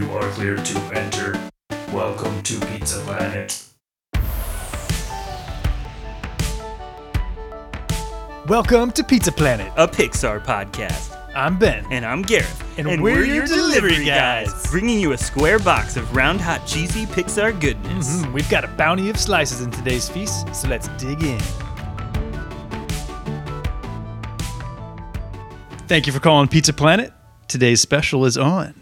You are clear to enter. Welcome to Pizza Planet. Welcome to Pizza Planet. a Pixar podcast. I'm Ben. And I'm Gareth. And we're your delivery guys. bringing you a square box of round, hot, cheesy Pixar goodness. Mhm, We've got a bounty of slices in today's feast, so let's dig in. Thank you for calling Pizza Planet. Today's special is on.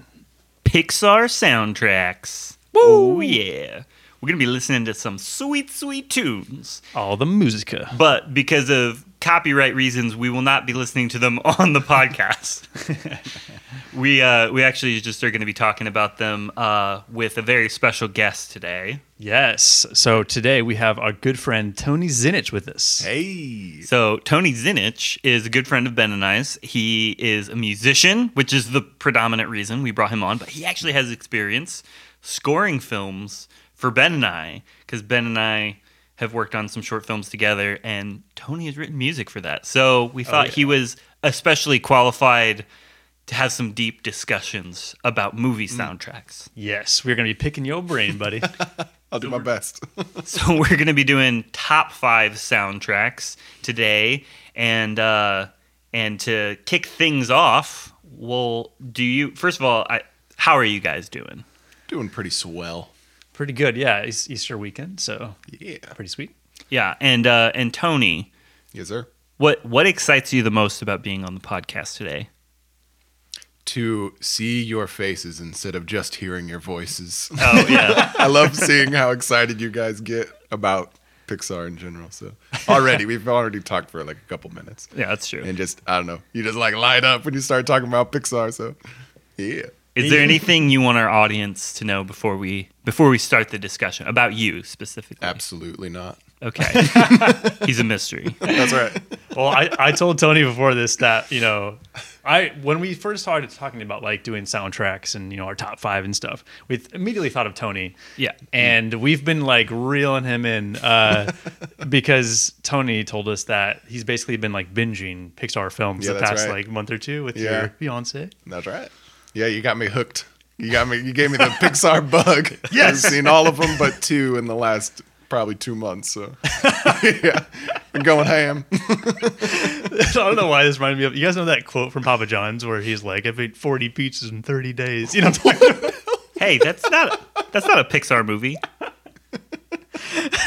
Pixar soundtracks. Oh, yeah. We're going to be listening to some sweet, sweet tunes. All the musica. But because of copyright reasons, we will not be listening to them on the podcast. we uh, we actually just are going to be talking about them uh, with a very special guest today. Yes. So today we have our good friend Tony Zinich with us. Hey. So Tony Zinich is a good friend of Ben and I's. He is a musician, which is the predominant reason we brought him on. But he actually has experience scoring films for Ben and I, because Ben and I have worked on some short films together, and Tony has written music for that. So we thought yeah. he was especially qualified to have some deep discussions about movie soundtracks. Yes, we're going to be picking your brain, buddy. I'll do my best. So we're going to be doing top five soundtracks today, and uh, and to kick things off, well, do you first of all, I, how are you guys doing? Doing pretty swell. Pretty good. Yeah, it's Easter weekend, so Yeah. pretty sweet. Yeah, and uh, and Tony, Yes, sir. what what excites you the most about being on the podcast today? To see your faces instead of just hearing your voices. Oh yeah, I love seeing how excited you guys get about Pixar in general. So already, we've already talked for like a couple minutes. yeah, that's true. And just, I don't know, you just like light up when you start talking about Pixar. So yeah. Is there anything you want our audience to know before we before we start the discussion about you specifically? Absolutely not. Okay, he's a mystery. That's right. well, I, I told Tony before this that you know, I when we first started talking about like doing soundtracks and you know our top five and stuff, we immediately thought of Tony. Yeah. and we've been like reeling him in uh, because Tony told us that he's basically been like binging Pixar films Yeah, the past right. like month or two with Yeah. your Beyonce. That's right. Yeah, you got me hooked. You got me. You gave me the Pixar bug. Yes. I've seen all of them, but two in the last probably two months. So yeah, I'm going ham. I don't know why this reminded me of. You guys know that quote from Papa John's where he's like, "I've ate forty pizzas in thirty days." You know, what I'm talking about? Hey, that's not that's not a Pixar movie.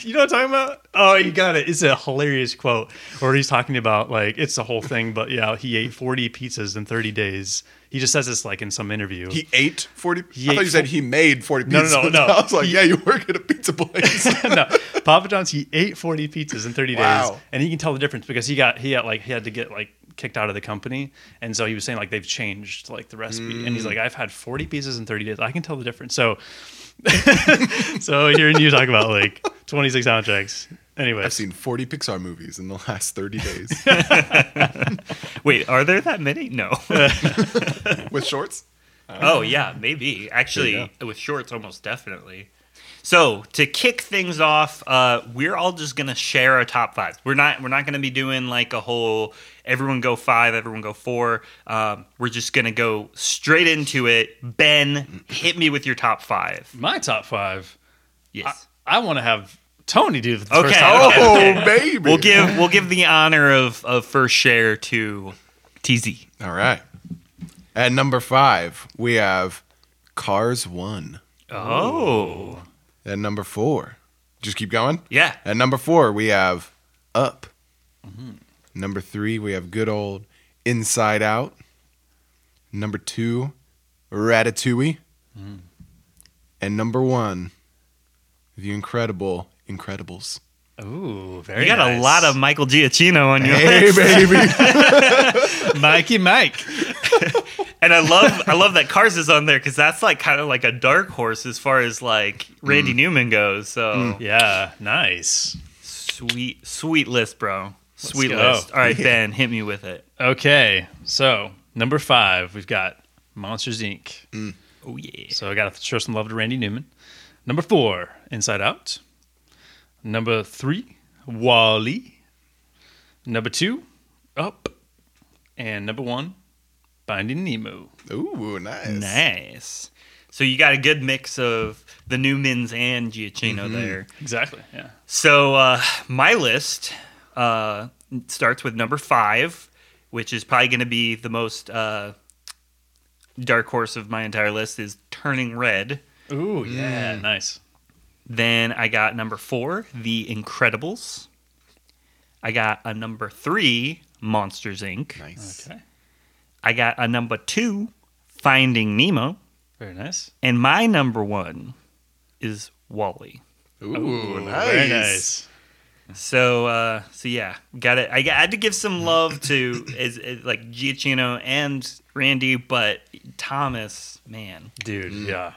You know what I'm talking about? Oh, you got it. It's a hilarious quote where he's talking about like it's the whole thing, but yeah, he ate 40 pizzas in 30 days. He just says this like in some interview. He ate forty. He I ate thought you said he made forty. No, no, pizzas. no, no. I was like, He- yeah, you work at a pizza place. no, Papa John's he ate 40 pizzas in 30 days, and he can tell the difference because he got he got like he had to get like kicked out of the company, and so he was saying like they've changed like the recipe, and he's Mm. like I've had 40 pizzas in 30 days, I can tell the difference. So, so hearing you talk about like 26 soundtracks, anyway, I've seen forty Pixar movies in the last thirty days Wait, are there that many? No. with shorts. oh yeah, maybe. Actually, There with shorts, almost definitely. So to kick things off, uh, we're all just gonna share our top five. We're not we're not gonna be doing like a whole everyone go five, everyone go four. Um, we're just gonna go straight into it. Ben, hit me with your top five. my top five. Yes. I want to have Tony do the first Okay. top okay. Oh baby. We'll give we'll give the honor of, of first share to TZ. All right. At number five, we have Cars One. Oh. At number four, just keep going. Yeah. At number four, we have Up. Mm-hmm. Number three, we have good old Inside Out. Number two, Ratatouille. Mm-hmm. And number one, the incredible Incredibles. Ooh, very You got a lot of Michael Giacchino on your Hey, list. baby. Mikey Mike. And I love I love that Cars is on there because that's like kind of like a dark horse as far as like Randy mm. Newman goes. So mm. Yeah, nice. sweet sweet list, bro. Sweet go. list. All right, Ben, hit me with it. Okay, so number five, we've got Monsters Inc. Mm. Oh yeah. So I got to show some love to Randy Newman. Number four, Inside Out. Number three, WALL-E. Number two, Up. And number one, Finding Nemo. Ooh, nice. Nice. So you got a good mix of the Newmans and Giacchino Mm-hmm. there. Exactly. Yeah. So uh, my list uh, starts with number five, which is probably going to be the most uh, dark horse of my entire list. Is Turning Red. Ooh, yeah. Mm. Nice. Then I got number four, The Incredibles. I got a number three, Monsters Inc. Nice. Okay. I got a number two, Finding Nemo. Very nice. And my number one is WALL-E. Ooh, nice. Very nice. So, uh, so yeah, got it. I got- I had to give some love to is, is like Giacchino and Randy, but Thomas, man. Dude, yeah.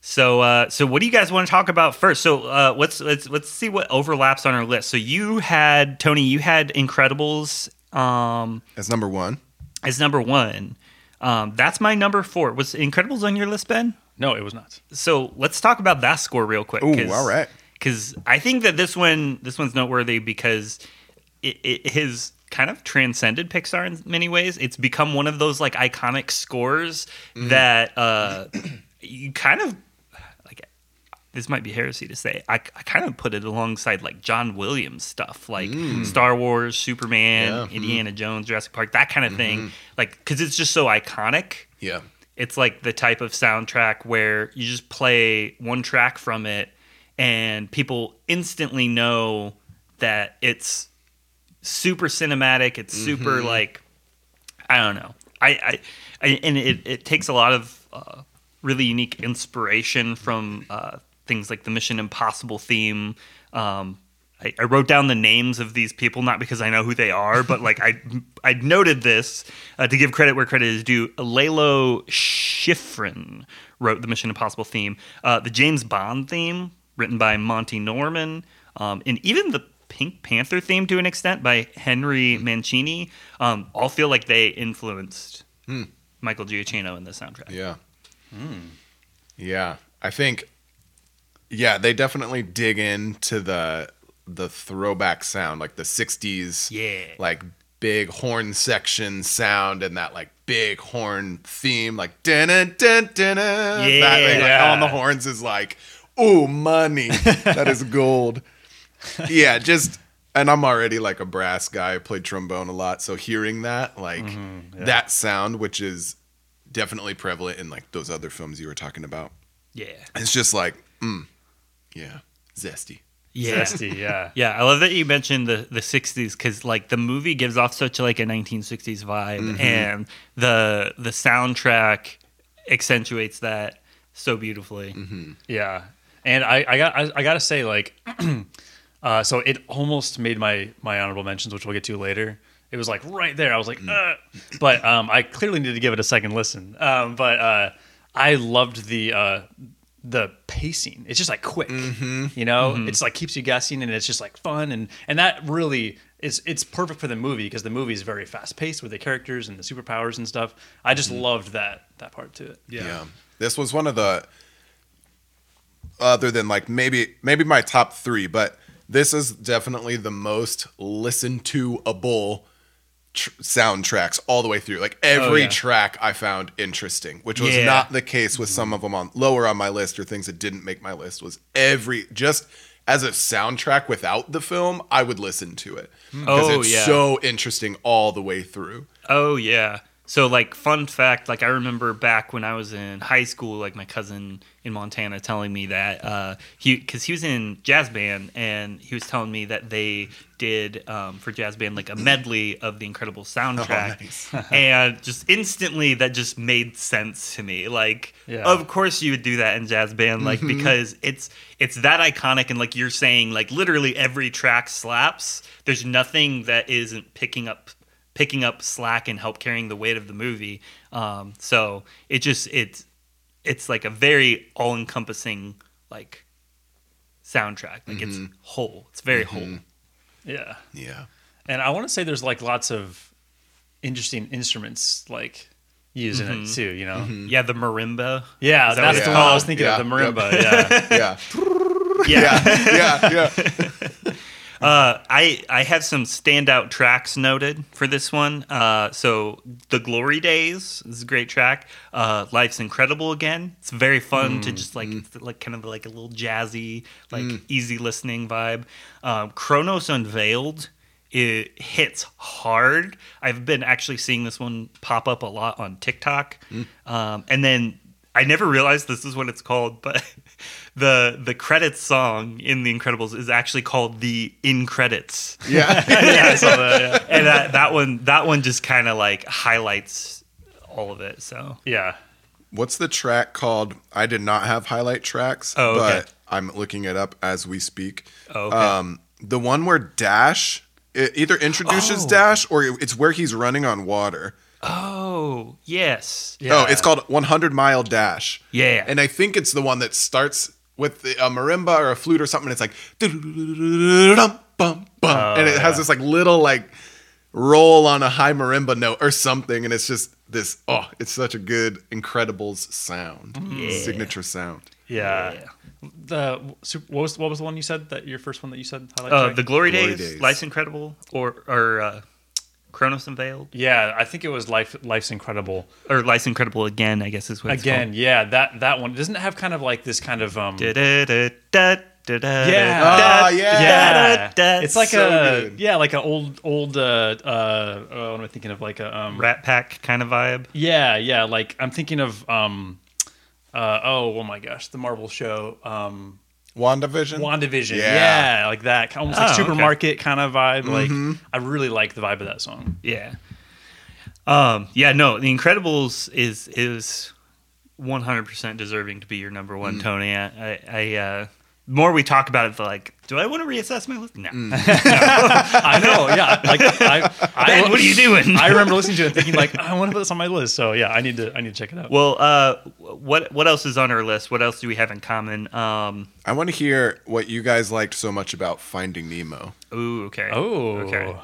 So, uh, so what do you guys want to talk about first? So, uh, let's let's let's see what overlaps on our list. So, you had Tony, you had Incredibles um, That's number one. As number one. Um, that's my number four. Was Incredibles on your list, Ben? No, it was not. So let's talk about that score real quick. Ooh, all right. Because I think that this one, this one's noteworthy because it, it has kind of transcended Pixar in many ways. It's become one of those like iconic scores Mm-hmm. that uh, you kind of like. This might be heresy to say. I, I kind of put it alongside like John Williams stuff, like Star Wars, Superman, Mm. Yeah. Mm-hmm. Indiana Jones, Jurassic Park, that kind of thing. Like, because it's just so iconic Yeah. it's like the type of soundtrack where you just play one track from it and people instantly know that it's super cinematic it's super like i don't know i i, I and it, it takes a lot of uh, really unique inspiration from uh, things like the mission impossible theme um, I, I wrote down the names of these people not because I know who they are, but like I I noted this uh, to give credit where credit is due. Lalo Schifrin wrote the Mission Impossible theme, uh, the James Bond theme written by Monty Norman, um, and even the Pink Panther theme to an extent by Henry Mancini. Um, all feel like they influenced Michael Giacchino in the soundtrack. Yeah. Yeah. I think yeah, they definitely dig into the the throwback sound, like the 60s Yeah. like big horn section sound and that like big horn theme like dun dun dun dun that thing, like, Yeah. on the horns is like ooh money that is gold yeah just and i'm already like a brass guy i played trombone a lot so hearing that like that sound which is definitely prevalent in like those other films you were talking about Yeah. it's just like mm, yeah zesty Yeah. Zesty, yeah. Yeah, I love that you mentioned the the '60s because like the movie gives off such like a 1960s vibe, Mm-hmm. and the the soundtrack accentuates that so beautifully. Mm-hmm. Yeah, and I, I got I, I got to say like, uh, so it almost made my my honorable mentions, which we'll get to later. It was like right there. I was like, uh, but um, I clearly need to give it a second listen. Um, but uh, I loved the uh, the pacing. It's just like quick, mm-hmm. you know. Mm-hmm. It's like keeps you guessing, and it's just like fun, and and that really is it's perfect for the movie because the movie is very fast paced with the characters and the superpowers and stuff. I just mm-hmm. loved that that part to it. Yeah. This was one of the other than like maybe maybe my top 3, but this is definitely the most listened to a bull tr- soundtracks all the way through. Like every yeah. track I found interesting, which was Yeah. not the case with some of them on lower on my list or things that didn't make my list was every just as a soundtrack without the film, I would listen to it hmm. because Oh, it's yeah. so interesting all the way through. Oh yeah. So like fun fact, like I remember back when I was in high school, like my cousin in Montana telling me that uh, he because he was in jazz band and he was telling me that they did um, for jazz band like a medley of the Incredible soundtrack, nice. and just instantly that just made sense to me. Like, Yeah. of course you would do that in jazz band, like because it's it's that iconic and like you're saying, like literally every track slaps. There's nothing that isn't picking up picking up slack and help carrying the weight of the movie. Um, so it just it's it's like a very all encompassing like soundtrack. Like it's mm-hmm. whole. It's very mm-hmm. whole. Yeah. Yeah. And I want to say there's like lots of interesting instruments like used in it mm-hmm. too, you know? Yeah, the marimba. Yeah, Is that that's what the one I was thinking Yeah, of, the marimba. Yeah. Yeah. Yeah. yeah. Yeah. Yeah. Uh, I I have some standout tracks noted for this one. Uh, so the Glory Days is a great track. Uh, Life's Incredible again. It's very fun to just like it's like kind of like a little jazzy, like easy listening vibe. Um, Kronos Unveiled. It hits hard. I've been actually seeing this one pop up a lot on TikTok, um, and then I never realized this is what it's called, but the the credits song in The Incredibles is actually called the Incredits, Yeah. yeah, I saw that. Yeah. and that, that one that one just kind of like highlights all of it. So yeah. What's the track called? I did not have highlight tracks, Oh, okay. but I'm looking it up as we speak. Oh, okay. Um, the one where Dash it either introduces Oh. Dash or it's where he's running on water. oh yes, Yeah. Oh, it's called 100 Mile Dash. Yeah. And I think it's the one that starts with a marimba or a flute or something. And it's like, dum, bum, bum. and it has this like little like roll on a high marimba note or something. And it's just this, oh, it's such a good Incredibles sound, signature sound. Yeah. Yeah. The super- what was what was the one you said that your first one that you said uh, the Glory, Glory Days, Days. Life's Incredible, or or uh, Kronos Unveiled, yeah, I think it was life life's incredible. or Life's Incredible again. I guess is what it's Again, yeah, that that one doesn't it have kind of like this kind of um Yeah. Oh, yeah. yeah, it's like So a good. yeah, like an old old uh uh oh, what am I thinking of like a um Rat Pack kind of vibe. yeah yeah like I'm thinking of um uh oh oh my gosh the Marvel show um WandaVision? WandaVision Yeah. yeah, like that almost Oh, like okay. supermarket kind of vibe like I really like the vibe of that song Yeah. Um, yeah, no, The Incredibles is is 100% deserving to be your number one, Tony. I, I, I uh, the more we talk about it, the like, do I want to reassess my list? No. I know yeah like I I, Ben, what are you doing? I remember listening to it and thinking like I want to put this on my list so yeah I need to I need to check it out well, uh, what what else is on our list? What else do we have in common? Um, I want to hear what you guys liked so much about Finding Nemo. ooh, okay. oh okay.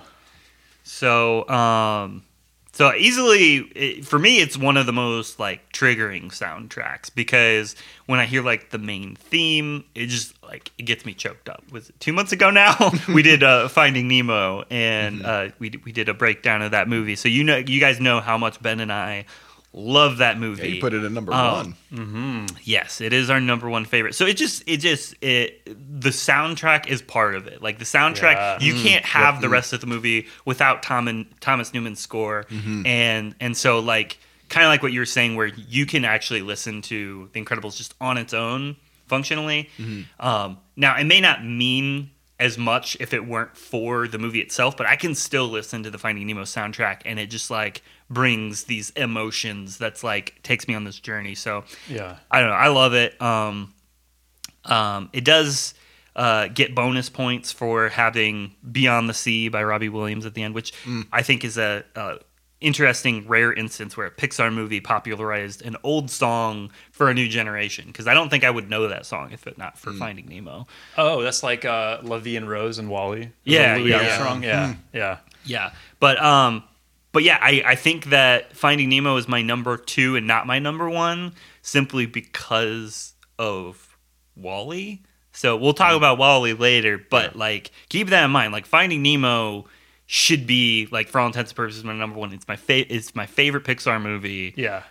So, um, so easily it, for me, it's one of the most like triggering soundtracks because when I hear like the main theme, it just like it gets me choked up. Was it two months ago now? we did uh, Finding Nemo, and uh, we we did a breakdown of that movie. So you know, you guys know how much Ben and I love that movie. Yeah, you put it in number Um, one. Mm-hmm. Yes, it is our number one favorite. So it just, it just, it the soundtrack is part of it. Like the soundtrack, Yeah. you mm-hmm. can't have the mm-hmm. rest of the movie without Tom and Thomas Newman's score, and and so like kind of like what you were saying, where you can actually listen to The Incredibles just on its own functionally. Um, now it may not mean as much if it weren't for the movie itself, but I can still listen to the Finding Nemo soundtrack, and it just like brings these emotions that's like takes me on this journey. So yeah I don't know. I love it. Um, um, it does uh, get bonus points for having "Beyond the Sea" by Robbie Williams at the end, which I think is a, a interesting, rare instance where a Pixar movie popularized an old song for a new generation. Because I don't think I would know that song if it not for Finding Nemo. Oh, that's like uh, La Vie en Rose and WALL-E. Yeah, Louis yeah. Armstrong. Yeah, yeah. Yeah, but um, but yeah, I I think that Finding Nemo is my number two and not my number one simply because of WALL-E. So we'll talk about WALL-E later, but like keep that in mind. Like Finding Nemo should be like for all intents and purposes my number one. It's my fa- it's my favorite Pixar movie. Yeah.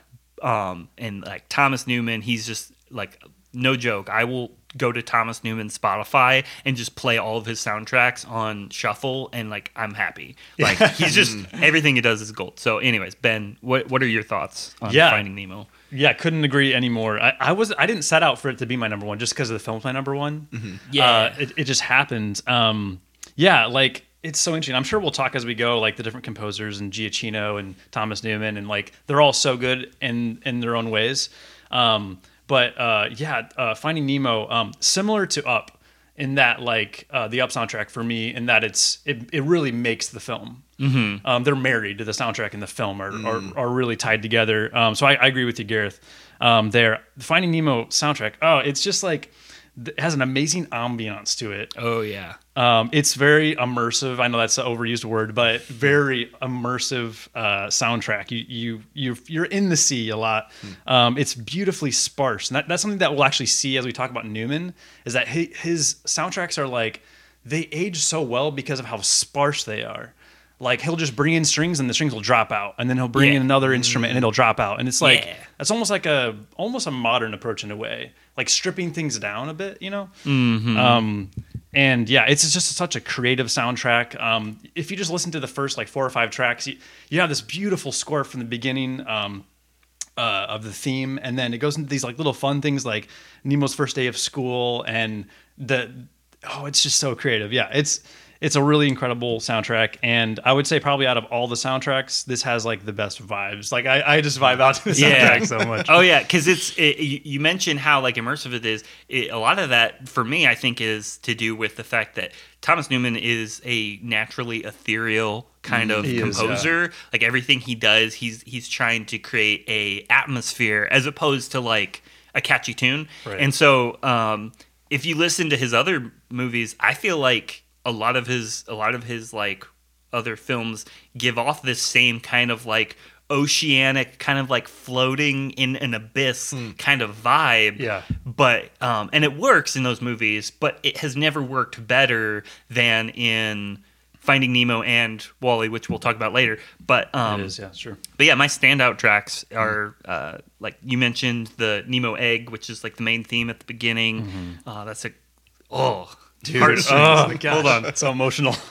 Um, and like Thomas Newman, he's just like no joke. I will go to Thomas Newman's Spotify and just play all of his soundtracks on shuffle, and like I'm happy. Like he's just everything he does is gold. So, anyways, Ben, what what are your thoughts on Yeah. Finding Nemo? Yeah, couldn't agree anymore. I, I was I didn't set out for it to be my number one just because of the film's my number one. Yeah. uh, it, it just happened. Um, yeah, like it's so interesting. I'm sure we'll talk as we go, like the different composers and Giacchino and Thomas Newman, and like they're all so good in in their own ways. Um, but uh, yeah, uh, Finding Nemo, um, similar to Up in that like uh, the Up soundtrack for me, in that it's it, it really makes the film. Mm-hmm. Um, they're married to the soundtrack and the film are are, are really tied together. Um, so I, I agree with you, Gareth. Um, there, Finding Nemo soundtrack. Oh, it's just like it has an amazing ambiance to it. Oh yeah, Um, it's very immersive. I know that's an overused word, but very immersive uh, soundtrack. You you you you're in the sea a lot. Um, it's beautifully sparse, and that, that's something that we'll actually see as we talk about Newman. Is that his, his soundtracks are like they age so well because of how sparse they are. Like he'll just bring in strings and the strings will drop out, and then he'll bring Yeah. in another instrument and it'll drop out, and it's like Yeah. it's almost like a almost a modern approach in a way, like stripping things down a bit, you know. Mm-hmm. Um, and yeah, it's just such a creative soundtrack. Um, if you just listen to the first like four or five tracks, you, you have this beautiful score from the beginning. Um, uh, of the theme, and then it goes into these like little fun things like Nemo's first day of school, and the oh, it's just so creative. Yeah, it's it's a really incredible soundtrack, and I would say probably out of all the soundtracks, this has like the best vibes. Like I, I just vibe out to the Yeah. soundtrack so much. Oh yeah, because it's it, you mentioned how like immersive it is. It, a lot of that for me, I think, is to do with the fact that Thomas Newman is a naturally ethereal kind of He is, yeah. composer. Like everything he does, he's he's trying to create a atmosphere as opposed to like a catchy tune. Right. And so, um, if you listen to his other movies, I feel like a lot of his a lot of his like other films give off this same kind of like oceanic kind of like floating in an abyss kind of vibe Yeah. but um and it works in those movies but it has never worked better than in finding nemo and WALL-E which we'll talk about later but um it is, yeah, sure. but yeah, my standout tracks are uh, like you mentioned the Nemo egg, which is like the main theme at the beginning. Uh, that's a oh, heartstrings. oh hold on. it's so emotional.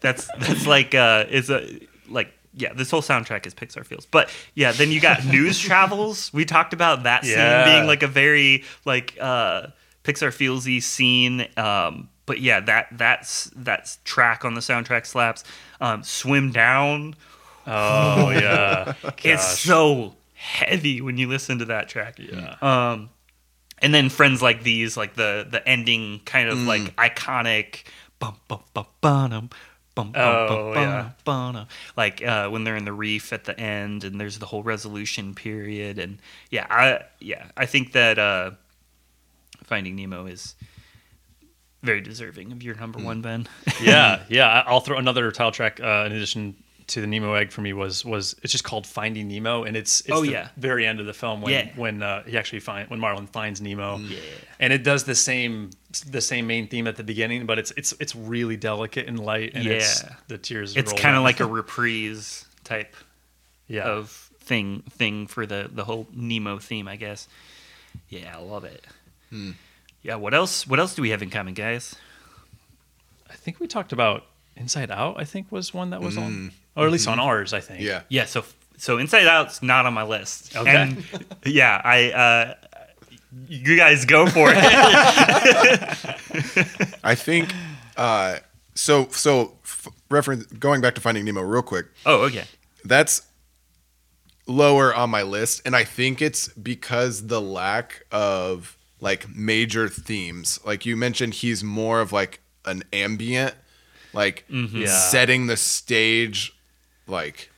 That's that's like uh, is a like yeah. This whole soundtrack is Pixar feels, but yeah. Then you got News Travels. We talked about that Yeah. scene being like a very like uh, Pixar feelsy scene. Um, but yeah, that that's that's track on the soundtrack slaps. Um, Swim down. Oh yeah, It's so heavy when you listen to that track. Yeah. Um, and then friends like these, like the the ending, kind of Mm. like iconic. Bum, bum, bum, ba-dum, bum, bum, Oh, bum, yeah. ba-dum. Like uh, when they're in the reef at the end, and there's the whole resolution period, and yeah, I yeah, I think that uh, Finding Nemo is very deserving of your Mm. number one, Ben. yeah, yeah. I- I'll throw another title track uh, in addition to the Nemo egg for me was was it's just called Finding Nemo, and it's, it's Oh, the yeah. very end of the film when Yeah. when uh, he actually find when Marlin finds Nemo, Yeah. and it does the same the same main theme at the beginning, but it's it's it's really delicate and light, and it's Yeah. the tears. It's kind of like a reprise type yeah. of thing thing for the the whole Nemo theme, I guess. Yeah, I love it. Yeah, what else? What else do we have in common, guys? I think we talked about Inside Out. I think was one that was on, or at least on ours. I think. Yeah. Yeah, so so Inside Out's not on my list. Okay. And yeah, I uh you guys go for it. I think uh, so. So f- reference going back to Finding Nemo real quick. oh, okay. That's lower on my list, and I think it's because the lack of like major themes. Like you mentioned, he's more of like an ambient, like mm-hmm. Yeah. setting the stage, like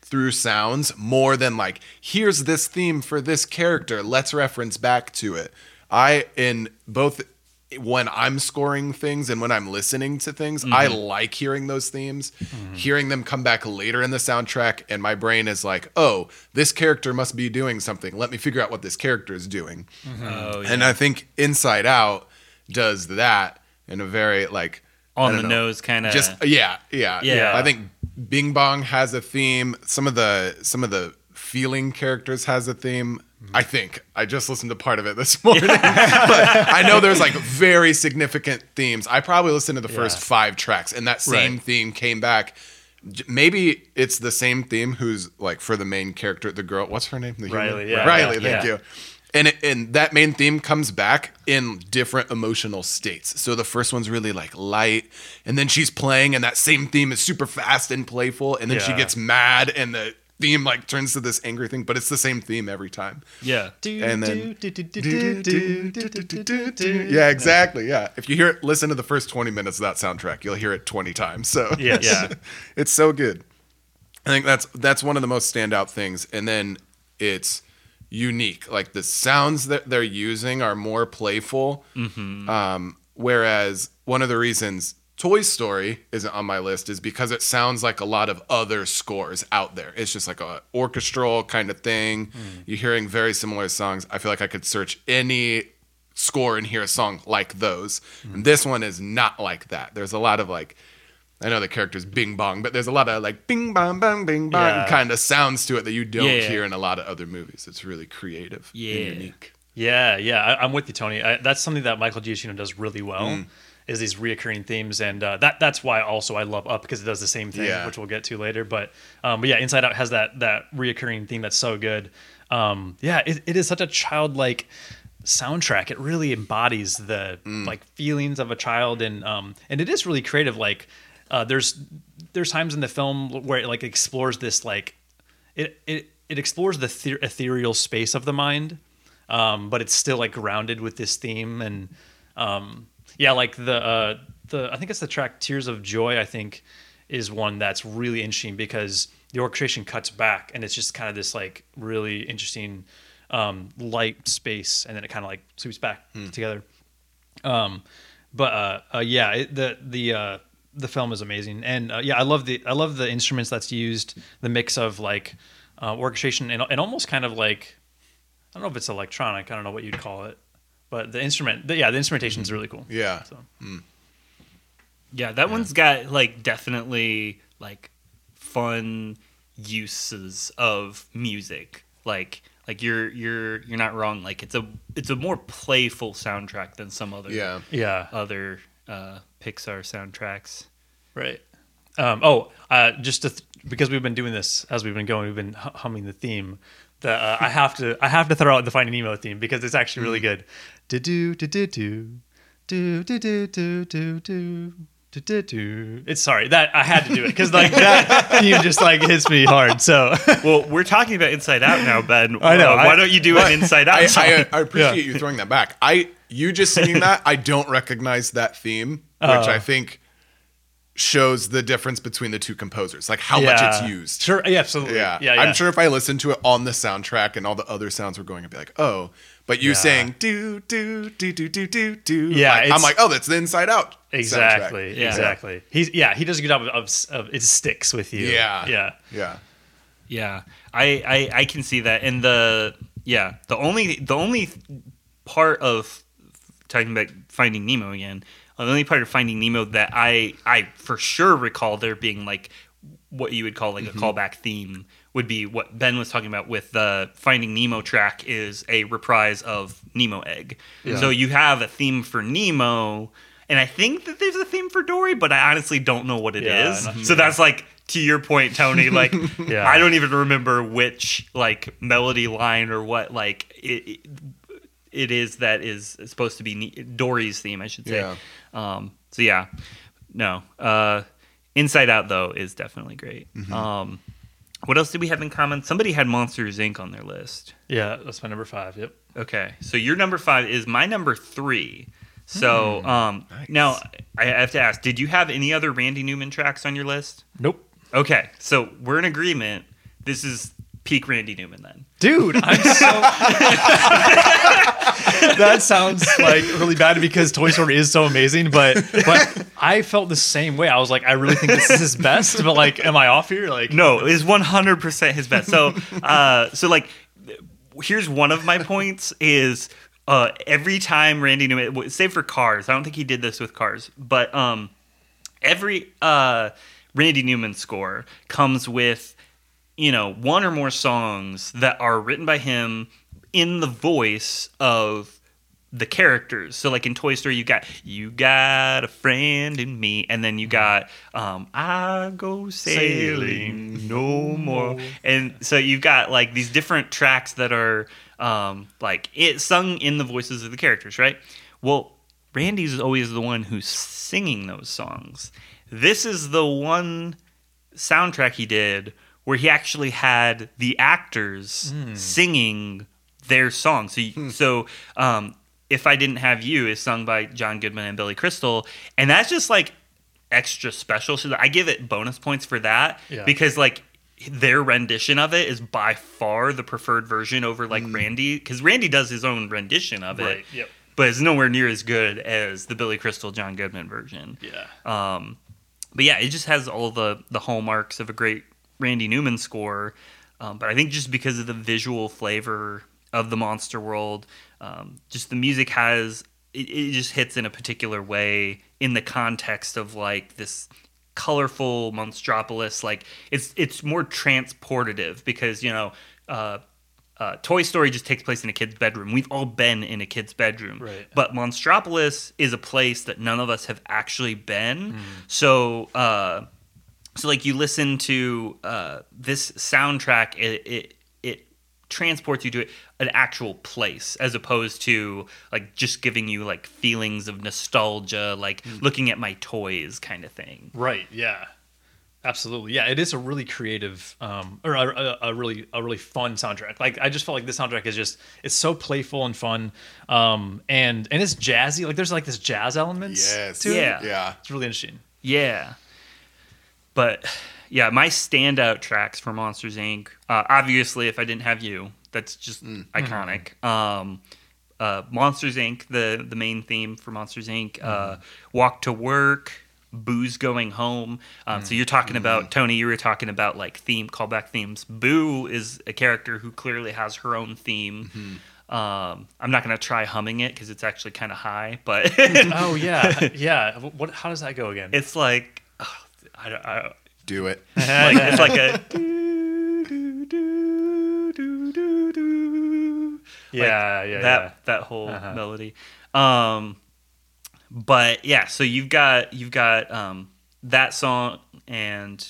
through sounds more than like here's this theme for this character let's reference back to it. I in both when i'm scoring things and when i'm listening to things i mm-hmm. like hearing those themes. Mm-hmm. Hearing them come back later in the soundtrack and my brain is like oh this character must be doing something. Let me figure out what this character is doing. Oh, and i think inside out does that in a very like I On the know, nose kind of just uh, yeah, yeah, Yeah. I think Bing Bong has a theme. Some of the some of the feeling characters has a theme. Mm-hmm. I think I just listened to part of it this morning, but I know there's like very significant themes. I probably listened to the first Yeah. five tracks, and that same Right. theme came back. Maybe it's the same theme. Who's like for the main character, the girl? What's her name? The human? Riley, yeah. Riley. Yeah, Thank yeah. you. And it, and that main theme comes back in different emotional states. So the first one's really like light, and then she's playing, and that same theme is super fast and playful, and then she gets mad, and the theme like turns to this angry thing, but it's the same theme every time. yeah. And then yeah, exactly. Yeah, if you hear it, listen to the first twenty minutes of that soundtrack, you'll hear it twenty times. So Yes. Yeah. it's so good. I think that's that's one of the most standout things, and then it's unique. Like the sounds that they're using are more playful. Um, whereas one of the reasons Toy Story isn't on my list is because it sounds like a lot of other scores out there. It's just like a orchestral kind of thing. You're hearing very similar songs. I feel like I could search any score and hear a song like those. Mm-hmm. And this one is not like that. There's a lot of like I know the character's bing bong, but there's a lot of like bing bong bong bing bong Yeah. kind of sounds to it that you don't Yeah. hear in a lot of other movies. It's really creative Yeah. and unique. Yeah, yeah, I, I'm with you, Tony. I, that's something that Michael Giacchino does really well. Mm. Is these reoccurring themes, and uh, that that's why also I love Up because it does the same thing, Yeah. which we'll get to later. But um, but yeah, Inside Out has that that reoccurring theme that's so good. Um, yeah, it, it is such a childlike soundtrack. It really embodies the like feelings of a child, and um, and it is really creative. Like uh, there's there's times in the film where it like explores this like it it it explores the the- ethereal space of the mind um, but it's still like grounded with this theme. And um, yeah like the uh, the I think it's the track Tears of Joy I think is one that's really interesting because the orchestration cuts back and it's just kind of this like really interesting um, light space and then it kind of like sweeps back together. Um, but uh, uh, yeah, it, the the uh, the film is amazing, and uh, yeah, I love the I love the instruments that's used, the mix of like uh, orchestration and, and almost kind of like I don't know if it's electronic, I don't know what you'd call it, but the instrument, the, yeah, the instrumentation is really cool. Yeah. So Yeah, that one's got like definitely like fun uses of music. Like like you're you're you're not wrong. Like it's a it's a more playful soundtrack than some other Yeah. yeah, other uh, Pixar soundtracks. Right. Um, oh, uh, just to th- because we've been doing this as we've been going, we've been hu- humming the theme. The, uh, I have to I have to throw out the Finding Nemo theme because it's actually really good. Do do do do do do do do do do do. It's sorry that I had to do it because like that theme just like hits me hard. So Well, we're talking about Inside Out now, Ben. I know, Uh, why I- don't you do an Inside Out I, song? I, I appreciate Yeah. you throwing that back. I you just singing that, I don't recognize that theme, which Oh. I think shows the difference between the two composers, like how much it's used. Sure, yeah, absolutely. Yeah. yeah, yeah. I'm sure if I listened to it on the soundtrack and all the other sounds were going, I'd be like, oh. But you Yeah. saying do do do do do do do. Yeah, like, I'm like, oh, that's the Inside Out. Exactly. Yeah. Exactly. He's yeah. He does a good job of, of, of it sticks with you. Yeah. Yeah. Yeah. Yeah, I, I I can see that. And the yeah, the only the only part of talking about Finding Nemo again, Uh, the only part of Finding Nemo that I I for sure recall there being like what you would call like a mm-hmm. callback theme would be what Ben was talking about with the Finding Nemo track is a reprise of Nemo Egg. So you have a theme for Nemo. And I think that there's a theme for Dory, but I honestly don't know what it is. Yeah, no- So that's like to your point, Tony. Like, Yeah. I don't even remember which like melody line or what like it, it, it is that is supposed to be Ne- Dory's theme, I should say. Yeah. Um, so yeah, no. Uh, Inside Out though is definitely great. Mm-hmm. Um, what else did we have in common? Somebody had Monsters Inc. on their list. Yeah. That's my number five. Yep. Okay, so your number five is my number three. So um, Nice. now I have to ask: Did you have any other Randy Newman tracks on your list? Nope. Okay, so we're in agreement. This is peak Randy Newman then. Dude, I'm so. that sounds like really bad because Toy Story is so amazing, but but I felt the same way. I was like, I really think this is his best, but like, am I off here? Like, No, it's one hundred percent his best. So, uh, so like, here's one of my points: is uh, every time Randy Newman, save for Cars, I don't think he did this with Cars, but um, every uh, Randy Newman score comes with you know one or more songs that are written by him in the voice of the characters. So like in Toy Story, you got you got a friend in me, and then you got um, I go sailing no more, and so you've got like these different tracks that are um, like it sung in the voices of the characters, right? Well, Randy's always the one who's singing those songs. This is the one soundtrack he did where he actually had the actors singing their song. So, you, so um, if I didn't have you is sung by John Goodman and Billy Crystal, and that's just like extra special. So I give it bonus points for that Yeah. because like their rendition of it is by far the preferred version over like Randy because Randy does his own rendition of it. Yep. But it's nowhere near as good as the Billy Crystal John Goodman version. yeah. Um, but yeah, it just has all the the hallmarks of a great Randy Newman score. Um, but I think just because of the visual flavor of the monster world. Um, just the music has it, it just hits in a particular way in the context of like this colorful monstropolis. Like it's it's more transportative because you know. Uh, uh, Toy Story just takes place in a kid's bedroom. We've all been in a kid's bedroom. Right. But Monstropolis is a place that none of us have actually been. So, uh, so like you listen to uh, this soundtrack, it, it it transports you to an actual place as opposed to like just giving you like feelings of nostalgia, like looking at my toys kind of thing. Right. Yeah. Absolutely. Yeah. It is a really creative, um, or a, a, a really, a really fun soundtrack. Like I just felt like this soundtrack is just, it's so playful and fun, um, and and it's jazzy. Like there's like this jazz elements. Yes. To Yeah. It. Yeah. It's really interesting. Yeah. But yeah, my standout tracks for Monsters Inc. Uh, obviously, if I didn't have you, that's just iconic. Um, uh, Monsters Inc. the the main theme for Monsters Inc. Uh, Walk to Work, Boo's Going Home. Um, So you're talking about Tony. You were talking about like theme callback themes. Boo is a character who clearly has her own theme. Um, I'm not gonna try humming it because it's actually kind of high, but oh yeah. Yeah. What? How does that go again? it's like I, I, Do it. like it's like a do, do, do, do, do, do. yeah. yeah. that yeah. that whole Uh-huh. melody. Um, but yeah, so you've got you've got um, that song, and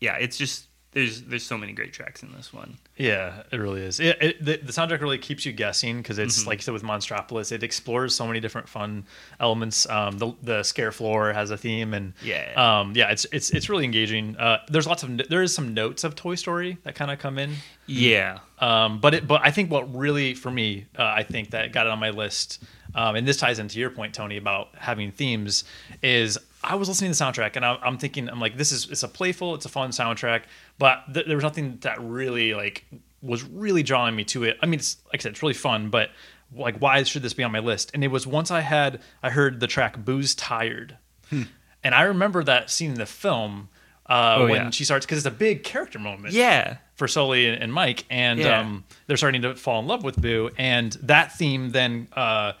yeah, it's just there's there's so many great tracks in this one. Yeah, it really is. It, it, the, the soundtrack really keeps you guessing because it's Mm-hmm. like you said with Monstropolis, it explores so many different fun elements. Um, the the scare floor has a theme, and Yeah. um, yeah, it's it's it's really engaging. Uh, there's lots of there is some notes of Toy Story that kind of come in, Yeah, um, but it but I think what really for me, uh, I think that got it on my list, um, and this ties into your point, Tony, about having themes. Is I was listening to the soundtrack and I, I'm thinking I'm like this is it's a playful, it's a fun soundtrack, but th- there was nothing that really like was really drawing me to it. I mean, it's like I said, it's really fun, but like why should this be on my list? And it was once I had I heard the track Boo's Tired," and I remember that scene in the film. Uh, Oh, when yeah. she starts, because it's a big character moment yeah, for Sully and, and Mike, and Yeah. um, they're starting to fall in love with Boo, and that theme then uh,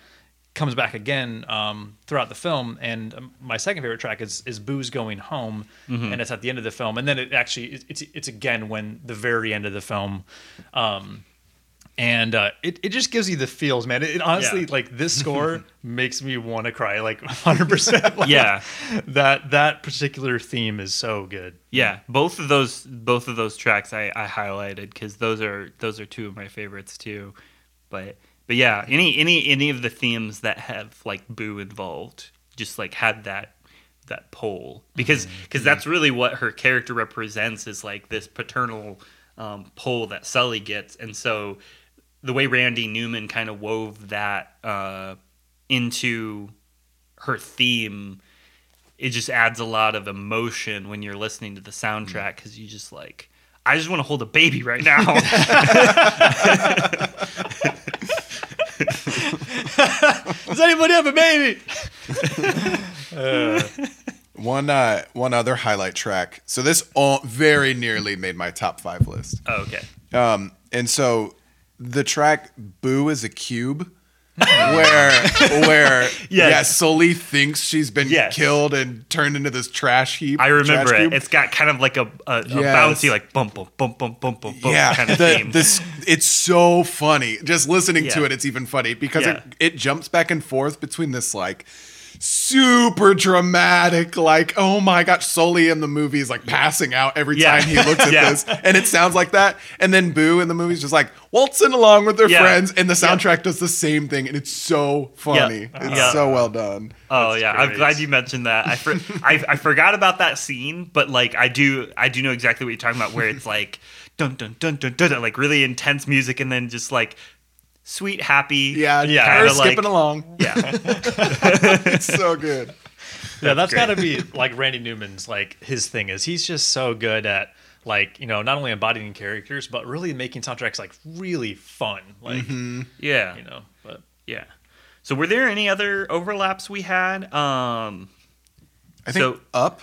comes back again um, throughout the film. And um, my second favorite track is is Boo's going home, Mm-hmm. and it's at the end of the film, and then it actually it's it's, it's again when the very end of the film. Um, and uh, it, it just gives you the feels, man. It, it honestly, Yeah. like this score makes me want to cry, like 100. percent Yeah. that that particular theme is so good. yeah. Both of those both of those tracks I, I highlighted because those are those are two of my favorites too. But but yeah, any any any of the themes that have like Boo involved just like had that that pull. Because because that's really what her character represents is like this paternal um, pull that Sully gets, and so the way Randy Newman kind of wove that uh, into her theme, it just adds a lot of emotion when you're listening to the soundtrack because you just like, I just want to hold a baby right now. Does anybody have a baby? One uh, one other highlight track. So this all very nearly made my top five list. oh, okay. Um, and so the track "Boo is a Cube," where where Yes. yeah, Sully thinks she's been Yes. killed and turned into this trash heap. I remember it. cube. It's got kind of like a, a, a Yes. bouncy, like bump, bump, bump, bump, bump, bump, bump yeah, kind of the, theme. this it's so funny. Just listening to it, it's even funny because Yeah. it, it jumps back and forth between this like super dramatic, like oh my gosh, Sully in the movie is like passing out every Yeah. time he looks at Yeah. this, and it sounds like that. And then Boo in the movie is just like waltzing along with their Yeah. friends, and the Yeah. soundtrack does the same thing, and it's so funny. It's Yeah. so well done. Oh That's yeah, I'm glad you mentioned that. I, for, I I forgot about that scene, but like I do I do know exactly what you're talking about, where it's like dun dun dun dun dun, dun like really intense music, and then just like sweet happy. Yeah, Yeah. her Kinda skipping like- along. yeah, It's so good. Yeah, that's great. got to be like Randy Newman's like his thing is he's just so good at like you know not only embodying characters but really making soundtracks like really fun like yeah, you know but yeah. So were there any other overlaps we had? Um. I think So- up.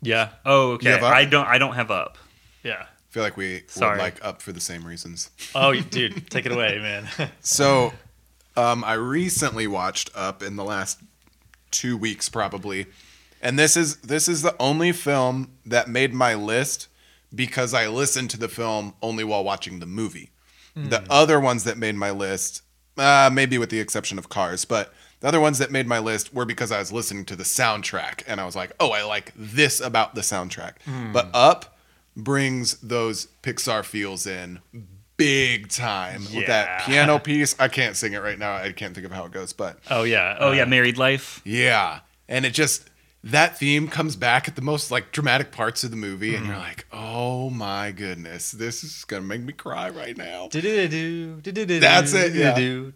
yeah Oh, okay. You have Up? I don't. I don't have up. yeah feel like we Sorry. would like up for the same reasons. Oh, dude, take it away, man. So, um, I recently watched Up in the last two weeks, probably, and this is this is the only film that made my list because I listened to the film only while watching the movie. The other ones that made my list, uh, maybe with the exception of Cars, but the other ones that made my list were because I was listening to the soundtrack and I was like, oh, I like this about the soundtrack. But Up brings those Pixar feels in big time with that piano piece. I can't sing it right now. I can't think of how it goes, but Oh yeah. Oh uh, yeah, married life. yeah. And it just that theme comes back at the most like dramatic parts of the movie and you're like, "Oh my goodness, this is going to make me cry right now." That's it, yeah. Yeah.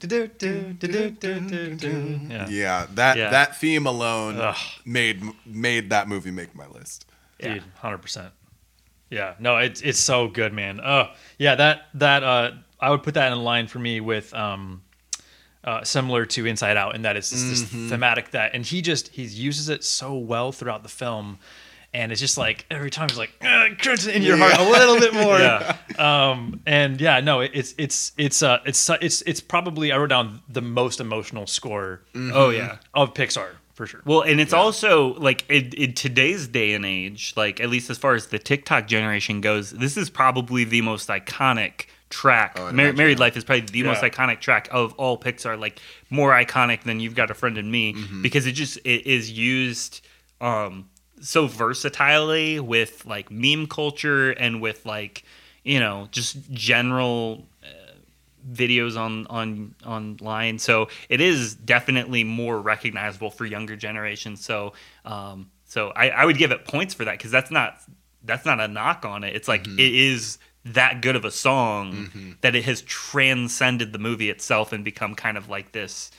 Yeah, that Yeah. that theme alone Ugh. made made that movie make my list. dude, hundred percent. Yeah, no, it's it's so good, man. Oh, yeah, that that uh, I would put that in line for me with um, uh, similar to Inside Out, in that it's just this thematic that, and he just he uses it so well throughout the film, and it's just like every time he's like "Uh, crunch it in your heart a little bit more. Yeah. Um, and yeah, no, it, it's it's it's uh it's it's it's probably I wrote down the most emotional score Oh yeah. of Pixar for sure. Well, and it's also like in, in today's day and age, like at least as far as the TikTok generation goes, this is probably the most iconic track. Oh, Mar- Married. Life is probably the most iconic track of all Pixar, like more iconic than You've Got a Friend in Me, Mm-hmm. because it just it is used um, so versatilely with like meme culture and with like you know just general videos on on online so it is definitely more recognizable for younger generations so um so i, I would give it points for that because that's not that's not a knock on it it's like Mm-hmm. it is that good of a song that it has transcended the movie itself and become kind of like this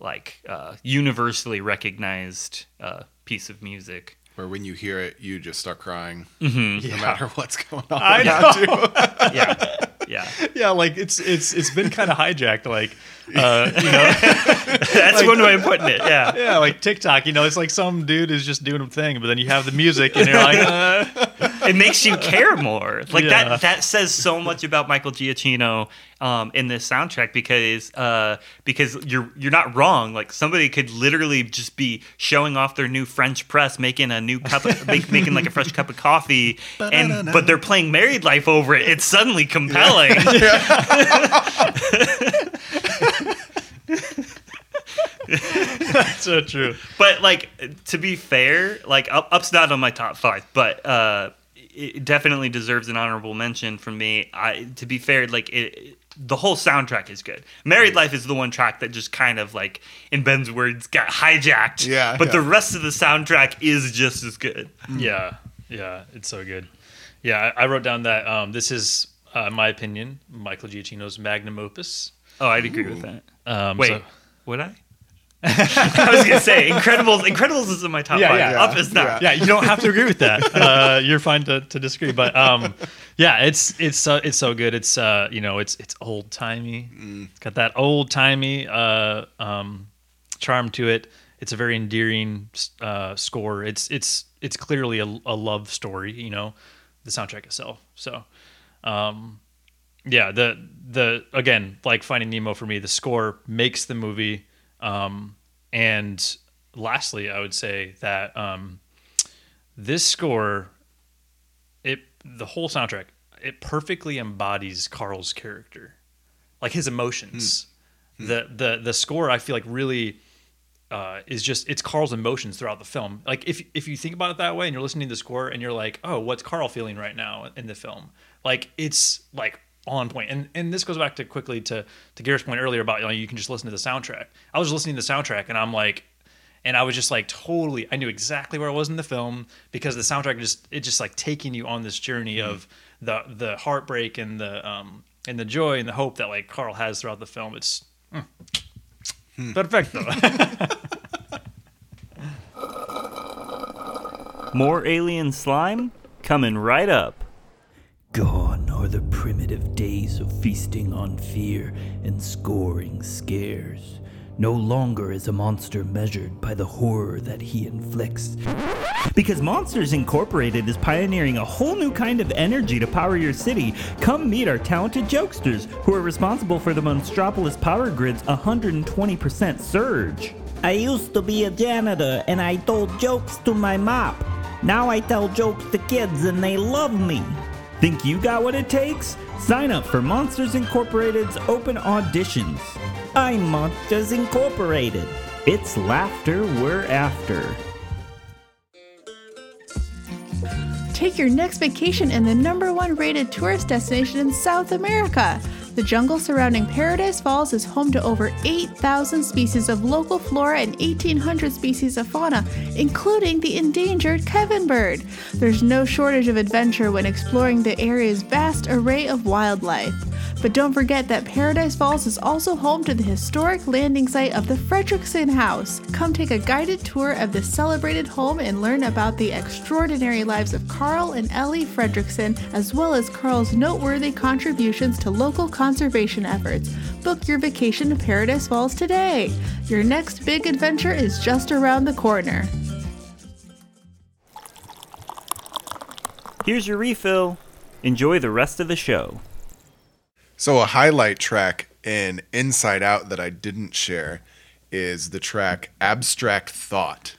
like uh universally recognized uh piece of music Where when you hear it, you just start crying, Mm-hmm. no matter what's going on. I around you. yeah yeah yeah, like it's it's it's been kind of hijacked, like uh, you know. that's one way of putting it yeah yeah, like TikTok, you know, it's like some dude is just doing a thing, but then you have the music and you're like, uh, it makes you care more. Like Yeah. that that says so much about Michael Giacchino um, in this soundtrack because uh, because you're you're not wrong. Like somebody could literally just be showing off their new French press, making a new cup, of, make, making like a fresh cup of coffee, and but they're playing Married Life over it. It's suddenly compelling. That's so true. but like to be fair, like Up, Up's not on my top five, but uh, it definitely deserves an honorable mention from me. I to be fair, like it, the whole soundtrack is good. Married Life is the one track that just kind of like, in Ben's words, got hijacked. Yeah, but the rest of the soundtrack is just as good. Yeah, yeah, it's so good. Yeah, I, I wrote down that um, this is, uh, in my opinion, Michael Giacchino's magnum opus. Oh, I'd agree with that. Um, Wait, so- would I? I was gonna say Incredibles. Incredibles is in my top Yeah, five. yeah. Up is not. yeah, you don't have to agree with that. Uh, you're fine to, to disagree, but um, yeah, it's it's so it's so good. It's uh, you know, it's it's old timey. It's got that old timey uh, um, charm to it. It's a very endearing uh, score. It's it's it's clearly a, a love story. You know, the soundtrack itself. So, um, yeah, the the again, like Finding Nemo for me, the score makes the movie. Um, and lastly, I would say that um, this score, it the whole soundtrack, it perfectly embodies Carl's character, like his emotions. The the the score, I feel like really. Uh, is just it's Carl's emotions throughout the film. Like if if you think about it that way, and you're listening to the score, and you're like, oh, what's Carl feeling right now in the film? Like it's like on point. And and this goes back to quickly to to Garrett's point earlier about you know you can just listen to the soundtrack. I was listening to the soundtrack, and I'm like, and I was just like totally I knew exactly where I was in the film because the soundtrack just it just like taking you on this journey of the the heartbreak and the um and the joy and the hope that like Carl has throughout the film. It's mm, perfecto. More alien slime coming right up. Gone are the primitive days of feasting on fear and scoring scares. No longer is a monster measured by the horror that he inflicts. Because Monsters Incorporated is pioneering a whole new kind of energy to power your city, come meet our talented jokesters who are responsible for the Monstropolis power grid's 120% surge. I used to be a janitor and I told jokes to my mop. Now I tell jokes to kids and they love me. Think you got what it takes? Sign up for Monsters Incorporated's open auditions. I'm Monsters Incorporated. It's laughter we're after. Take your next vacation in the number one rated tourist destination in South America. The jungle surrounding Paradise Falls is home to over 8,000 species of local flora and 1,800 species of fauna, including the endangered Kevin bird. There's no shortage of adventure when exploring the area's vast array of wildlife. But don't forget that Paradise Falls is also home to the historic landing site of the Fredricksen House. Come take a guided tour of this celebrated home and learn about the extraordinary lives of Carl and Ellie Fredricksen, as well as Carl's noteworthy contributions to local conservation efforts. Book your vacation to Paradise Falls today. Your next big adventure is just around the corner. Here's your refill. Enjoy the rest of the show. So a highlight track in Inside Out that I didn't share is the track Abstract Thought.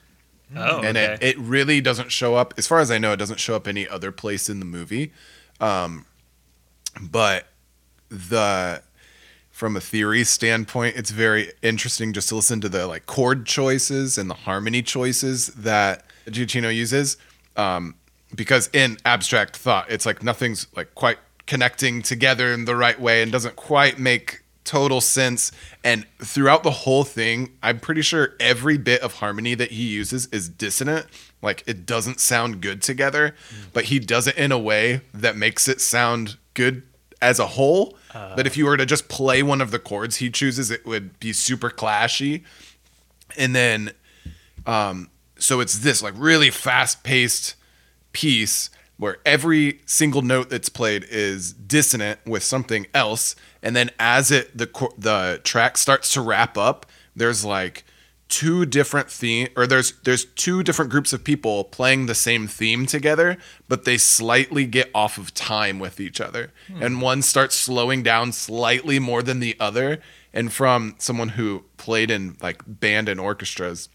Oh, and okay. it, it really doesn't show up as far as i know it doesn't show up any other place in the movie um, but the from a theory standpoint it's very interesting just to listen to the like chord choices and the harmony choices that Giacchino uses um, because in abstract thought it's like nothing's like quite connecting together in the right way and doesn't quite make total sense. And throughout the whole thing i'm pretty sure every bit of harmony that he uses is dissonant. Like it doesn't sound good together but he does it in a way that makes it sound good as a whole but if you were to just play one of the chords he chooses it would be super clashy. And then um so it's this like really fast paced piece where every single note that's played is dissonant with something else. And then as it the the track starts to wrap up there's like two different theme or there's there's two different groups of people playing the same theme together but they slightly get off of time with each other. Hmm. And one starts slowing down slightly more than the other. And from someone who played in like band and orchestras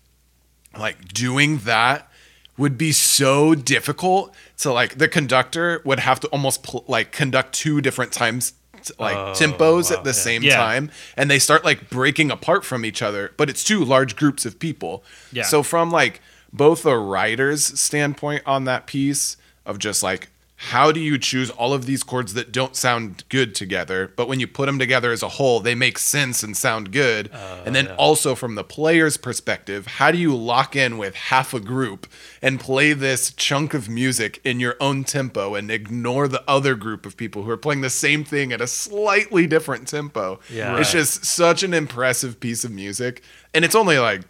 like doing that would be so difficult to like the conductor would have to almost pl- like conduct two different times t- like oh, tempos at the same Yeah. time and they start like breaking apart from each other but it's two large groups of people Yeah. so from like both a writer's standpoint on that piece of just like how do you choose all of these chords that don't sound good together? But when you put them together as a whole they make sense and sound good. Uh, and then also from the player's perspective how do you lock in with half a group and play this chunk of music in your own tempo and ignore the other group of people who are playing the same thing at a slightly different tempo? Yeah. it's just such an impressive piece of music. And it's only like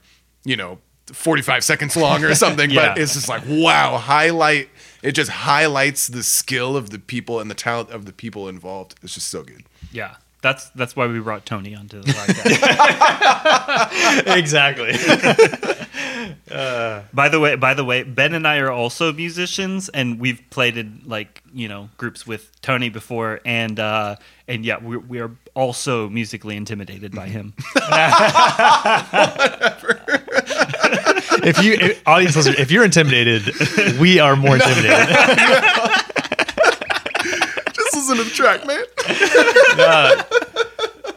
you know 45 seconds long or something Yeah. but it's just like wow highlight it just highlights the skill of the people and the talent of the people involved it's just so good yeah, that's that's why we brought Tony onto the podcast. exactly. by the way, by the way, Ben and I are also musicians, and we've played in like you know groups with Tony before, and uh, and yeah, we we are also musically intimidated by him. If you if, audience listener, if you're intimidated, we are more intimidated. just listen to the track man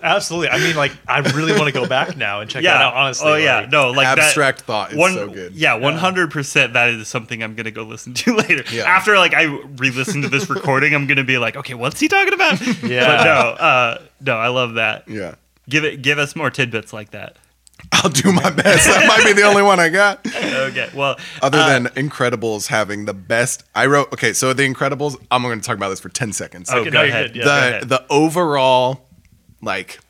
Absolutely. I mean, like, I really want to go back now and check that out. Honestly. Oh yeah. like- no, like that- Abstract thought is one, so good. Yeah, one hundred percent. That is something I'm gonna go listen to later. Yeah. After like I re-listen to this recording, I'm gonna be like, okay, what's he talking about? Yeah. But no, uh, no, I love that. yeah Give it, give us more tidbits like that. I'll do my best that might be the only one i got Okay. Well, other uh, than incredibles having the best i wrote okay so the incredibles i'm going to talk about this for 10 seconds Oh, Okay, go no, ahead. good, yeah. Go the ahead. the overall like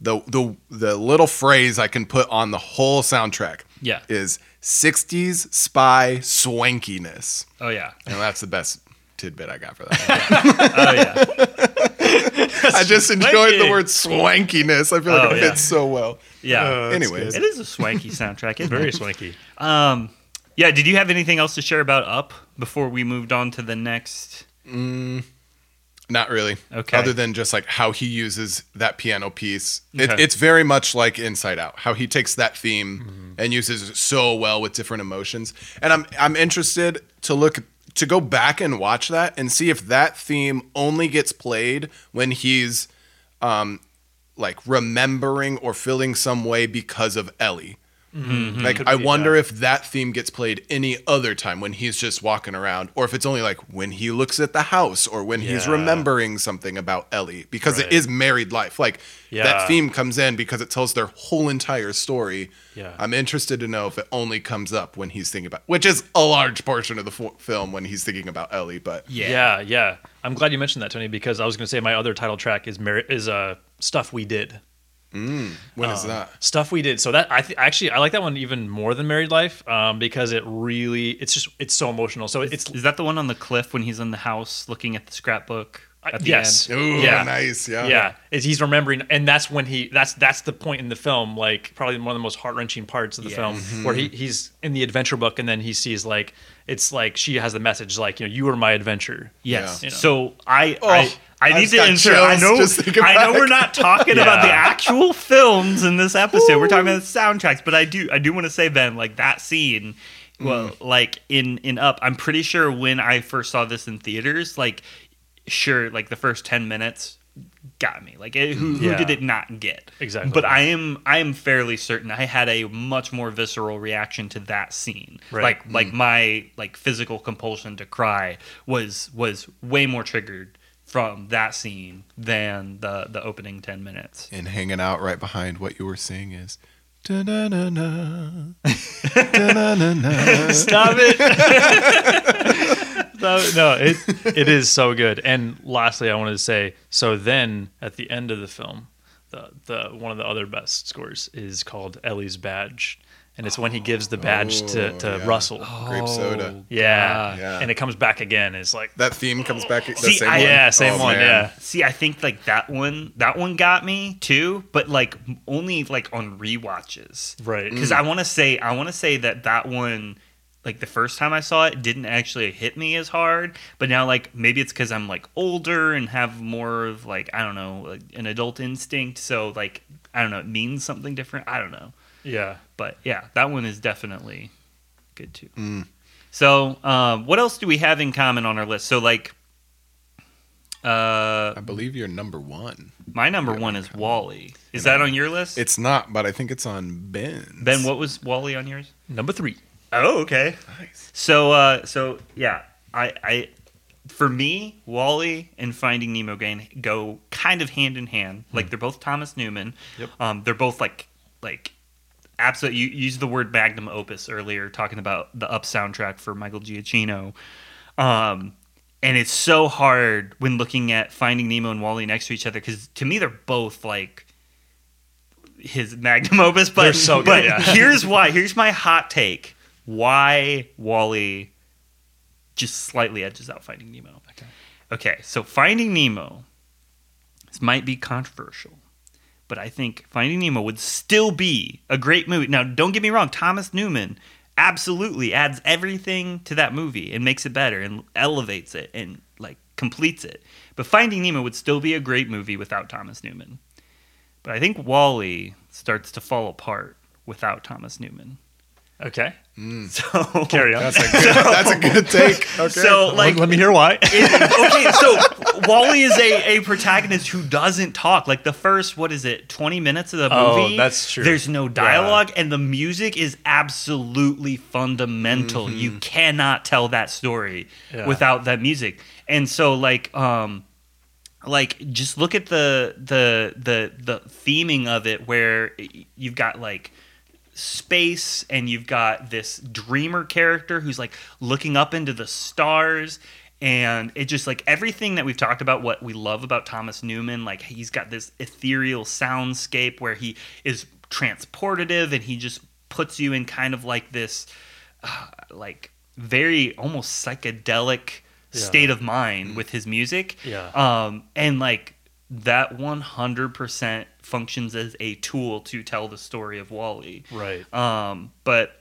the the the little phrase I can put on the whole soundtrack Yeah. is 60s spy swankiness. oh yeah. And that's the best tidbit I got for that. Oh yeah. I just enjoyed the word swankiness. I feel like Oh, it yeah. fits so well. Yeah. Uh, anyways, it is a swanky soundtrack. Isn't Very swanky. Um, yeah. Did you have anything else to share about Up before we moved on to the next? Not really. Okay. Other than just like how he uses that piano piece. It, Okay. it's very much like Inside Out. How he takes that theme Mm-hmm. and uses it so well with different emotions. And I'm I'm interested to look to go back and watch that and see if that theme only gets played when he's um like remembering or feeling some way because of Ellie. Like I wonder if that theme gets played any other time when he's just walking around, or if it's only like when he looks at the house or when he's remembering something about Ellie, because Right. it is married life. Like Yeah. that theme comes in because it tells their whole entire story. Yeah. I'm interested to know if it only comes up when he's thinking about, which is a large portion of the fo- film when he's thinking about Ellie. But Yeah. yeah, I'm glad you mentioned that, Tony, because I was going to say my other title track is Mar- is uh, stuff we did. When is that? Stuff we did. So that I th- actually I like that one even more than Married Life um, because it really it's just it's so emotional. So it's Is that the one on the cliff when he's in the house looking at the scrapbook at the yes, end? Ooh, yeah. nice. Yeah. yeah, is he's remembering, and that's when he that's that's the point in the film, like probably one of the most heart wrenching parts of the Yeah. film, where he he's in the adventure book, and then he sees like it's like she has the message like you know you were my adventure. Yes. Yeah. You know. So I Oh, I, I I need to got insert. I know. I know we're not talking about the actual films in this episode. We're talking about the soundtracks. But I do I do want to say Ben, like that scene. Well, Mm. like in in Up, I'm pretty sure when I first saw this in theaters, like sure, like the first ten minutes got me. Like it, who, who did it not get? Exactly. But I am I am fairly certain I had a much more visceral reaction to that scene. Right. Like like mm. my like physical compulsion to cry was was way more triggered from that scene than the the opening 10 minutes. And hanging out right behind what you were saying is. Da-na-na-na, da-na-na-na. Stop it. no, no, it it is so good. And lastly, I wanted to say, so then at the end of the film, the the one of the other best scores is called Ellie's badge, and it's when he gives the badge to, Oh, to yeah. Russell. Grape oh, soda. Yeah. Yeah. and it comes back again. It's like That theme comes back. The See, same I- one? yeah, same Oh, one. man. Yeah, See, I think like that one that one got me too, but like only like on rewatches. right. because I want to say I want to say that that one, like the first time I saw it, didn't actually hit me as hard. But now, like maybe it's because I'm like older and have more of like I don't know like, an adult instinct. So like I don't know, it means something different. I don't know, Yeah. but yeah, that one is definitely good too. So, um, what else do we have in common on our list? So like. Uh, I believe you're number one. my number one is WALL-E. Is that on your list? It's not, but I think it's on Ben's. Ben, what was WALL-E on yours? Number three. Oh, okay. Nice. So, uh, so yeah, I, I, for me, WALL-E and Finding Nemo gain go kind of hand in hand. Like they're both Thomas Newman. Yep. Um, they're both like, like, absolute. You used the word magnum opus earlier, talking about the Up soundtrack for Michael Giacchino. Um, and it's so hard when looking at Finding Nemo and WALL-E next to each other because to me they're both like his magnum opus. But They're so good, But yeah. here's why. Here's my hot take. Why WALL-E just slightly edges out Finding Nemo. Okay. Okay, so Finding Nemo. This might be controversial, but I think Finding Nemo would still be a great movie. Now, don't get me wrong, Thomas Newman absolutely adds everything to that movie and makes it better and elevates it and like completes it. But Finding Nemo would still be a great movie without Thomas Newman. But I think WALL-E starts to fall apart without Thomas Newman. Okay. So Carry on. That's a good, that's a good take. Okay. So like let, let me hear why. it- okay, so WALL-E is a, a protagonist who doesn't talk. Like the first, what is it, 20 minutes of the movie? Oh, movie? that's true. There's no dialogue, and the music is absolutely fundamental. You cannot tell that story Yeah. without that music. And so, like, um, like just look at the the the the theming of it, where you've got like space and you've got this dreamer character who's like looking up into the stars and it just like everything that we've talked about what we love about Thomas Newman like he's got this ethereal soundscape where he is transportative and he just puts you in kind of like this uh, like very almost psychedelic state of mind with his music. Yeah. Um, and like that 100% functions as a tool to tell the story of WALL-E. Right. Um, but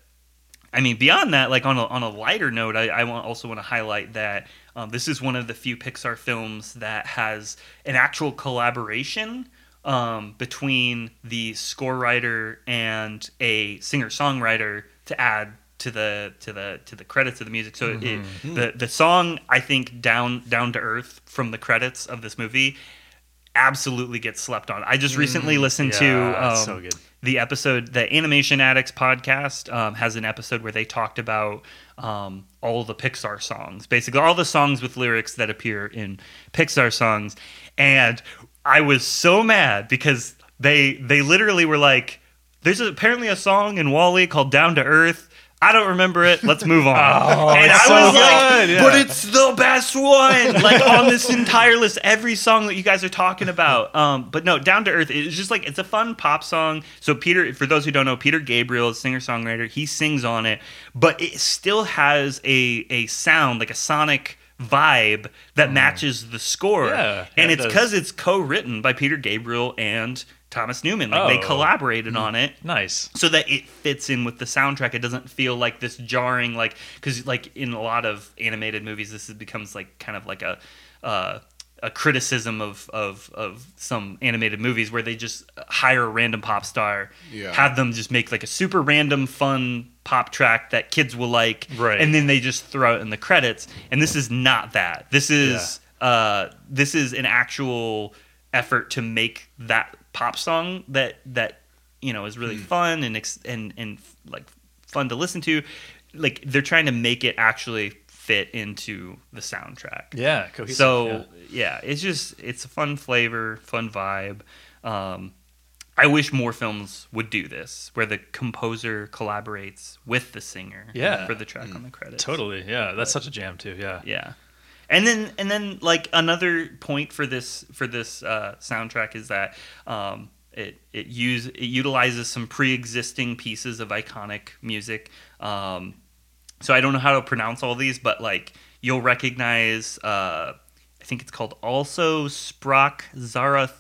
I mean, beyond that, like on a, on a lighter note, I, I want, also want to highlight that um, this is one of the few Pixar films that has an actual collaboration um, between the score writer and a singer songwriter to add to the to the to the credits of the music. So it, the the song I think down down to earth from the credits of this movie absolutely gets slept on. I just recently listened to Yeah, um, so good. the episode the animation addicts podcast um, has an episode where they talked about um, all the pixar songs basically all the songs with lyrics that appear in pixar songs and i was so mad because they they literally were like there's apparently a song in WALL-E called down to earth I don't remember it. Let's move on. and I so was like, good, yeah. but it's the best one. Like on this entire list, every song that you guys are talking about. Um, but no, Down to Earth is just like it's a fun pop song. So Peter, for those who don't know, Peter Gabriel is a singer songwriter. He sings on it, but it still has a a sound like a sonic vibe that matches the score. Mm. Yeah, and it's because it's co-written by Peter Gabriel and Thomas Newman. Like they Oh. collaborated on it Nice. so that it fits in with the soundtrack. It doesn't feel like this jarring, like because like in a lot of animated movies, this becomes like kind of like a uh, a criticism of, of of some animated movies where they just hire a random pop star, Yeah. have them just make like a super random fun pop track that kids will like, Right. and then they just throw it in the credits. And this is not that. This is uh, this is an actual effort to make that pop song that that you know is really fun and ex- and and like fun to listen to. Like they're trying to make it actually fit into the soundtrack. Yeah. Cohesive. So yeah. yeah. it's just it's a fun flavor, fun vibe. Um, I wish more films would do this, where the composer collaborates with the singer. Yeah. for the track on the credits. totally. Yeah. That's such a jam too. Yeah. Yeah. And then and then like another point for this for this uh, soundtrack is that um, it it use it utilizes some pre-existing pieces of iconic music. Um, so I don't know how to pronounce all these, but like you'll recognize. Uh, I think it's called also Sprach Zarathustra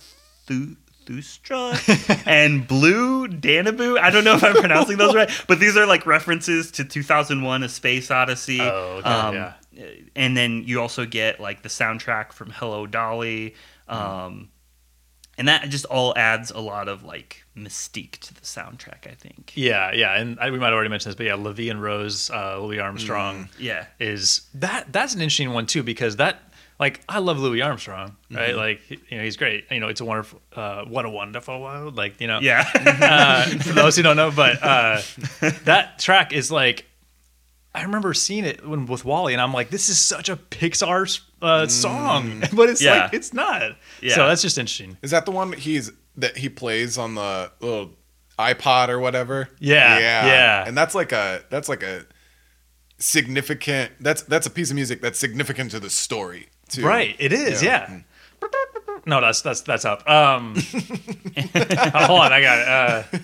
and Blue Danaboo. I don't know if I'm pronouncing those right, but these are like references to 2001: A Space Odyssey. Oh, okay, Um, yeah. And then you also get like the soundtrack from Hello Dolly. Um, and that just all adds a lot of like mystique to the soundtrack, I think. Yeah, yeah, and I, we might have already mentioned this, but yeah, La Vie en Rose, uh, Louis Armstrong Yeah. is that. That's an interesting one too because that, like, I love Louis Armstrong, right? Like, you know, he's great. You know, it's a wonderful, uh, what a wonderful world. Like, you know, Yeah. uh, for those who don't know, but uh, that track is like, I remember seeing it when, with WALL-E, and I'm like, this is such a Pixar uh, song, but it's Yeah. like it's not. Yeah. So that's just interesting. Is that the one that he's that he plays on the little iPod or whatever? Yeah, yeah. yeah. And that's like a that's like a significant that's that's a piece of music that's significant to the story too. Right, it is, Yeah. yeah. No, that's that's that's up. Um, hold on, I got it. Uh,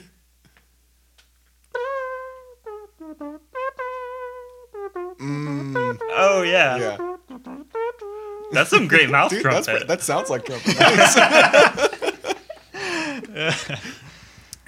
oh yeah. Yeah. That's some great mouth Dude, that's, trumpet. that sounds like trumpet.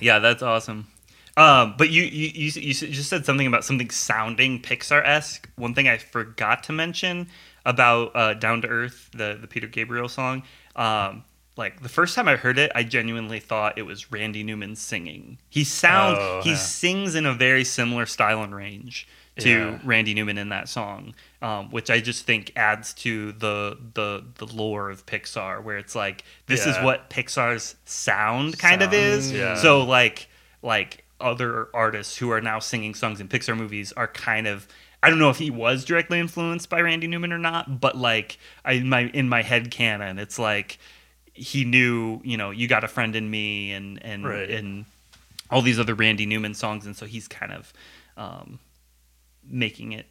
Yeah, that's awesome. Um, but you, you you you just said something about something sounding Pixar esque. One thing I forgot to mention about uh, Down to Earth, the the Peter Gabriel song. Um, like the first time I heard it, I genuinely thought it was Randy Newman singing. He sounds Oh, he yeah. sings in a very similar style and range to Yeah. Randy Newman in that song, um, which I just think adds to the the the lore of Pixar, where it's like this is what Pixar's sound kind of is. Yeah. So like like other artists who are now singing songs in Pixar movies are kind of I don't know if he was directly influenced by Randy Newman or not, but like I in my in my head canon, it's like he knew, you know, you got a friend in me and and Right. and all these other Randy Newman songs, and so he's kind of um, making it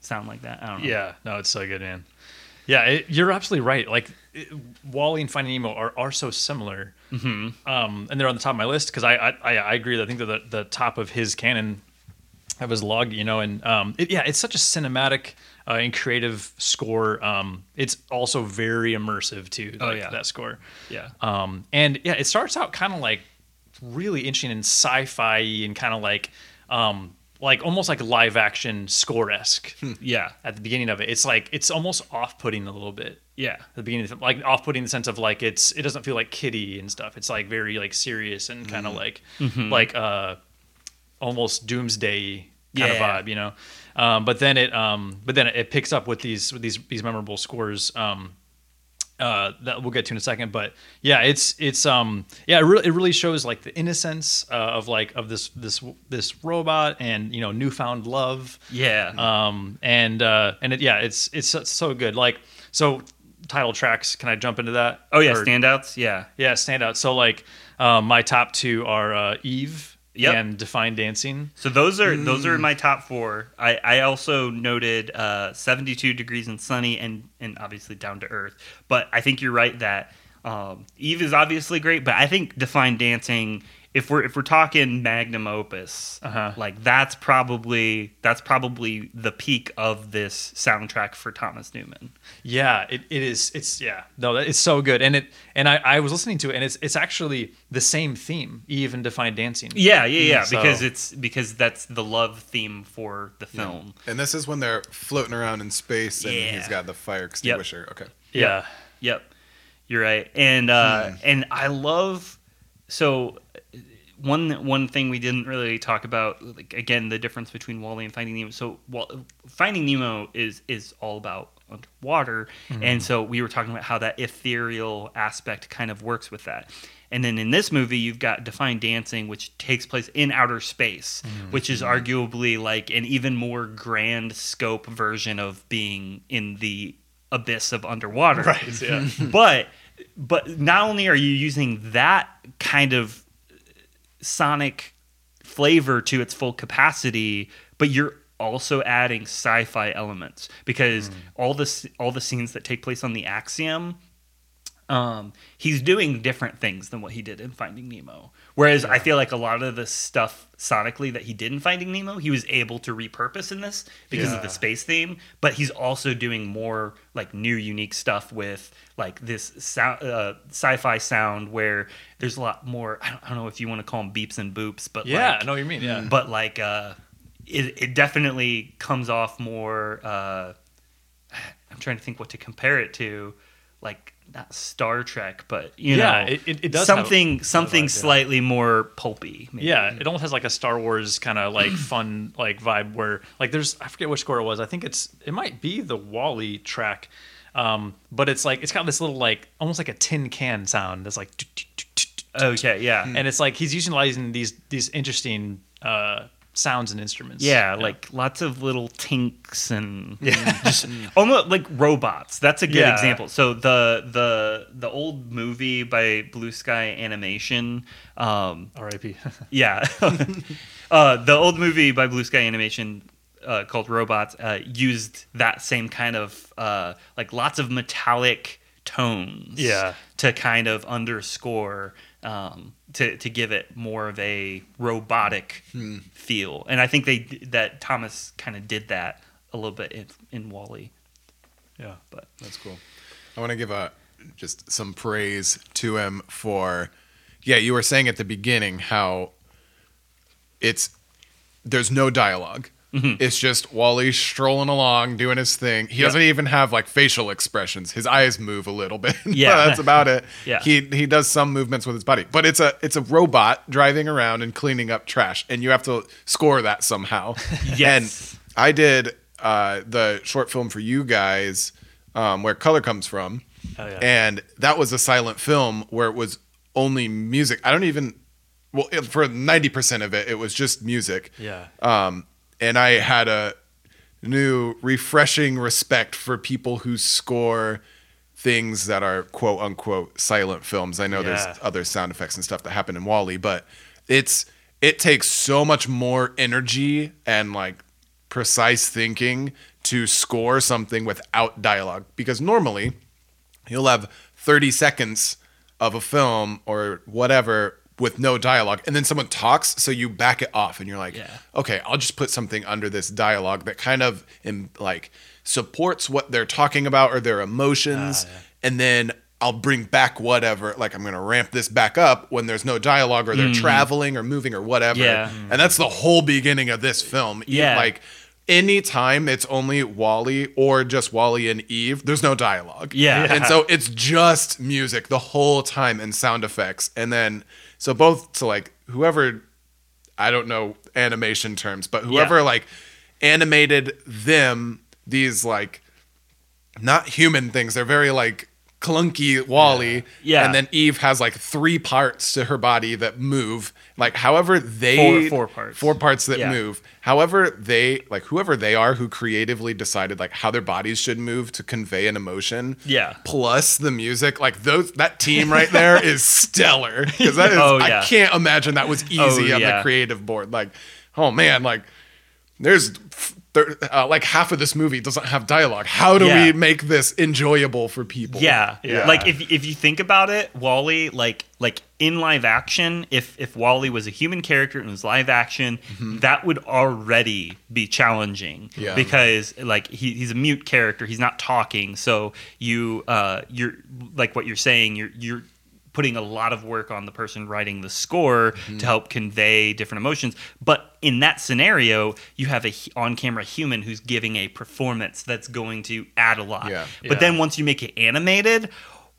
sound like that. I don't know. yeah, no, it's so good, man. Yeah, it, you're absolutely right. Like it, WALL-E and Finding Nemo are, are so similar, mm-hmm. um, and they're on the top of my list because I, I I I agree. That I think they're the, the top of his canon of his log, you know, and um, it, yeah, it's such a cinematic uh, and creative score. Um, it's also very immersive too. Oh, yeah. that score. Yeah. Um, and yeah, it starts out kind of like really interesting and sci-fi and kind of like um, like almost like live action score esque yeah. at the beginning of it. It's like it's almost off putting a little bit. Yeah. At the beginning, of, like off putting in the sense of like it's it doesn't feel like kiddie and stuff. It's like very like serious and kind of like like uh almost doomsday kind Yeah. of vibe, you know. Um, but then it um but then it picks up with these with these these memorable scores. Um, uh, that we'll get to in a second. But yeah, it's it's um yeah, it really, it really shows like the innocence uh, of like of this this this robot and you know newfound love. Yeah. Um and uh and it, yeah, it's it's so, good. Like so title tracks. Can I jump into that? oh yeah, Or- standouts. Yeah. yeah, standouts. So like um, my top two are uh, Eve Yep. and Define Dancing. So those are those are my top four. I, I also noted uh, 72 degrees and sunny and and obviously down to earth. But I think you're right that um, Eve is obviously great, but I think Define Dancing. If we're if we're talking magnum opus, Uh-huh. like that's probably that's probably the peak of this soundtrack for Thomas Newman. Yeah, it, it is. It's yeah. No, it's so good. And it and I, I was listening to it, and it's it's actually the same theme, Eve and Define Dancing. Yeah, yeah, yeah. So- Because it's because that's the love theme for the film. And this is when they're floating around in space and Yeah. he's got the fire extinguisher. Okay. yeah. Yep, you're right. And uh, Hmm. and I love so one one thing we didn't really talk about like again the difference between WALL-E and Finding Nemo. So Wal- Finding Nemo is is all about underwater, Hmm. and so we were talking about how that ethereal aspect kind of works with that. And then in this movie, you've got Define Dancing, which takes place in outer space, Hmm. which is arguably like an even more grand scope version of being in the abyss of underwater. Right. Yeah. but but not only are you using that kind of sonic flavor to its full capacity, but you're also adding sci-fi elements because mm. all the all the scenes that take place on the Axiom um, he's doing different things than what he did in Finding Nemo. Whereas I feel like a lot of the stuff sonically that he did in Finding Nemo, he was able to repurpose in this because of the space theme. But he's also doing more like new, unique stuff with like this uh, sci-fi sound where there's a lot more. I don't, I don't know if you want to call them beeps and boops, but Yeah. like, I know what you mean. Yeah. but like uh it, it definitely comes off more uh i'm trying to think what to compare it to like not star trek but you Yeah, know it- it- does have something something vibe, yeah. slightly more pulpy maybe. Yeah, it almost has like a Star Wars kind of like fun like vibe where like there's I forget which score it was. I think it's it might be the WALL-E track, um, but it's like it's got this little like almost like a tin can sound that's like, okay yeah and it's like he's utilizing these these interesting uh, sounds and instruments. yeah, like lots of little tinks and yeah. just almost like robots. That's a good Yeah. example. So the the the old movie by Blue Sky Animation, um, R.I.P. Yeah. uh, the old movie by Blue Sky Animation uh, called Robots uh, used that same kind of uh, like lots of metallic tones. Yeah. To kind of underscore um, to to give it more of a robotic feel, and I think they that Thomas kind of did that a little bit in, in WALL-E. yeah. But That's cool. I want to give a just some praise to him for yeah, you were saying at the beginning how it's there's no dialog It's just WALL-E strolling along doing his thing. He Yep. doesn't even have like facial expressions. His eyes move a little bit. Yeah. that's about it. Yeah. He he does some movements with his body. But it's a it's a robot driving around and cleaning up trash and you have to score that somehow. Yes. And I did uh, the short film for you guys um, where color comes from. Oh, yeah. And that was a silent film where it was only music. I don't even well for 90% of it it was just music. Yeah. Um, and I had a new refreshing respect for people who score things that are quote unquote silent films. I know Yeah. there's other sound effects and stuff that happen in WALL-E, but it's it takes so much more energy and like precise thinking to score something without dialogue because normally you'll have 30 seconds of a film or whatever with no dialogue and then someone talks so you back it off and you're like Yeah. okay i'll just put something under this dialogue that kind of um, like supports what they're talking about or their emotions and then i'll bring back whatever like i'm gonna ramp this back up when there's no dialogue or they're traveling or moving or whatever Yeah. and that's the whole beginning of this film Yeah. like anytime it's only WALL-E or just WALL-E and eve there's no dialogue Yeah. and so it's just music the whole time and sound effects and then so both to like whoever i don't know animation terms but whoever Yeah. like animated them these like not human things they're very like clunky WALL-E Yeah. and then eve has like three parts to her body that move like however they Four- four parts. four parts that Yeah. move however they like whoever they are who creatively decided like how their bodies should move to convey an emotion Yeah. plus the music like those that team right there is stellar because that is Oh, yeah. i can't imagine that was easy Oh, on yeah. the creative board like oh man like there's there, uh, like half of this movie doesn't have dialogue how do Yeah. we make this enjoyable for people Yeah. Yeah. Like if if you think about it, WALL-E like like in live action, if if WALL-E was a human character and was live action, that would already be challenging. Yeah. Because like he, he's a mute character, he's not talking, so you uh you're like what you're saying, you're you're putting a lot of work on the person writing the score to mm-hmm. help convey different emotions. But in that scenario, you have a on-camera human who's giving a performance that's going to add a lot. Yeah. But Yeah. then once you make it animated,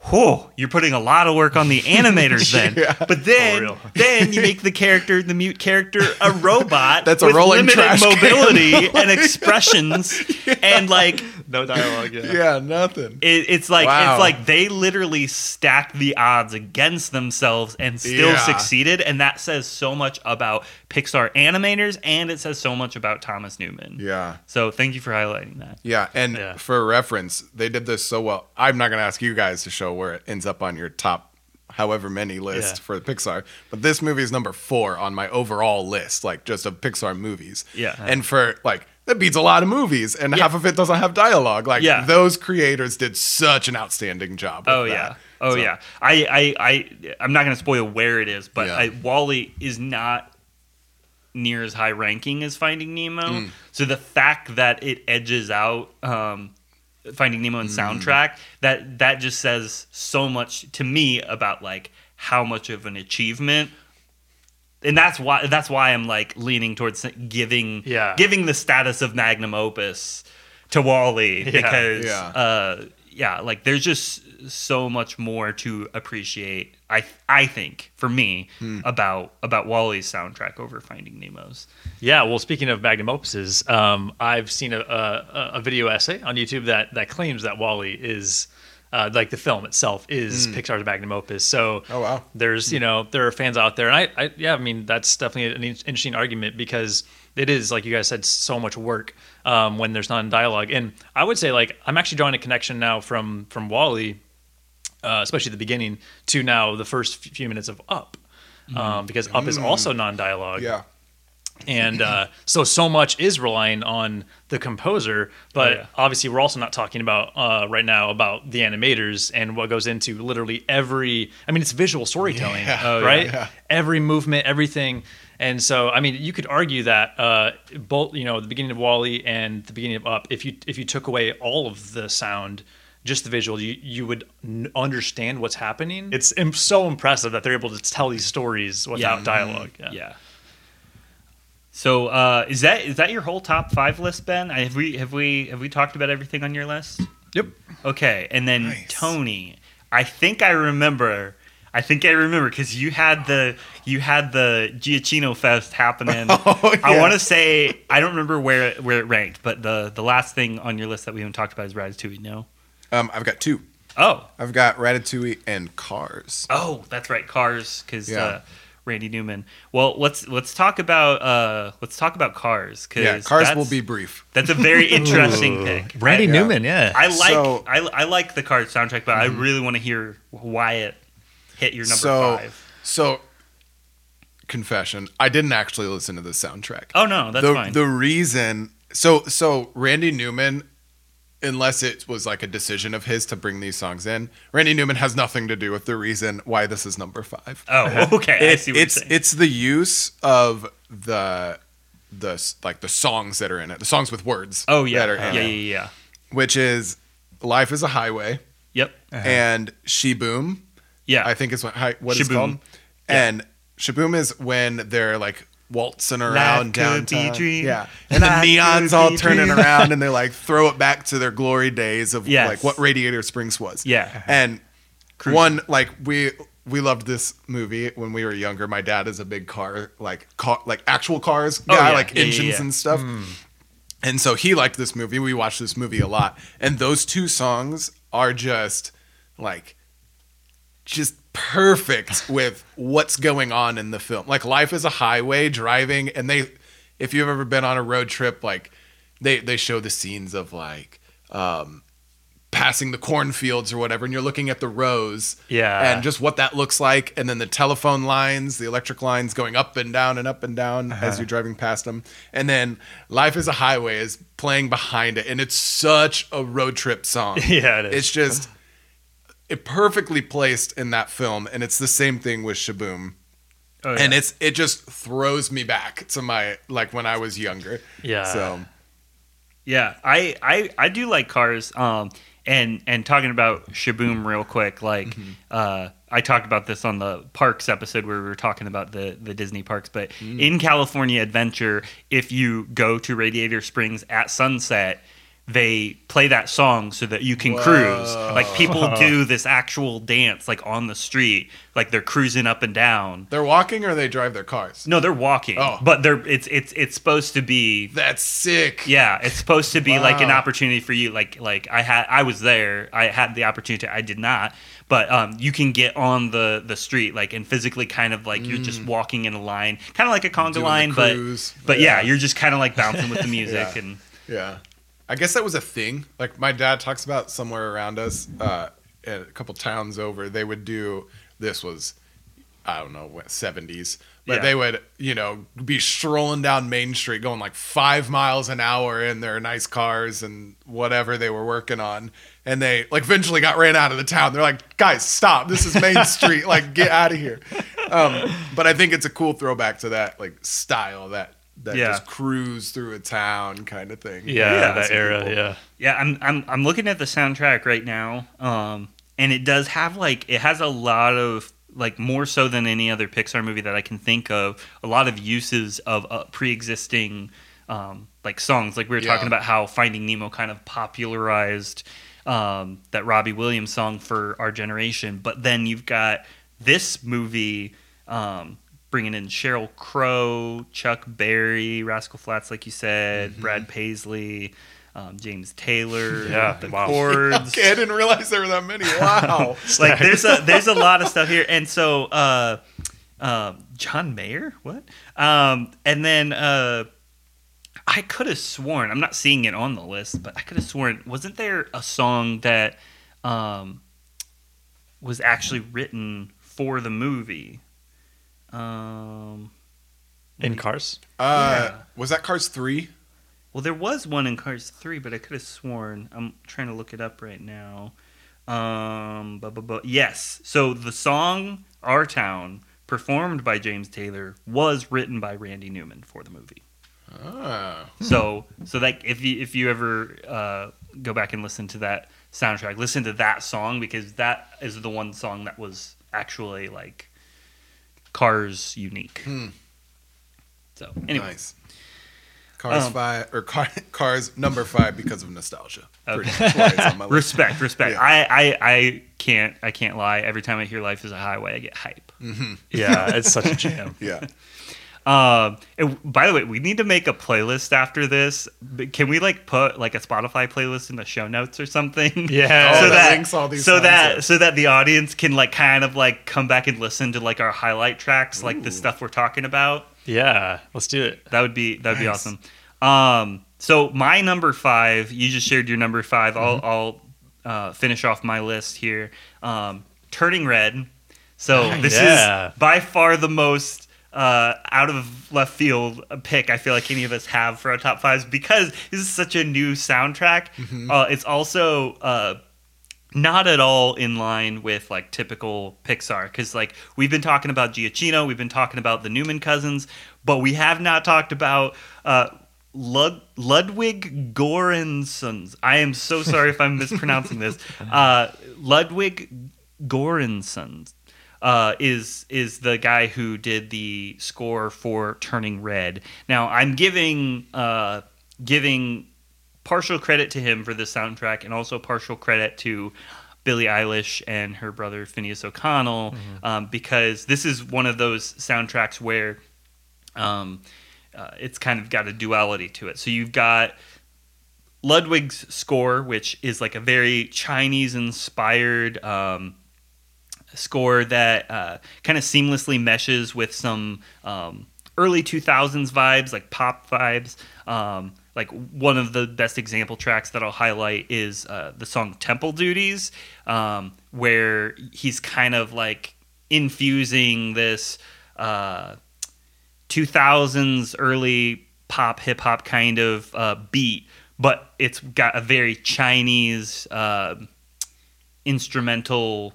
whoa, you're putting a lot of work on the animators then. yeah. But then, oh, then you make the character, the mute character, a robot That's a with rolling limited mobility and expressions, and like No dialogue. Yeah. yeah nothing it, it's like Wow. it's like they literally stacked the odds against themselves and still Yeah. succeeded, and that says so much about Pixar animators, and it says so much about Thomas Newman. yeah So thank you for highlighting that. Yeah, and Yeah. for reference, they did this so well. I'm not going to ask you guys to show where it ends up on your top, however many list Yeah. for Pixar, but this movie is number four on my overall list, like just of Pixar movies. Yeah. and for like that beats a lot of movies, and half of it doesn't have dialogue. Like Yeah. those creators did such an outstanding job. with Oh that. yeah. Oh So- yeah. I I I I'm not going to spoil where it is, but Yeah. I, WALL-E is not near as high ranking as Finding Nemo. Mm. So the fact that it edges out um, Finding Nemo and Mm. soundtrack that that just says so much to me about like how much of an achievement. And that's why that's why I'm like leaning towards giving Yeah. giving the status of magnum opus to WALL-E Yeah. because Yeah. uh yeah, like there's just so much more to appreciate. I I think for me Hmm. about about WALL-E's soundtrack over Finding Nemo's. Yeah, well, speaking of magnum opuses, um, I've seen a, a, a video essay on YouTube that, that claims that WALL-E is, uh, like the film itself, is Pixar's magnum opus. So. Oh, wow. there's you know there are fans out there, and I, I yeah, I mean that's definitely an interesting argument because it is like you guys said, so much work um, when there's non dialogue, and I would say like I'm actually drawing a connection now from from WALL-E, uh, especially the beginning, to now the first few minutes of Up. Um, because Up is also non-dialogue, yeah. and uh, so so much is relying on the composer but Oh, yeah. obviously we're also not talking about uh, right now about the animators and what goes into literally every i mean it's visual storytelling Yeah. Oh, yeah. right Yeah. every movement everything and so i mean you could argue that uh, both you know the beginning of WALL-E and the beginning of up if you if you took away all of the sound just the visual you you would n- understand what's happening it's im- so impressive that they're able to tell these stories without Yeah. dialogue Yeah. So uh, is that is that your whole top five list, Ben? I- Have we have we have we talked about everything on your list? yep Okay, and then Nice. Tony. I think I remember. I think I remember because you had the you had the Giacchino Fest happening. Oh, I want to say I don't remember where it, where it ranked, but the the last thing on your list that we haven't talked about is Ratatouille. No. Um, I've got two. Oh, I've got Ratatouille and Cars. oh, that's right, Cars, because Yeah. uh, Randy Newman. Well, let's let's talk about uh, let's talk about Cars. Cause Yeah, Cars will that's- be brief. That's a very interesting pick. randy I, newman yeah I like So- I, I like the Cars soundtrack, but I really want to hear why it hit your number so, five. so confession, I didn't actually listen to the soundtrack. Oh no, that's the fine. the reason so so Randy Newman unless it was like a decision of his to bring these songs in. Randy Newman has nothing to do with the reason why this is number five. Oh, uh-huh. okay. I It- see what it's you're saying. it's the use of the the like the songs that are in it, the songs with words. oh yeah, that are uh-huh. yeah, in yeah, it, yeah, which is "Life Is a Highway" Yep. Uh-huh. and "She Boom." Yeah. I think is what hi- what it's Shaboom. called. And Shaboom is when they're like waltzing around downtown. Yeah. And the neons all turning dream. around and they like throw it back to their glory days of Yes. like what Radiator Springs was. Yeah. And one like we we loved this movie when we were younger. My dad is a big car like car like actual cars Oh, yeah. like Yeah, engines yeah. and stuff. And so he liked this movie. We watched this movie a lot. And those two songs are just like just perfect with what's going on in the film. Like life is a highway driving and they if you've ever been on a road trip like they they show the scenes of like um passing the cornfields or whatever and you're looking at the rows Yeah. and just what that looks like and then the telephone lines the electric lines going up and down and up and down as you're driving past them and then life is a highway is playing behind it and it's such a road trip song Yeah, it is. it's just it perfectly placed in that film and it's the same thing with shaboom Oh, yeah. and it's it just throws me back to my like when i was younger Yeah. so Yeah, I, I I do like cars. Um, and and talking about Shaboom real quick, like Mm-hmm. uh, I talked about this on the parks episode where we were talking about the the Disney parks. But Mm. in California Adventure, if you go to Radiator Springs at sunset. They play that song so that you can cruise. Like people do this actual dance, like on the street, like they're cruising up and down. they're walking or they drive their cars No, they're walking, Oh. but they're it's it's it's supposed to be that's sick yeah, it's supposed to be like an opportunity for you. Like like I had I was there. I had the opportunity. I did not. But um, you can get on the the street like and physically kind of like you're just walking in a line, kind of like a conga Mm. Doing line, but but yeah. Yeah. you're just kind of like bouncing with the music Yeah. and Yeah. I guess that was a thing. Like my dad talks about somewhere around us, uh, a couple towns over, they would do this was I don't know, what, 70s. But Yeah. they would, you know, be strolling down Main Street going like 5 miles an hour in their nice cars and whatever they were working on. And they like eventually got ran out of the town. They're like, "Guys, stop. This is Main Street. Like get out of here." Um, but I think it's a cool throwback to that like style that that Yeah. just cruise through a town kind of thing. Yeah, Yeah, that era. cool. Yeah. Yeah, I'm I'm I'm looking at the soundtrack right now, um, and it does have like it has a lot of like more so than any other Pixar movie that I can think of, a lot of uses of uh, pre-existing um, like songs. Like we were Yeah. talking about how Finding Nemo kind of popularized um, that Robbie Williams song for our generation, but then you've got this movie. Um, Bringing in Sheryl Crow, Chuck Berry, Rascal Flatts, like you said, Mm-hmm. Brad Paisley, um, James Taylor, Yeah, the wow. chords. Okay, I didn't realize there were that many. Wow. like there's a there's a lot of stuff here, and so uh, um, John Mayer, what? Um, and then uh, I could have sworn I'm not seeing it on the list, but I could have sworn wasn't there a song that um, was actually written for the movie? Um, In Cars. Uh, Yeah. Was that Cars 3? Well, there was one in Cars 3, but I could have sworn. I'm trying to look it up right now. Um, bu- bu- bu- yes. So the song Our Town, performed by James Taylor, was written by Randy Newman for the movie. Ah. So, so like if you if you ever uh, go back and listen to that soundtrack, listen to that song because that is the one song that was actually like Cars unique. Hmm. So anyway, Nice. Cars Um, 5, or car, Cars number 5 because of nostalgia. Okay. Much why it's on my list. respect respect Yeah. I, I i can't i can't lie every time i hear life is a highway i get hype Yeah, it's such a jam. Yeah. Um and by the way we need to make a playlist after this can we like put like a spotify playlist in the show notes or something Yeah. So that that links all these so songs that up. so that the audience can like kind of like come back and listen to like our highlight tracks like the stuff we're talking about Yeah, let's do it. that would be that would be awesome. Um, so my number five, you just shared your number 5 Mm-hmm. I'll I'll uh, finish off my list here. Um, Turning Red. So this Yeah. is by far the most uh, out of left field pick I feel like any of us have for our top fives because this is such a new soundtrack. Uh, it's also uh, not at all in line with like typical Pixar because like we've been talking about Giacchino, we've been talking about the Newman cousins, but we have not talked about uh, Lud- Ludwig Göranssons. I am so sorry if I'm mispronouncing this. Uh, Ludwig Göransson uh, is is the guy who did the score for Turning Red. Now I'm giving uh, giving partial credit to him for the soundtrack and also partial credit to Billie Eilish and her brother Finneas O'Connell um, because this is one of those soundtracks where um, uh, it's kind of got a duality to it. So you've got Ludwig's score, which is like a very Chinese inspired um, score that uh, kind of seamlessly meshes with some um, early 2000s vibes, like pop vibes. Um, like one of the best example tracks that I'll highlight is uh, the song Temple Duties, um, where he's kind of like infusing this. Uh, 2000s early pop hip hop kind of uh, beat, but it's got a very Chinese uh, instrumental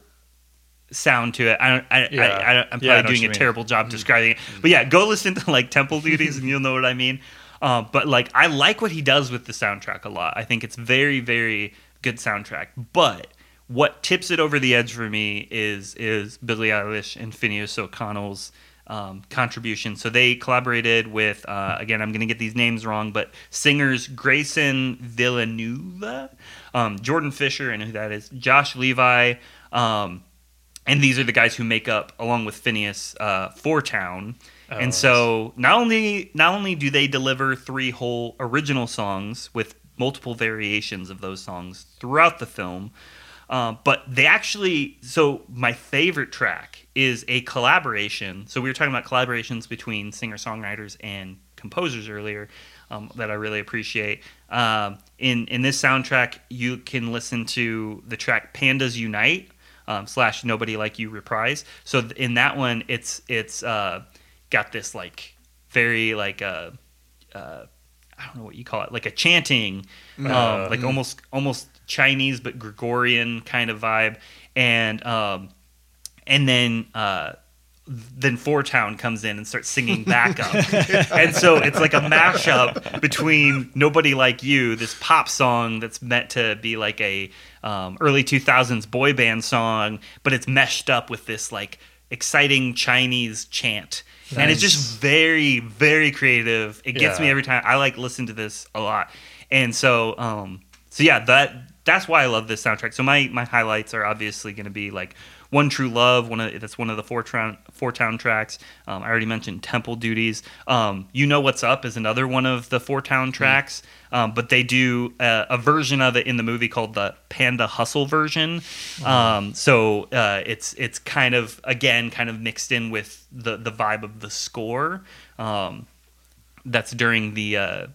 sound to it. I don't, I, Yeah. I, I'm probably Yeah, doing a mean. terrible job describing it, but yeah, go listen to like Temple Duties and you'll know what I mean. Uh, but like, I like what he does with the soundtrack a lot. I think it's very, very good soundtrack. But what tips it over the edge for me is is Billie Eilish and Finneas O'Connell's um, contribution. So they collaborated with uh, again, I'm going to get these names wrong, but singers Grayson Villanueva, um, Jordan Fisher, and who that is, Josh Levi. Um, and these are the guys who make up, along with Finneas, uh, Four Town. and so not only not only do they deliver three whole original songs with multiple variations of those songs throughout the film, uh, but they actually so my favorite track is a collaboration. So we were talking about collaborations between singer songwriters and composers earlier. Um, that I really appreciate. Um, in in this soundtrack, you can listen to the track "Pandas Unite" um, slash "Nobody Like You" reprise. So th- in that one, it's it's uh, got this like very like uh, uh, I don't know what you call it, like a chanting, um, like almost almost Chinese but Gregorian kind of vibe, and um, and then uh, then Four Town comes in and starts singing backup, and so it's like a mashup between "Nobody Like You," this pop song that's meant to be like a um, early 2000s boy band song, but it's meshed up with this like exciting Chinese chant. And it's just very, very creative. It gets Yeah. me every time. I like listen to this a lot, and so, um, so yeah, that that's why I love this soundtrack. So my my highlights are obviously going to be like one True Love, one of that's one of the four town four town tracks. Um, I already mentioned Temple Duties. Um, you know what's up is another one of the four town tracks, um, but they do a, a version of it in the movie called the Panda Hustle version. Um, so uh, it's it's kind of again kind of mixed in with the the vibe of the score. Um, that's during the uh,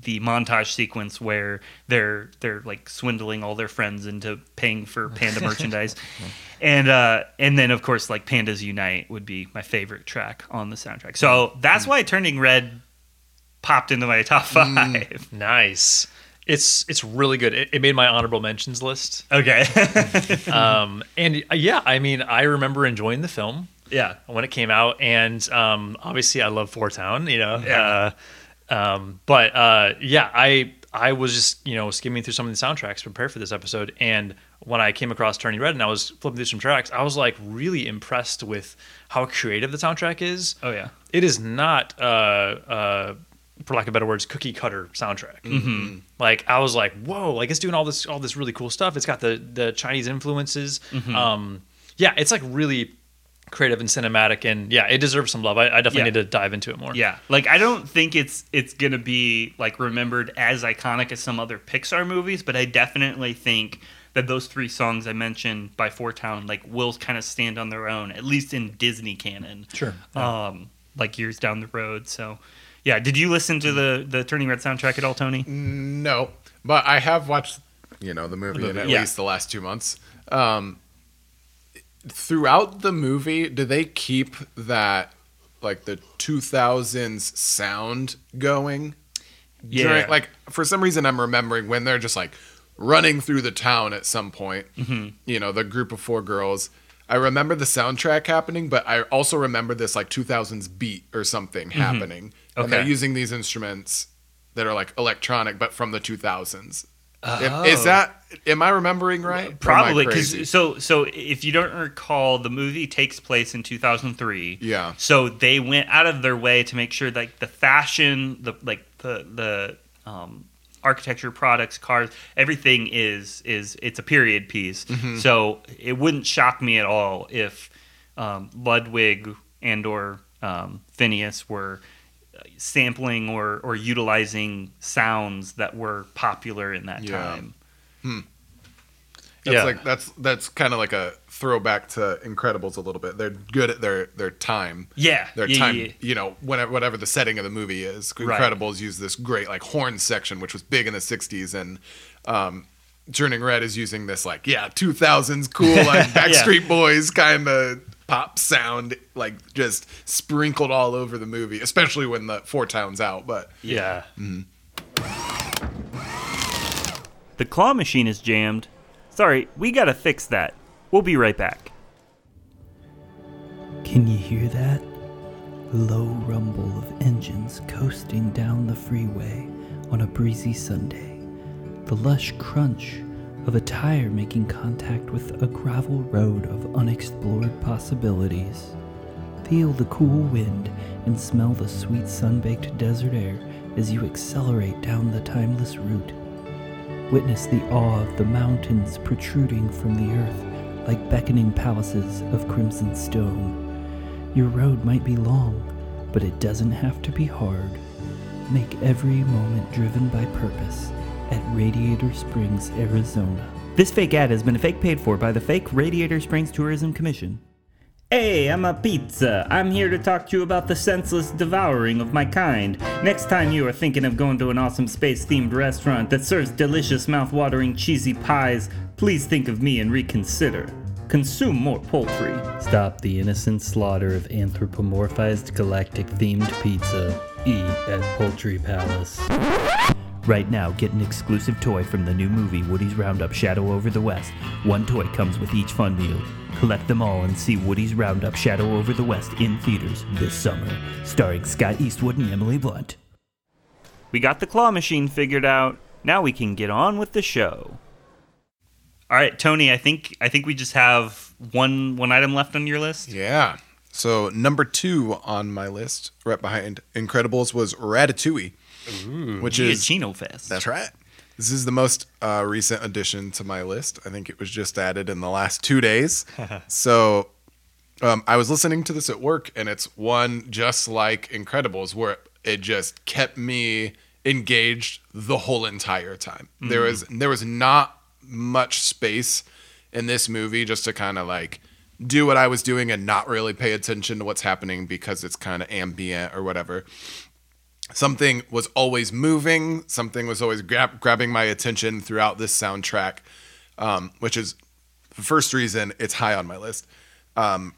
the montage sequence where they're they're like swindling all their friends into paying for panda merchandise and uh and then of course like pandas unite would be my favorite track on the soundtrack so that's why turning red popped into my top five Nice. It's it's really good. It, it made my honorable mentions list. okay Um, and uh, yeah, I mean, I remember enjoying the film yeah when it came out, and um, obviously, I love Four Town. You know, Yeah. uh, um, but uh, yeah, I I was just you know skimming through some of the soundtracks to prepare for this episode, and when I came across Turning Red and I was flipping through some tracks, I was like really impressed with how creative the soundtrack is. oh yeah. It is not uh uh for lack of better words cookie cutter soundtrack. Mm-hmm. like i was like whoa like it's doing all this all this really cool stuff. It's got the the chinese influences. Um yeah it's like really creative and cinematic and yeah it deserves some love. I, I definitely Yeah. need to dive into it more. Yeah, like I don't think it's it's gonna be like remembered as iconic as some other Pixar movies, but I definitely think that those three songs I mentioned by Four Town like will kind of stand on their own, at least in Disney canon. Sure. Um, like years down the road. So, yeah. Did you listen to the the Turning Red soundtrack at all, Tony? No, but I have watched, you know, the movie in at yeah. least the last two months. Um, throughout the movie, do they keep that like the 2000s sound going. Yeah. During, like for some reason I'm remembering when they're just like running through the town at some point. Mm-hmm. You know, the group of four girls. I remember the soundtrack happening, but I also remember this like 2000s beat or something happening. And they're Okay. using these instruments that are like electronic, but from the 2000s. If- Is that? Am I remembering right? Or am I Probably because so so if you don't recall, the movie takes place in 2003. Yeah. So they went out of their way to make sure like the fashion, the like the the um, architecture, products, cars, everything is is it's a period piece. Mm-hmm. So it wouldn't shock me at all if um, Ludwig and or um, Finneas were sampling or or utilizing sounds that were popular in that Yeah. time. That's Yeah. like that's that's kind of like a throwback to Incredibles a little bit. They're good at their their time. Yeah, Their yeah, time, yeah, yeah. you know, whatever whatever the setting of the movie is. Right. Incredibles use this great like horn section, which was big in the '60s, and um, Turning Red is using this like yeah 2000s cool like Backstreet Boys kind of pop sound, like just sprinkled all over the movie, especially when the Four Towns out. But Yeah. The claw machine is jammed. Sorry, we gotta fix that. We'll be right back. Can you hear that? Low rumble of engines coasting down the freeway on a breezy Sunday. The lush crunch of a tire making contact with a gravel road of unexplored possibilities. Feel the cool wind and smell the sweet sun-baked desert air as you accelerate down the timeless route. Witness the awe of the mountains protruding from the earth like beckoning palaces of crimson stone. Your road might be long, but it doesn't have to be hard. Make every moment driven by purpose at Radiator Springs, Arizona. This fake ad has been a fake paid for by the fake Radiator Springs Tourism Commission. Hey, I'm a pizza. I'm here to talk to you about the senseless devouring of my kind. Next time you are thinking of going to an awesome space themed restaurant that serves delicious, mouth-watering, cheesy pies, please think of me and reconsider. Consume more poultry. Stop the innocent slaughter of anthropomorphized galactic themed pizza. Eat at Poultry Palace. Right now, get an exclusive toy from the new movie Woody's Roundup Shadow Over the West. One toy comes with each fun meal. Collect them all and see Woody's Roundup Shadow Over the West in theaters this summer, starring Scott Eastwood and Emily Blunt. We got the claw machine figured out. Now we can get on with the show. All right, Tony. I think I think we just have one one item left on your list. Yeah. So number two on my list, right behind Incredibles, was Ratatouille, which is Chino Fest. that's right. This is the most uh, recent addition to my list. I think it was just added in the last two days. so um, I was listening to this at work, and it's one just like Incredibles, where it just kept me engaged the whole entire time. There was there was not much space in this movie just to kind of like do what I was doing and not really pay attention to what's happening because it's kind of ambient or whatever. Something was always moving something was always grab, grabbing my attention throughout this soundtrack um, which is the first reason it's high on my list. Um,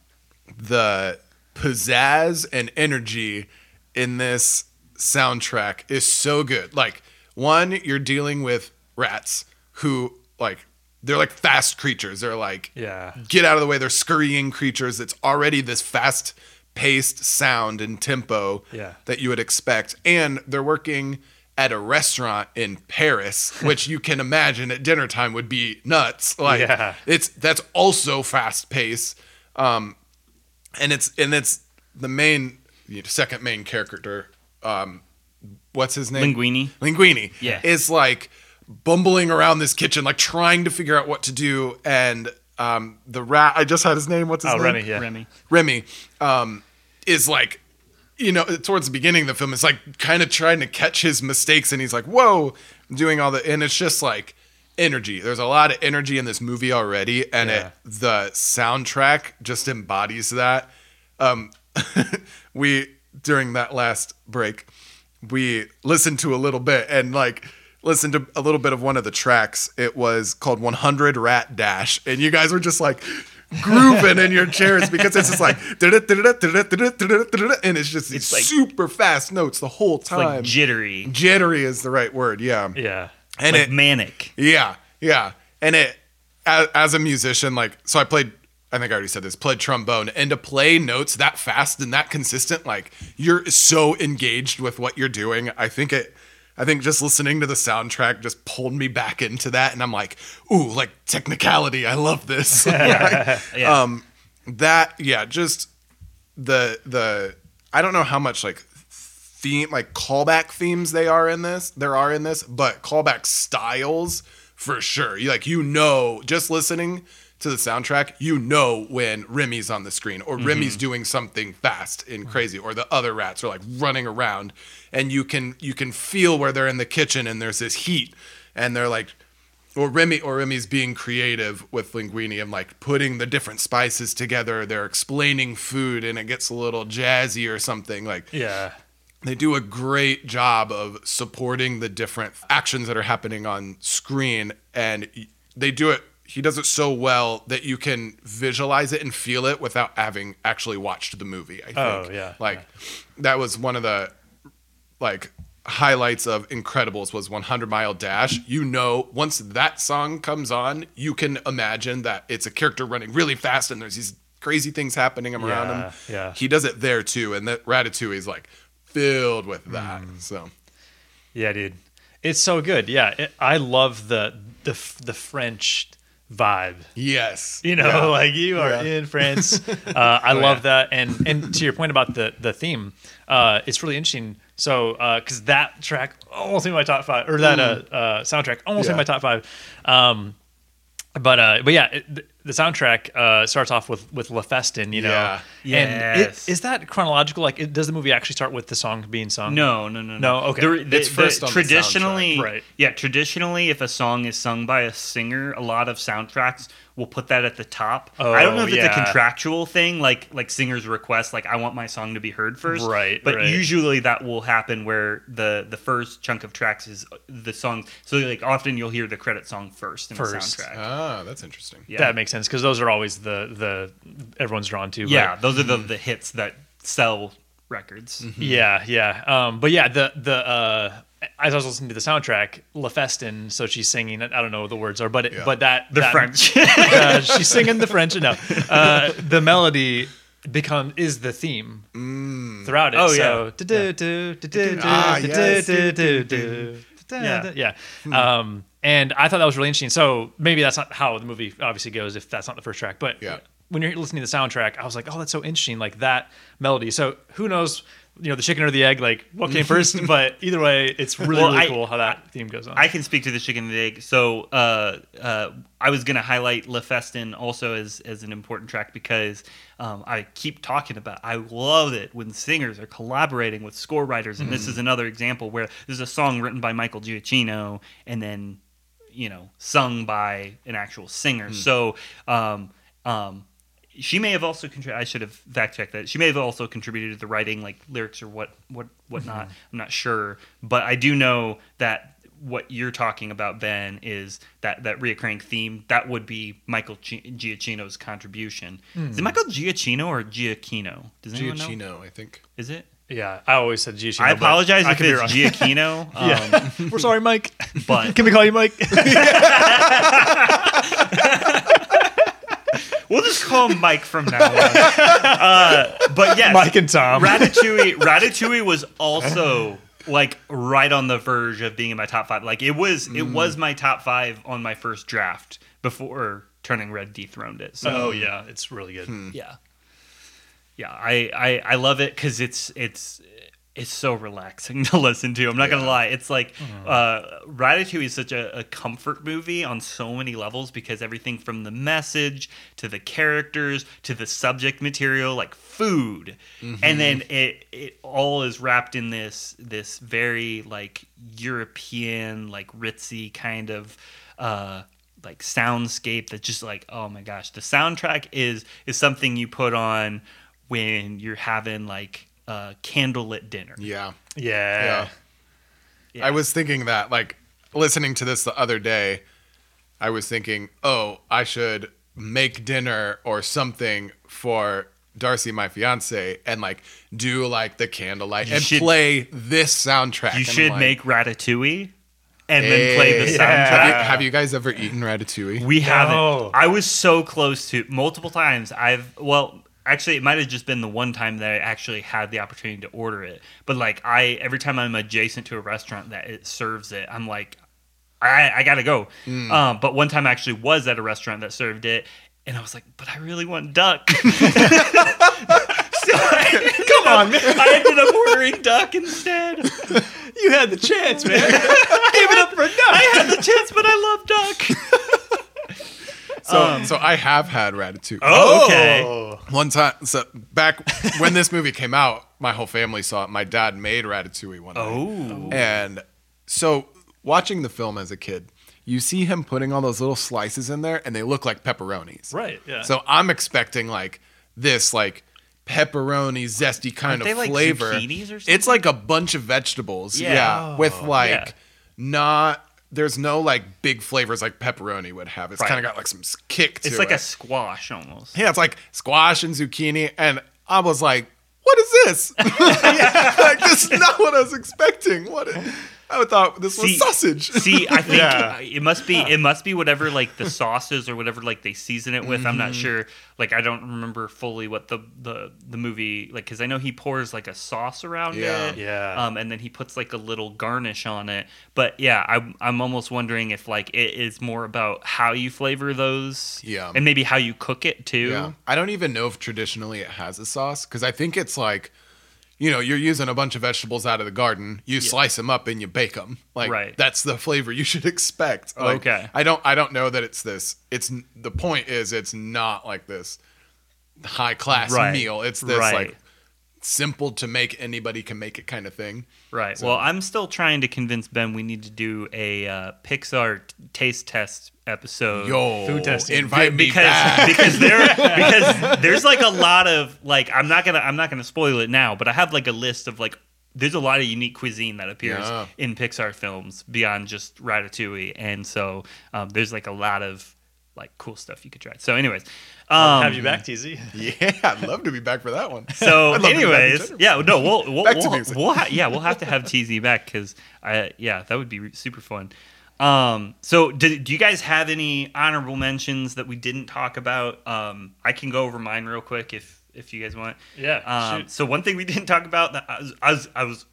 the pizzazz and energy in this soundtrack is so good. Like one you're dealing with rats who like they're like fast creatures they're like Yeah. get out of the way. They're scurrying creatures. It's already this fast paced sound and tempo Yeah. that you would expect. And they're working at a restaurant in Paris, which you can imagine at dinner time would be nuts. Like Yeah. it's that's also fast paced. Um and it's and it's the main you know, second main character. Um what's his name? Linguini. Linguini. Yeah. Is like bumbling around this kitchen, like trying to figure out what to do. And um, the rat, I just had his name. What's his Oh, name? Remy, yeah. Remy. Remy um, is like, you know, towards the beginning of the film, it's like kind of trying to catch his mistakes, and he's like, "Whoa," doing all the, and it's just like energy. There's a lot of energy in this movie already, and Yeah. it the soundtrack just embodies that. Um, we during that last break, we listened to a little bit and like listened to a little bit of one of the tracks. It was called 100 Rat Dash, and you guys were just like grooving in your chairs because it's just like and it's just these like- super fast notes the whole It's like time. jittery, Jittery is the right word, yeah. Yeah. And like it manic. yeah, yeah. And it as, as a musician, like so I played I think I already said this, played trombone. And to play notes that fast and that consistent, like you're so engaged with what you're doing. I think it I think just listening to the soundtrack just pulled me back into that and I'm like, ooh, like technicality, I love this. Like, Yeah. um that yeah, just the the I don't know how much like theme like callback themes they are in this there are in this but callback styles for sure you like you know just listening to the soundtrack you know when Remy's on the screen or mm-hmm. Remy's doing something fast and crazy or the other rats are like running around and you can you can feel where they're in the kitchen and there's this heat and they're like or Remy or Remy's being creative with linguini and like putting the different spices together. They're explaining food and it gets a little jazzy or something. Like Yeah. they do a great job of supporting the different actions that are happening on screen and they do it he does it so well that you can visualize it and feel it without having actually watched the movie i think Oh, yeah, like that was one of the like highlights of incredibles was 100 mile dash you know once that song comes on you can imagine that it's a character running really fast and there's these crazy things happening around Yeah, him yeah. he does it there too and that ratatouille is like filled with that Mm. so Yeah, dude. It's so good. Yeah. It, I love the the the French vibe. yes You know, Yeah. like you are Yeah. in France. Uh, I love that, and and to your point about the the theme, uh, it's really interesting. So, because that track almost in my top five, or that uh, uh, soundtrack almost Yeah. made my top five. Um, but uh, but yeah, it, the- the soundtrack uh, starts off with with La Festin, you know. Yeah. And Yes. it, is that chronological? Like, it, does the movie actually start with the song being sung? No, no, no, No, okay. The- the- It's first the- on the traditionally, soundtrack, right. Yeah, traditionally, if a song is sung by a singer, a lot of soundtracks will put that at the top. Oh, I don't know Oh, if it's a contractual thing, like like singers request, like I want my song to be heard first. Right, But right. usually that will happen where the the first chunk of tracks is the song. So like often you'll hear the credit song first in First. the soundtrack. ah that's interesting yeah. That makes sense because those are always the the everyone's drawn to. but- yeah, those are the the hits that sell records. Mm-hmm. Yeah, yeah. Um, but yeah, the the uh, as I was listening to the soundtrack, La Festin, so she's singing. I don't know what the words are, but it, Yeah. but that The that- French. uh, she's singing the French enough. Uh, the melody become is the theme throughout it. Oh, so, yeah. Ah, yes. do-do-do-do, Yeah. yeah. Um, and I thought that was really interesting. So maybe that's not how the movie obviously goes if that's not the first track, but Yeah. when you're listening to the soundtrack, I was like, oh, that's so interesting, like that melody. So who knows, you know, the chicken or the egg, like what came first? but either way, it's really Well, really I- cool how that theme goes on. I can speak to the chicken and the egg. So uh, uh, I was going to highlight Le Festin also as, as an important track because um, I keep talking about I love it when singers are collaborating with score writers. And this is another example where there's a song written by Michael Giacchino and then, you know, sung by an actual singer. So um, um, she may have also contributed. I should have fact checked that. She may have also contributed to the writing, like lyrics or what what whatnot. I'm not sure, but I do know that what you're talking about, Ben, is that that reoccurring theme. That would be Michael Gi- Giacchino's contribution. Is it Michael Giacchino or Giacchino? Does anyone know? Giacchino I think Is it? Yeah, I always said Giacchino. I apologize I if could it's wrong. Giacchino. Um, Yeah. We're sorry, Mike. but Can we call you Mike? we'll just call him Mike from now on. Uh, but yes, Mike and Tom. Ratatouille. Ratatouille was also like right on the verge of being in my top five. Like it was, it was my top five on my first draft before Turning Red dethroned it. So oh yeah, it's really good. yeah, yeah, I I, I love it because it's it's it's so relaxing to listen to. I'm not gonna lie, it's like uh, Ratatouille is such a, a comfort movie on so many levels because everything from the message to the characters to the subject material, like food, and then it it all is wrapped in this this very like European like ritzy kind of. Uh, like soundscape that just like oh my gosh the soundtrack is is something you put on when you're having like a candlelit dinner yeah Yeah. yeah Yeah. I was thinking that, like, listening to this the other day, I was thinking, oh, I should make dinner or something for Darcy, my fiance, and like do like the candlelight You and should- play this soundtrack. You And I'm should like, make Ratatouille and then play the Hey. soundtrack. Have you, have you guys ever eaten ratatouille? We haven't. I was so close to multiple times. I've well, actually, it might have just been the one time that I actually had the opportunity to order it. But like, I every time I'm adjacent to a restaurant that it serves it, I'm like, I I gotta go. Mm. Um, but one time I actually was at a restaurant that served it, and I was like, but I really want duck. So I, come on, man. I ended up ordering duck instead. You had the chance, man. Give it up for duck. I had the chance, but I love duck. So, um, so I have had ratatouille. Oh, oh, okay. One time, so back when this movie came out, my whole family saw it. My dad made ratatouille one night. Oh. And so watching the film as a kid, you see him putting all those little slices in there and they look like pepperonis. right. Yeah. So I'm expecting like this like pepperoni zesty kind Aren't of they, like, flavor. zucchinis or It's like a bunch of vegetables. Yeah. Yeah. with oh. like yeah. not there's no like big flavors like pepperoni would have. It's Right. kind of got like some kick to It's like it. a squash almost. Yeah, it's like squash and zucchini, and I was like, "What is this? like, this is not what I was expecting. What? I thought this was See- sausage." See, I think Yeah. it must be it must be whatever like the sauces or whatever like they season it with. I'm not sure. Like I don't remember fully what the the the movie like because I know he pours like a sauce around Yeah. it. Yeah. Um, and then he puts like a little garnish on it. But yeah, I'm I'm almost wondering if like it is more about how you flavor those. Yeah. And maybe how you cook it too. yeah, I don't even know if traditionally it has a sauce because I think it's like, you know, you're using a bunch of vegetables out of the garden. You slice them up and you bake them. Like Right. that's the flavor you should expect. Like, Okay. I don't. I don't know that it's this. It's the point is it's not like this high class Right. meal. It's this Right. like simple to make anybody can make it kind of thing. Right. So- Well, I'm still trying to convince Ben we need to do a uh, Pixar t- taste test episode. Yo, Food testing. Invite me because back. because there because there's like a lot of like I'm not gonna I'm not gonna spoil it now, but I have like a list of like there's a lot of unique cuisine that appears Yeah. in Pixar films beyond just Ratatouille, and so um, there's like a lot of like cool stuff you could try. So, anyways, I'll um, have you back, TZ. yeah, I'd love to be back for that one. so, I'd love to be back in anyways, yeah, no, we'll we'll Back we'll, music. we'll ha- yeah, we'll have to have TZ back because I yeah, that would be re- super fun. Um, so do, do you guys have any honorable mentions that we didn't talk about? Um, I can go over mine real quick if if you guys want. Yeah, Um, shoot. so one thing we didn't talk about that I was I was, I was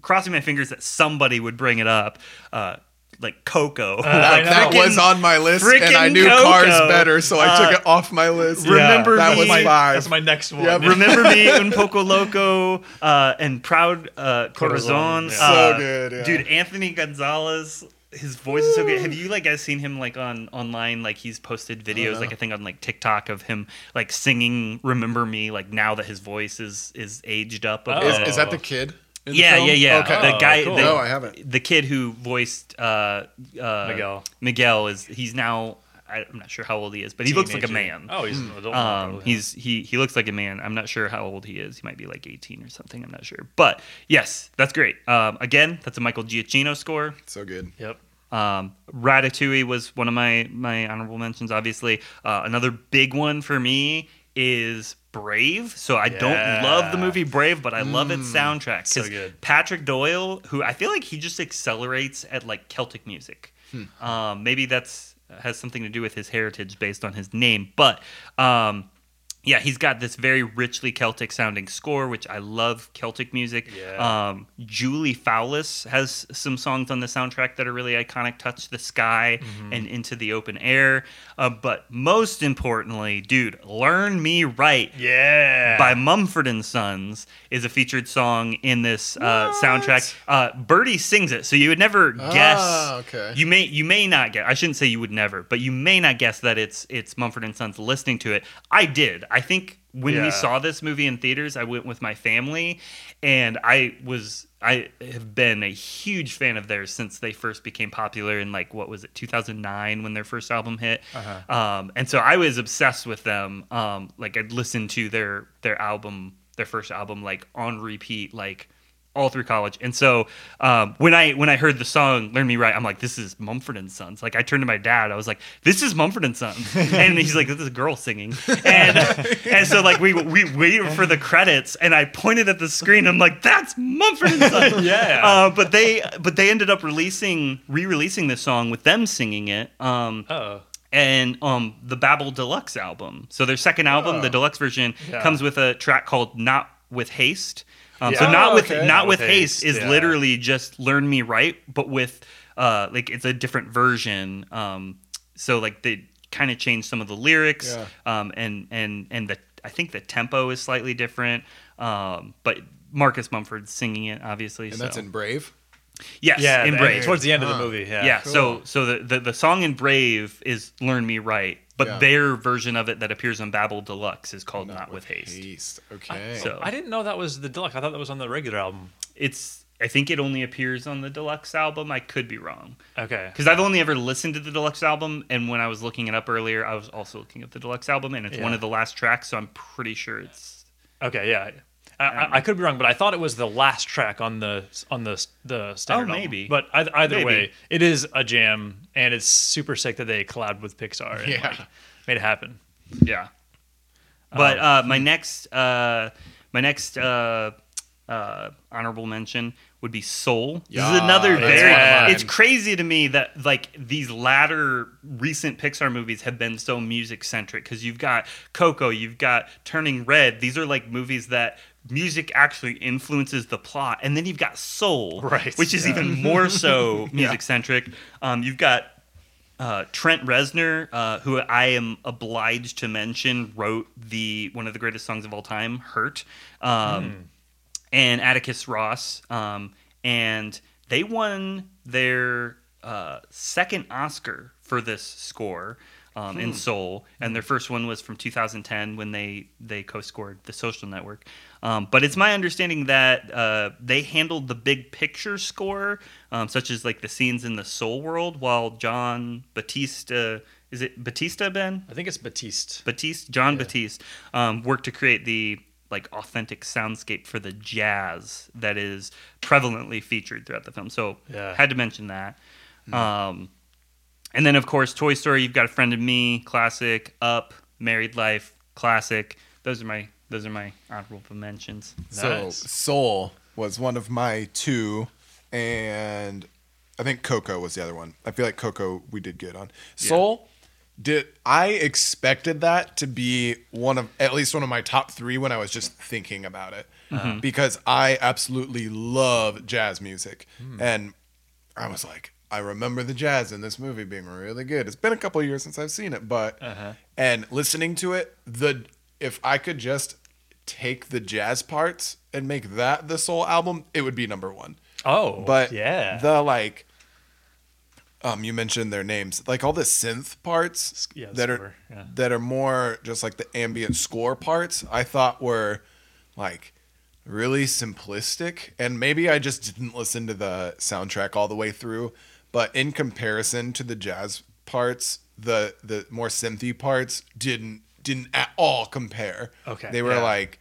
crossing my fingers that somebody would bring it up. Uh, like Coco. I That, that was on my list, and I frickin' knew Coco. Cars better, so I took Uh, it off my list. remember that me- was my, five. That's my next one. Yeah, Remember me un poco loco uh, and proud uh, Corazon, corazon. yeah. So Uh, good, yeah. dude. Anthony Gonzalez, his voice is so good. Have you like guys seen him like on online? Like he's posted videos, like I think on like TikTok of him like singing "Remember Me." Like now that his voice is is aged up. A Oh. bit. Is, is that the kid? In the yeah, film? yeah, yeah. Okay. The guy, cool. the, No, I haven't. The kid who voiced uh, uh, Miguel. Miguel is he's now. I- I'm not sure how old he is, but he looks like a Teenager. man. Oh, he's an adult. Um, probably. he's he he looks like a man. I'm not sure how old he is. He might be like 18 or something. I'm not sure. But yes, that's great. Um, again, that's a Michael Giacchino score. So good. Yep. Um, Ratatouille was one of my my honorable mentions. Obviously, uh, another big one for me is Brave. So I don't love the movie Brave, but I love its soundtrack. so good. Patrick Doyle, who I feel like he just accelerates at like Celtic music. Um, maybe that's has something to do with his heritage based on his name, but um, yeah, he's got this very richly Celtic sounding score, which I love Celtic music. Yeah. Um, Julie Fowlis has some songs on the soundtrack that are really iconic, "Touch the Sky" Mm-hmm. and "Into the Open Air." Uh, but most importantly, dude, "Learn Me Right" Yeah. by Mumford and Sons is a featured song in this uh, soundtrack. Uh, Birdy sings it, so you would never guess. Ah, okay. You may you may not get. I shouldn't say you would never, but you may not guess that it's it's Mumford and Sons listening to it. I did. I think when Yeah. we saw this movie in theaters, I went with my family, and I was I have been a huge fan of theirs since they first became popular in like what was it 2009 when their first album hit. Um, and so I was obsessed with them. Um, like I'd listen to their their album, their first album, like on repeat, like all through college. And so um, when I when I heard the song "Learn Me Right," I'm like, "This is Mumford and Sons." Like I turned to my dad, I was like, "This is Mumford and Sons," and he's like, "This is a girl singing." And and so like we we waited for the credits, and I pointed at the screen. I'm like, "That's Mumford and Sons." Yeah. Uh, but they but they ended up releasing re-releasing this song with them singing it. Um, Oh. and um the Babel Deluxe album. So their second album, the deluxe version, Yeah. comes with a track called "Not with Haste." Um, So not Oh, with okay. not with haste, Haste, is yeah. literally just "Learn Me Right," but with uh like it's a different version. Um, so like they kind of changed some of the lyrics, Yeah. um, and and and the I think the tempo is slightly different. Um, but Marcus Mumford's singing it, obviously. And so. that's in Brave. yes, Yeah, in Brave. towards the end of the movie. Yeah. Yeah, Cool. so so the, the the song in Brave is "Learn Me Right," but Yeah. their version of it that appears on Babel Deluxe is called "Not, with Haste." Okay. So I didn't know that was the deluxe. I thought that was on the regular album. It's I think it only appears on the deluxe album. I could be wrong Okay. because I've only ever listened to the deluxe album, and when I was looking it up earlier, I was also looking at the deluxe album, and it's one of the last tracks, so I'm pretty sure it's Okay. Yeah. I, I, I could be wrong, but I thought it was the last track on the on the the standard. album. maybe. But either, either Maybe. way, it is a jam, and it's super sick that they collabed with Pixar. And, Yeah. like, made it happen. Yeah. But Um, uh, my next uh, my next uh, uh, honorable mention would be Soul. this is another very. one of mine. It's crazy to me that like these latter recent Pixar movies have been so music centric because you've got Coco, you've got Turning Red. These are like movies that music actually influences the plot, and then you've got Soul, Right, which is yeah. even more so music centric. Um, you've got uh, Trent Reznor, uh, who I am obliged to mention, wrote the one of the greatest songs of all time, "Hurt," um, and Atticus Ross, um, and they won their uh, second Oscar for this score um, in Soul, and their first one was from 2010 when they they co-scored The Social Network. Um, but it's my understanding that uh, they handled the big picture score, um, such as like the scenes in the Soul world, while John Batista is it Batista Ben I think it's Batiste. Batiste Jon Batiste um, worked to create the like authentic soundscape for the jazz that is prevalently featured throughout the film. So Yeah. had to mention that. Um, and then of course Toy Story. You've got a friend of me, classic. Up, Married Life, classic. Those are my those are my honorable mentions. So Nice. Soul was one of my two, and I think Coco was the other one. I feel like Coco we did good on. Soul did I expected that to be one of at least one of my top three when I was just thinking about it uh-huh. mm-hmm. because I absolutely love jazz music hmm. and I was like I remember the jazz in this movie being really good. It's been a couple of years since I've seen it, but uh-huh. and listening to it, the if I could just take the jazz parts and make that the soul album, it would be number one. Oh, But yeah, the like, um, you mentioned their names, like all the synth parts Yeah, that are yeah. that are more just like the ambient score parts. I thought were like really simplistic, and maybe I just didn't listen to the soundtrack all the way through. But in comparison to the jazz parts, the the more synthy parts didn't didn't at all compare. Okay, they were yeah. like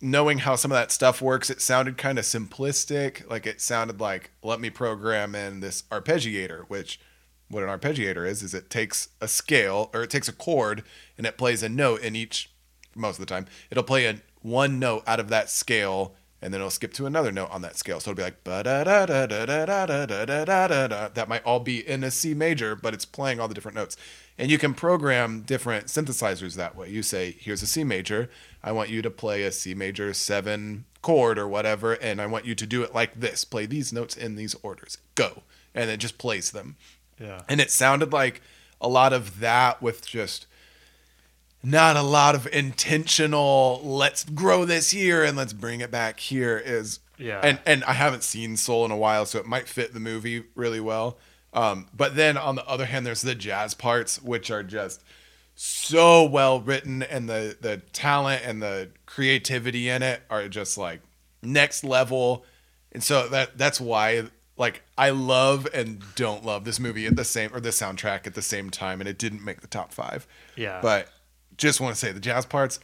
knowing how some of that stuff works, it sounded kind of simplistic. Like it sounded like, let me program in this arpeggiator, which what an arpeggiator is, is it takes a scale or it takes a chord and it plays a note in each, most of the time, it'll play a one note out of that scale and then it'll skip to another note on that scale. So it'll be like, da da da da da da da da da da da. That might all be in a C major, but it's playing all the different notes. And you can program different synthesizers that way. You say, here's a C major. I want you to play a C major seven chord or whatever, and I want you to do it like this. Play these notes in these orders. Go. And it just plays them. yeah. And it sounded like a lot of that with just not a lot of intentional let's grow this here and let's bring it back here is Yeah. and and I haven't seen Soul in a while so it might fit the movie really well um but then on the other hand there's the jazz parts which are just so well written and the the talent and the creativity in it are just like next level and so that that's why like I love and don't love this movie at the same or the soundtrack at the same time and it didn't make the top 5 Yeah. but just want to say the jazz parts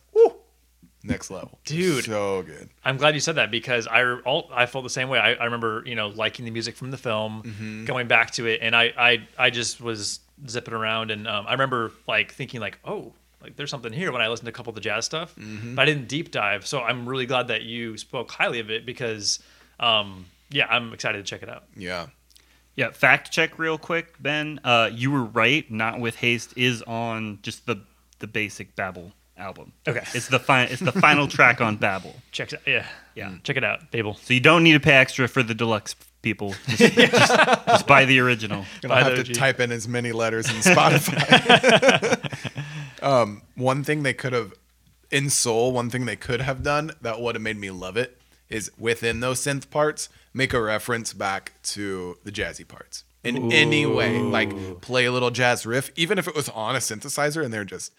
next level, Dude. So good. I'm glad you said that because I all, I felt the same way. I, I remember you know liking the music from the film, Mm-hmm. going back to it, and I I, I just was zipping around, and um, I remember like thinking like oh like there's something here when I listened to a couple of the jazz stuff, Mm-hmm. but I didn't deep dive. So I'm really glad that you spoke highly of it because um, yeah I'm excited to check it out. Yeah. Yeah, fact check real quick, Ben. Uh, you were right. Not with haste is on just the the basic Babel album. Okay. it's the fi- it's the final track on Babel. Check it yeah Yeah. check it out Babel. So you don't need to pay extra for the deluxe people. Just, just, just buy the original. Gonna By have to OG. type in as many letters in Spotify. um, one thing they could have in Soul, one thing they could have done that would have made me love it is within those synth parts, make a reference back to the jazzy parts in any way. Like play a little jazz riff, even if it was on a synthesizer and they're just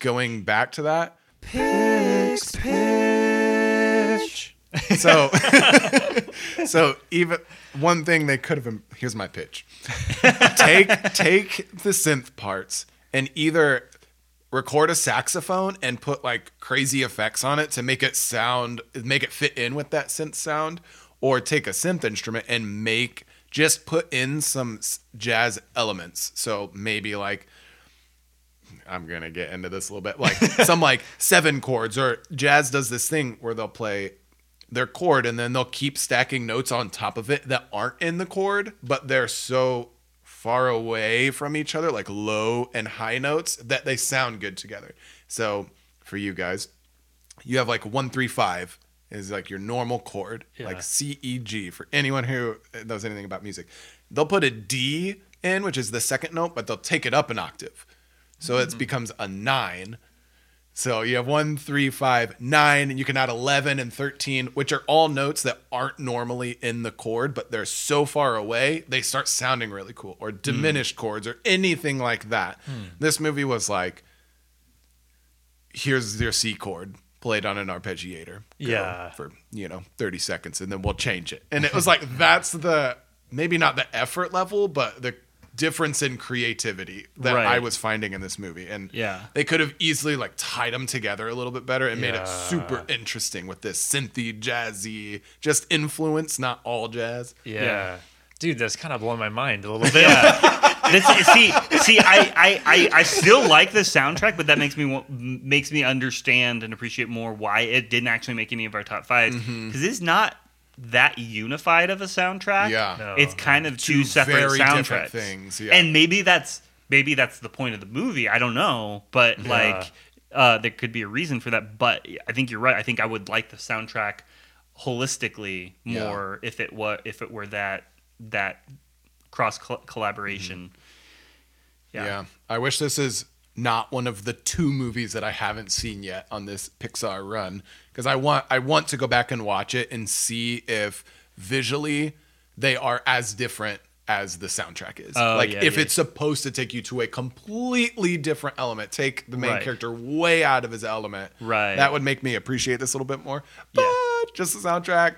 going back to that. Picks, pitch. So, so even one thing they could have. Here's my pitch take take the synth parts and either record a saxophone and put like crazy effects on it to make it sound make it fit in with that synth sound or take a synth instrument and make just put in some jazz elements so maybe like I'm gonna get into this a little bit. Like some like seven chords, or jazz does this thing where they'll play their chord and then they'll keep stacking notes on top of it that aren't in the chord, but they're so far away from each other, like low and high notes, that they sound good together. So for you guys, you have like one three five is like your normal chord, Yeah. like C E G for anyone who knows anything about music. They'll put a D in, which is the second note, but they'll take it up an octave. So it mm-hmm. becomes a nine. So you have one, three, five, nine, and you can add 11 and 13, which are all notes that aren't normally in the chord, but they're so far away, they start sounding really cool, or mm. diminished chords, or anything like that. Hmm. This movie was like, here's your C chord played on an arpeggiator. Yeah. For, you know, 30 seconds, and then we'll change it. And it was like, that's the, maybe not the effort level, but the difference in creativity that Right. I was finding in this movie. And Yeah. they could have easily like tied them together a little bit better and made it super interesting with this synthy, jazzy, just influence, not all jazz. Yeah. Yeah. Dude, that's kind of blowing my mind a little bit. This- see, see, I, I, I, I still like the soundtrack, but that makes me wa- makes me understand and appreciate more why it didn't actually make any of our top fives mm-hmm. because it's not that unified of a soundtrack. Yeah. No. it's kind of two, Two separate very soundtracks. things, yeah. and maybe that's maybe that's the point of the movie. I don't know, but like uh, there could be a reason for that. But I think you're right. I think I would like the soundtrack holistically Yeah. more if it was if it were that that cross col- collaboration. Yeah. I wish this is not one of the two movies that I haven't seen yet on this Pixar run because I want I want to go back and watch it and see if visually they are as different as the soundtrack is. Oh, like yeah, if yeah. it's supposed to take you to a completely different element, take the main Right. character way out of his element. Right. That would make me appreciate this a little bit more. But Yeah. just the soundtrack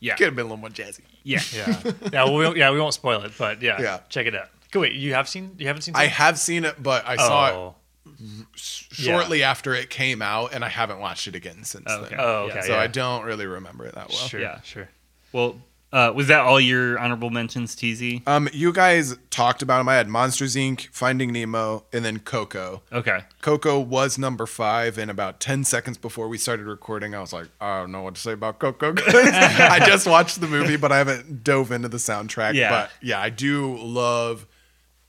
Yeah, could have been a little more jazzy. yeah, Yeah. Yeah, we won't, yeah, we won't spoil it, but yeah, Yeah. check it out. Go wait, you have seen you haven't seen I have seen it, but I saw it Oh. shortly after it came out, and I haven't watched it again since Okay. then. Oh, okay. so yeah. I don't really remember it that well. Sure, Yeah. sure. Well, uh, was that all your honorable mentions, TZ? Um, you guys talked about them. I had Monsters Inc., Finding Nemo, and then Coco. Okay. Coco was number five, and about ten seconds before we started recording, I was like, I don't know what to say about Coco. 'cause I just watched the movie, but I haven't dove into the soundtrack. Yeah. But yeah, I do love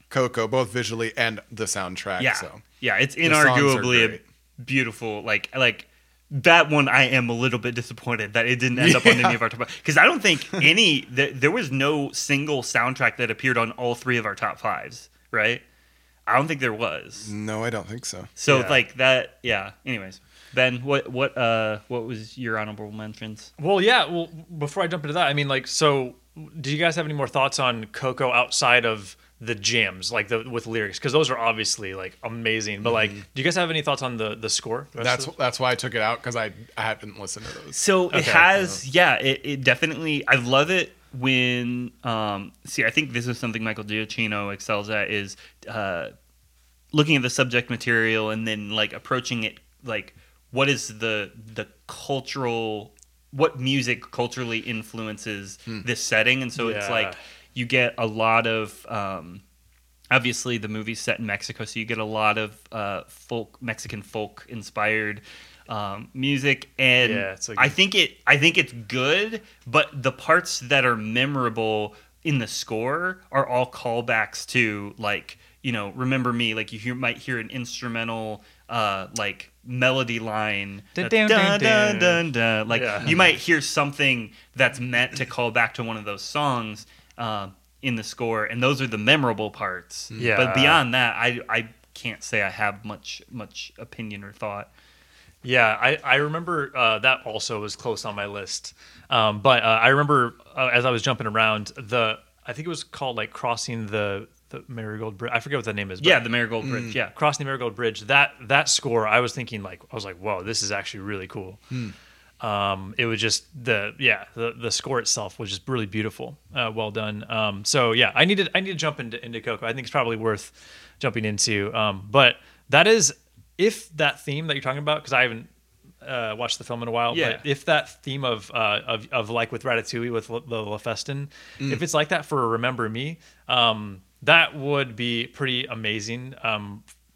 Coco, both visually and the soundtrack. Yeah. So Yeah, it's inarguably a beautiful. Like like that one, I am a little bit disappointed that it didn't end up on any of our top because I don't think any th- there was no single soundtrack that appeared on all three of our top fives. Right? I don't think there was. no, I don't think so. So Yeah. like that. Yeah. Anyways, Ben, what what uh what was your honorable mentions? Well, yeah. Well, before I jump into that, I mean, like, so do you guys have any more thoughts on Coco outside of the jams, like the with lyrics? Because those are obviously like amazing. But like, do you guys have any thoughts on the the score? The That's of that's why I took it out because I I haven't listened to those. So it has, yeah, it, it definitely. I love it when. Um, see, I think this is something Michael Giacchino excels at is uh, looking at the subject material and then like approaching it like what is the the cultural what music culturally influences this setting and so it's like you get a lot of um obviously the movie's set in Mexico, so you get a lot of uh, folk Mexican folk inspired um, music, and Yeah, it's like- I think it I think it's good, but the parts that are memorable in the score are all callbacks to like you know remember me like you hear, might hear an instrumental uh like melody line Dun, dun, dun, dun, dun, dun, dun. dun. like Yeah. you might hear something that's meant to call back to one of those songs uh, in the score and those are the memorable parts Yeah. but beyond that i i can't say i have much much opinion or thought Yeah, I, I remember uh, that also was close on my list. Um, but uh, I remember uh, as I was jumping around, the I think it was called like crossing the the Marigold Bridge. I forget what the name is. But yeah the marigold bridge yeah crossing the Marigold Bridge. That that score, I was thinking like I was like, whoa, this is actually really cool. Um, it was just the yeah the the score itself was just really beautiful, uh, well done. Um, so yeah, I needed I need to jump into into Coco. I think it's probably worth jumping into. Um, but that is if that theme that you're talking about because I haven't uh, watched the film in a while. Yeah. But if that theme of uh, of of like with Ratatouille with L- the La Festin, if it's like that for Remember Me, um, that would be pretty amazing.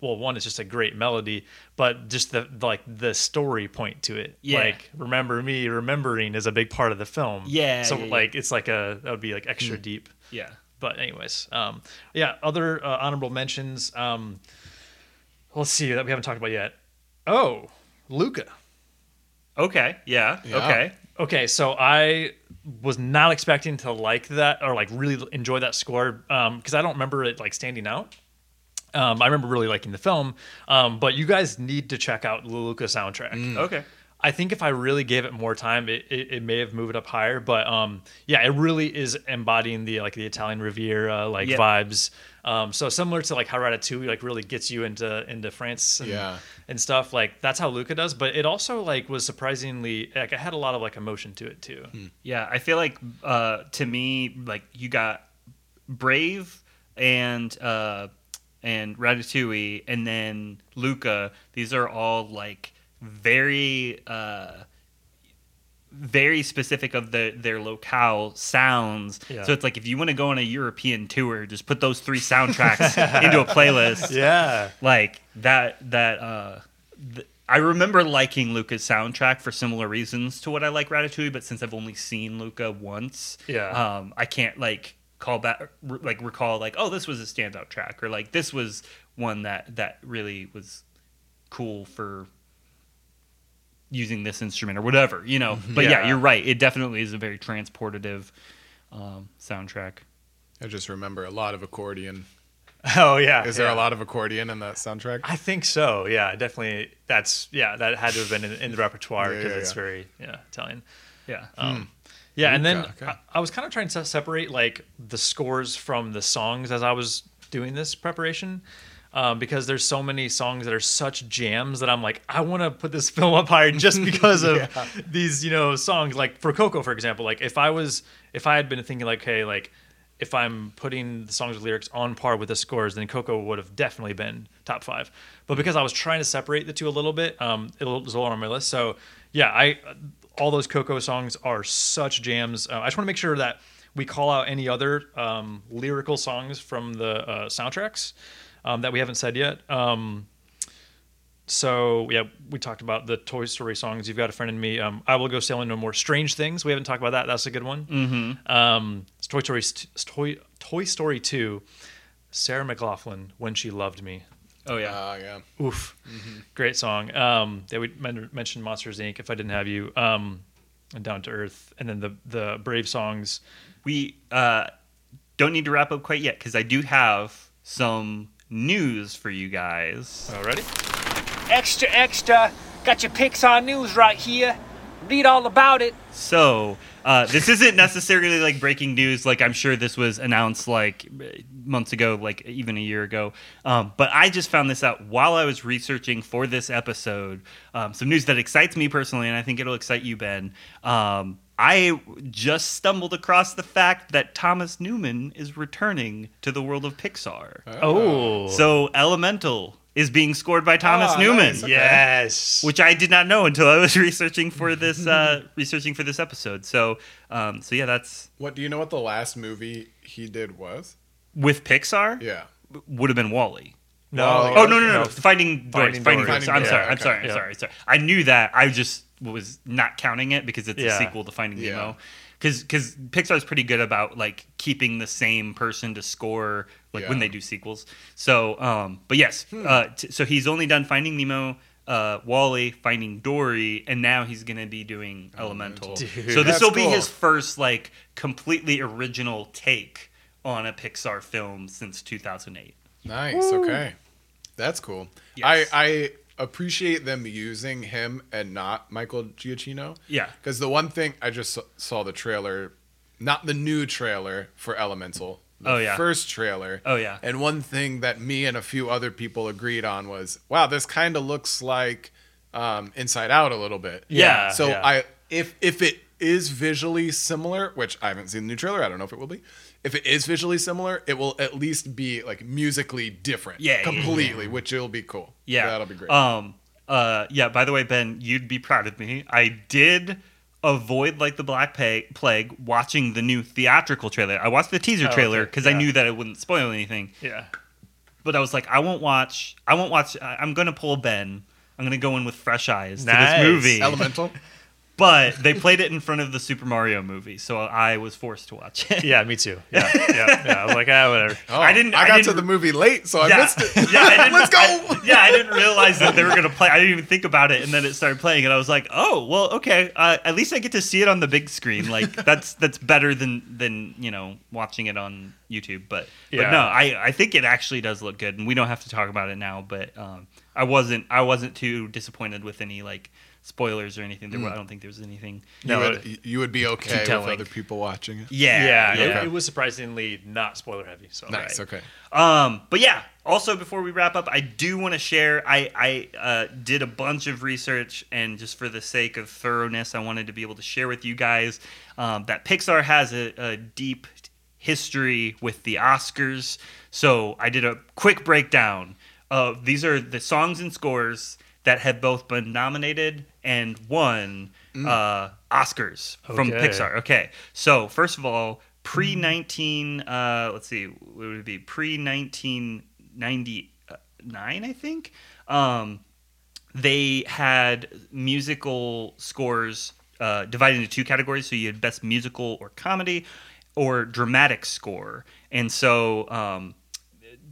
Um, well, one is just a great melody, but just the like the story point to it. Yeah. Like Remember Me, remembering is a big part of the film. Yeah, So yeah, yeah. like it's like a that would be like extra deep. yeah But anyways, um, yeah. Other uh, honorable mentions. Um, let's see that we haven't talked about yet. Oh, Luca. okay yeah, Yeah. okay Okay, so I was not expecting to like that or like really enjoy that score because I don't remember it like standing out. Um, I remember really liking the film, um, but you guys need to check out the Luca soundtrack. okay I think if I really gave it more time, it, it, it may have moved up higher. But um, yeah, it really is embodying the like the Italian Riviera like Yeah. vibes. Um, so similar to like how Ratatouille like really gets you into into France and, Yeah. and stuff. Like that's how Luca does. But it also like was surprisingly like it had a lot of like emotion to it too. Yeah, I feel like uh, to me, like you got Brave and uh, and Ratatouille, and then Luca. These are all like very uh, very specific of the their locale sounds. Yeah. So it's like if you want to go on a European tour, just put those three soundtracks into a playlist Yeah. like that that uh th- I remember liking Luca's soundtrack for similar reasons to what I like Ratatouille, but since I've only seen Luca once, Yeah. um, I can't like call back, re- like recall, like, oh, this was a standout track, or like this was one that that really was cool for using this instrument or whatever, you know. But yeah, Yeah. you're right. It definitely is a very transportative um, soundtrack. I just remember a lot of accordion. Oh yeah. Is there yeah. a lot of accordion in that soundtrack? I think so. Yeah, definitely. That's yeah. That had to have been in, in the repertoire Yeah, because yeah, it's very yeah Italian. Yeah. Um, Yeah, and then Okay. I, I was kind of trying to separate like the scores from the songs as I was doing this preparation. Um, because there's so many songs that are such jams that I'm like, I want to put this film up higher just because of these, you know, songs. Like for Coco, for example, like if I was, if I had been thinking like, hey, like if I'm putting the songs with lyrics on par with the scores, then Coco would have definitely been top five. But because I was trying to separate the two a little bit, um, it was lower on my list. So yeah, I all those Coco songs are such jams. Uh, I just want to make sure that we call out any other um, lyrical songs from the uh, soundtracks um, that we haven't said yet. Um, so yeah, we talked about the Toy Story songs. You've got a friend in me. Um, I will go sailing no more. Strange things. We haven't talked about that. That's a good one. Mm-hmm. Um, it's Toy Story. Toy Toy Story Two. Sarah McLachlan when she loved me. Oh yeah. Ah, yeah. Oof, great song. Um, yeah, we men- mentioned Monsters Inc. If I didn't have you, um, and Down to Earth, and then the the Brave songs. we uh, don't need to wrap up quite yet because I do have some news for you guys. Already? Extra, extra. Got your Pixar news right here. Read all about it. So uh, this isn't necessarily like breaking news. Like I'm sure this was announced like months ago, like even a year ago. Um, but I just found this out while I was researching for this episode. Um, some news that excites me personally, and I think it'll excite you, Ben. Um, I just stumbled across the fact that Thomas Newman is returning to the world of Pixar. Oh, So Elemental is being scored by Thomas Oh, Newman. nice. Okay. Yes. Which I did not know until I was researching for this uh, researching for this episode. So, um, so yeah, that's What do you know? What the last movie he did was? With Pixar. Yeah. would have been WALL-E. no. Oh, Oh no no no! no. Finding Dory. Finding Finding, Dory. Dory. I'm Dory, sorry. I'm okay. sorry. I'm Yeah. sorry. Sorry. I knew that. I just was not counting it because it's Yeah. a sequel to Finding Yeah. Nemo. Because because Pixar's pretty good about like keeping the same person to score like when they do sequels. So um, but yes, uh, t- so he's only done Finding Nemo. Uh, WALL-E, Finding Dory, and now he's gonna be doing Elemental. Elemental. So this That's will be his first like completely original take on a Pixar film since 2008. Nice. Okay. That's cool. Yes. I I appreciate them using him and not Michael Giacchino. Yeah. Because the one thing I just saw- saw the trailer, not the new trailer for Elemental. The Oh, yeah. First trailer. Oh, yeah. And one thing that me and a few other people agreed on was, wow, this kind of looks like um, Inside Out a little bit. Yeah, So yeah. I if if it is visually similar, which I haven't seen the new trailer, I don't know if it will be. If it is visually similar, it will at least be like musically different. Yeah, yeah, completely, which will be cool. Yeah, that'll be great. Um, uh, yeah. By the way, Ben, you'd be proud of me. I did avoid like the Black Pa- Plague watching the new theatrical trailer. I watched the teaser Oh, trailer okay. because I knew that it wouldn't spoil anything. Yeah. But I was like, I won't watch. I won't watch. I- I'm gonna pull Ben. I'm gonna go in with fresh eyes Nice. to this movie. Elemental. But they played it in front of the Super Mario movie, so I was forced to watch it. Yeah, me too. Yeah, yeah, yeah. I was like, ah, whatever. Oh, I didn't- I I got didn't- to the movie late, so I yeah, missed it. yeah, I didn't, Let's go. I- yeah, I didn't realize that they were gonna play. I didn't even think about it, and then it started playing, and I was like, "Oh, well, okay. Uh, at least I get to see it on the big screen. Like that's that's better than than you know watching it on YouTube." But but no, I I think it actually does look good, and we don't have to talk about it now. But um, I wasn't I wasn't too disappointed with any like spoilers or anything. There were, I don't think there was anything. you, No, would, you would be okay with telling. other people watching it. Yeah, yeah, yeah. It, it was surprisingly not spoiler heavy. So Nice. Okay. Um, but yeah. Also, before we wrap up, I do want to share. I I uh, did a bunch of research, and just for the sake of thoroughness, I wanted to be able to share with you guys um, that Pixar has a, a deep history with the Oscars. So I did a quick breakdown of these are the songs and scores that have both been nominated and won uh, Oscars from Pixar. Okay, so first of all, pre nineteen, uh, let's see, what would it be? Pre nineteen ninety nine, I think. Um, they had musical scores uh, divided into two categories. So you had best musical or comedy, or dramatic score, and so um,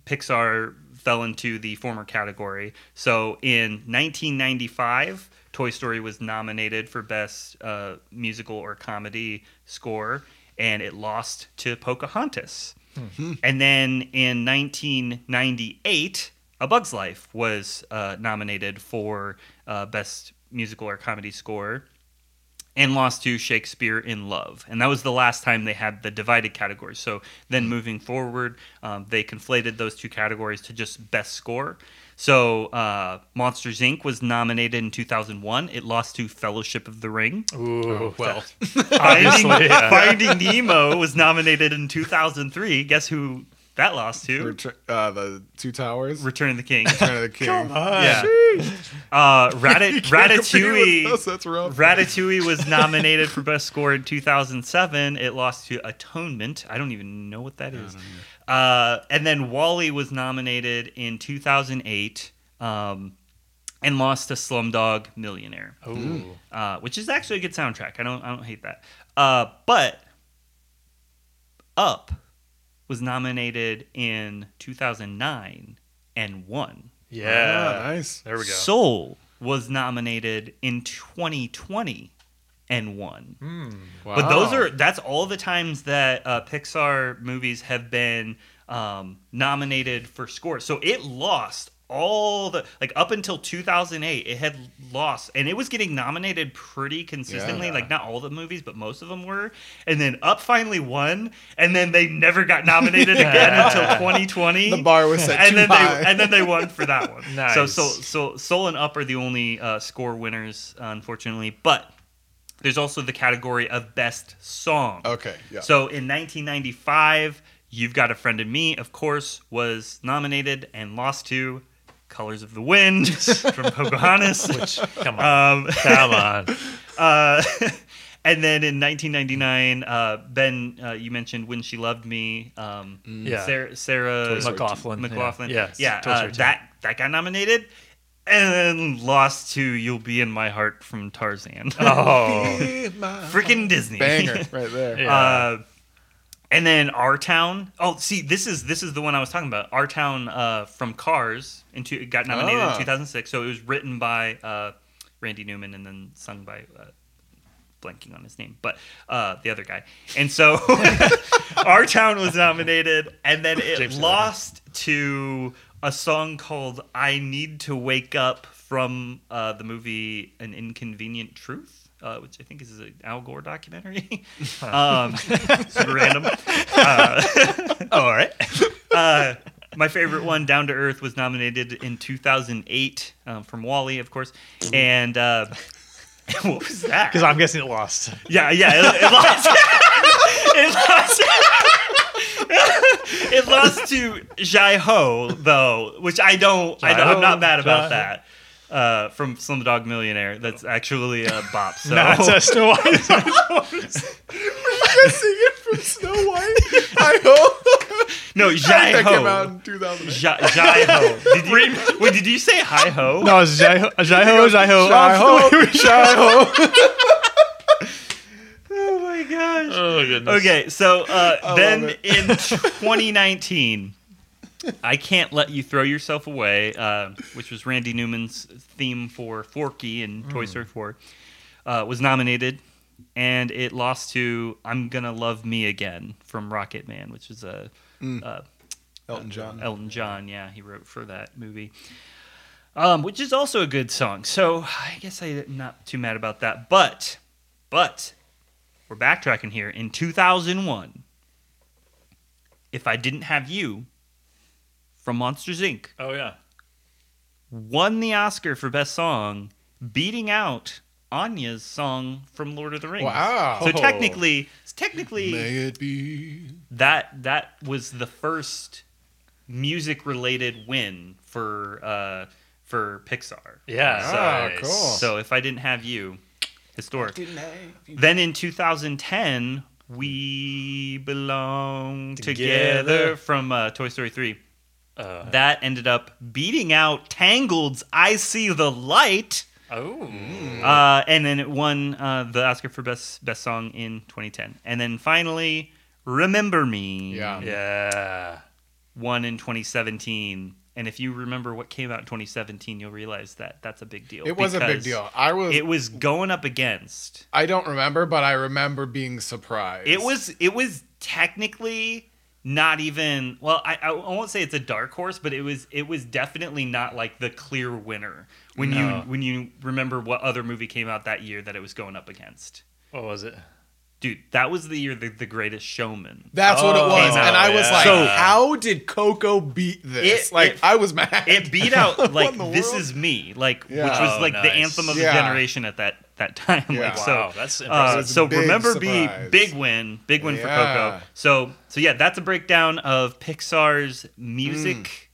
Pixar fell into the former category. So in 1995, Toy Story was nominated for Best uh, Musical or Comedy Score, and it lost to Pocahontas. And then in 1998, A Bug's Life was uh, nominated for uh, Best Musical or Comedy Score and lost to Shakespeare in Love. And that was the last time they had the divided categories. So then moving forward, um, they conflated those two categories to just best score. So uh, Monsters Inc. was nominated in 2001. It lost to Fellowship of the Ring. Ooh, well, Finding, obviously, yeah. Finding Nemo was nominated in 2003. Guess who that lost to? Retur- uh, the Two Towers. Return of the King. Return of the King. yeah. Uh, Rat- Can't compete with Ratatouille. us, That's rough. Ratatouille was nominated for best score in 2007. It lost to Atonement. I don't even know what that is. Uh, and then WALL-E was nominated in 2008 um, and lost to Slumdog Millionaire, Ooh. uh, which is actually a good soundtrack. I don't I don't hate that. Uh, but Up was nominated in 2009 and won. Yeah. Ah, nice. There we go. Soul was nominated in 2020 and won. Wow. But those are that's all the times that uh, Pixar movies have been um, nominated for scores. So it lost all the like up until 2008 it had lost and it was getting nominated pretty consistently Yeah. like not all the movies but most of them were and then up finally won and then they never got nominated again until 2020 the bar was set and too then high. they and then they won for that one. Nice. So so so Soul and Up are the only uh, score winners, uh, unfortunately. But there's also the category of best song. okay. Yeah. So in 1995, You've Got a Friend in Me, of course, was nominated and lost to Colors of the Wind from Pocahontas. Which come on, Um, come on. uh, and then in 1999, uh, Ben, uh, you mentioned "When She Loved Me." Um, Yeah. Sarah, Sarah McLachlan. McLachlan. Yeah, yeah. Toy uh, that that got nominated, and then lost to "You'll Be in My Heart" from Tarzan. Oh, Freaking Disney Banger right there. Yeah. Uh, and then Our Town. Oh, see, this is this is the one I was talking about. Our Town uh, from Cars into it got nominated Ah. in 2006. So it was written by uh, Randy Newman and then sung by uh, blanking on his name, but uh, the other guy. And so Our Town was nominated, and then it James lost to a song called "I Need to Wake Up" from uh, the movie An Inconvenient Truth. Uh, which I think is an Al Gore documentary. um, random. Uh, all right. uh, my favorite one, Down to Earth, was nominated in 2008 um, from WALL-E, of course. And uh, what was that? Because I'm guessing it lost. Yeah, yeah, it, it lost. it lost. it lost to Jai Ho though, which I don't. I don't I'm not mad about Jai-ho. that. Uh, from Slumdog Millionaire, that's actually a bop. So Not a Snow White. We're singing from Snow White. I hope. no, Jai that came out Ho. in 2008. Jai Jai Ho. Did you, wait, did you say hi ho? no, it's Jai Ho. Jai Ho. Jai Ho. Shy ho, shy ho. Oh my gosh. Oh goodness. Okay, so uh, then love in 2019, I Can't Let You Throw Yourself Away, uh, which was Randy Newman's theme for Forky in Toy Story 4, uh, was nominated, and it lost to I'm Gonna Love Me Again from Rocketman, which is a uh, Elton John. Elton John, yeah, he wrote for that movie. Um, which is also a good song. So I guess I'm not too mad about that. But, but, we're backtracking here. In 2001, If I Didn't Have You from Monsters Inc. Oh yeah. won the Oscar for Best Song, beating out Enya's song from Lord of the Rings. Wow. So technically, technically, May it be. that that was the first music related win for uh for Pixar. Yeah. Ah, cool. So if I didn't have you, historic. Have you. Then in 2010, we belong together, Together. from uh, Toy Story 3. Uh, That ended up beating out Tangled's "I See the Light," oh. uh, and then it won uh, the Oscar for best best song in 2010. And then finally, "Remember Me." Yeah. Yeah. won in 2017. And if you remember what came out in 2017, you'll realize that that's a big deal. It was a big deal. I was. It was going up against. I don't remember, but I remember being surprised. It was. It was technically not even. Well, I, I won't say it's a dark horse, but it was. It was definitely not like the clear winner when No. you when you remember what other movie came out that year that it was going up against. What was it? Dude, that was the year the, the Greatest Showman. That's what it Oh, was, and I was yeah. like, So- "How did Coco beat this?" It- like, it- I was mad. it beat out like this world? is me like Yeah. which was Oh, like the oh, anthem of Yeah. the generation at that that time Yeah. like so that's uh, impressive. It's a so remember surprise. be big win big win for coco so so yeah that's a breakdown of pixar's music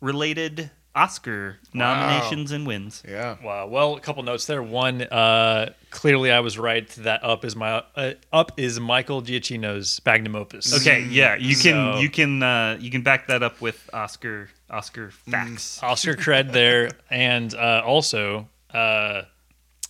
related oscar nominations and wins yeah. Wow. Well, a couple notes there. One, uh, clearly I was right that Up is my uh, Up is Michael Giacchino's magnum opus. okay yeah you can So- you can uh you can back that up with oscar oscar facts Oscar cred there, and uh, also uh,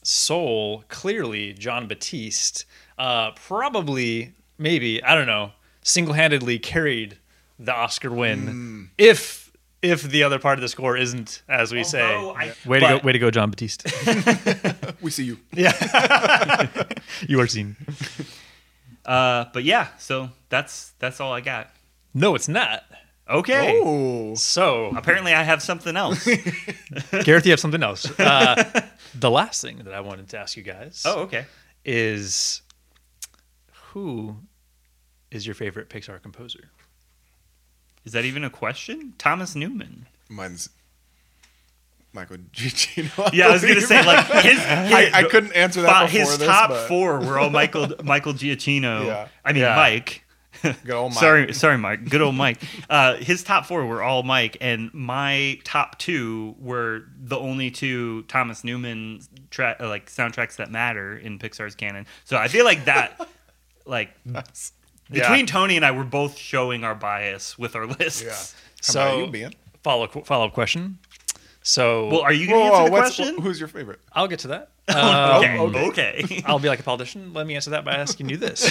Soul. Clearly, Jon Batiste. Uh, probably, maybe I don't know. Single-handedly carried the Oscar win. If if the other part of the score isn't as we say, Although I- way to go, way to go, Jon Batiste. We see you. Yeah, you are seen. uh but yeah so that's that's all i got No, it's not. okay Oh, So, apparently i have something else Gareth, you have something else. Uh, the last thing that I wanted to ask you guys oh okay is who is your favorite Pixar composer? Is that even a question? Thomas Newman. mine's Michael Giacchino. Yeah, I was gonna say like his, his I, I couldn't answer that before his this, top but- four were all Michael Michael Giacchino. Yeah. I mean Yeah. Mike. Good old Mike. Sorry, sorry, Mike. Good old Mike. Uh, his top four were all Mike, and my top two were the only two Thomas Newman tra- uh, like soundtracks that matter in Pixar's canon. So I feel like that, like between Tony and I, we're both showing our bias with our lists. Yeah. How So about you, Ben? follow follow up question. So Well, are you going to answer the question? who's your favorite? I'll get to that. Uh, okay. okay. okay. I'll be like a politician. Let me answer that by asking you this.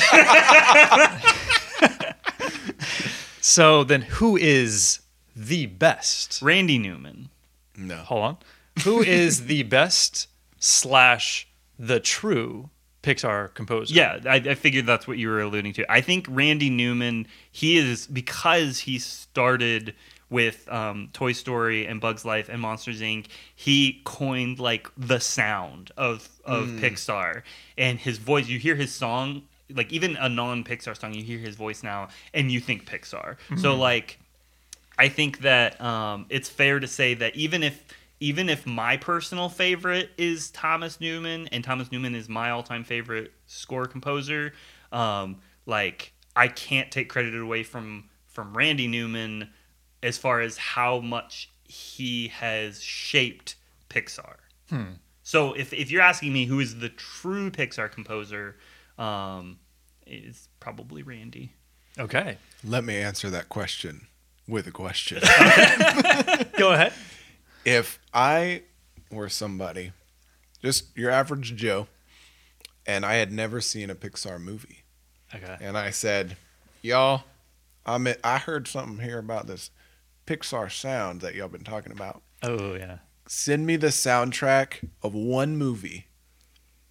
So then, who is the best? Randy Newman. No. Hold on. Who is the best slash the true Pixar composer? Yeah, I, I figured that's what you were alluding to. I think Randy Newman, he is because he started with um, Toy Story and Bugs Life and Monsters Inc. He coined like the sound of of Pixar and his voice. You hear his song, like even a non Pixar song, you hear his voice now, and you think Pixar. So like, I think that um, it's fair to say that even if even if my personal favorite is Thomas Newman and Thomas Newman is my all-time favorite score composer, um, like I can't take credit away from from Randy Newman as far as how much he has shaped Pixar. So if if you're asking me who is the true Pixar composer, um, is probably Randy. Okay. Let me answer that question with a question. Go ahead. if I were somebody, just your average Joe, and I had never seen a Pixar movie, Okay. and I said, "Y'all, I'm I heard something here about this Pixar sound that y'all been talking about. Oh yeah. Send me the soundtrack of one movie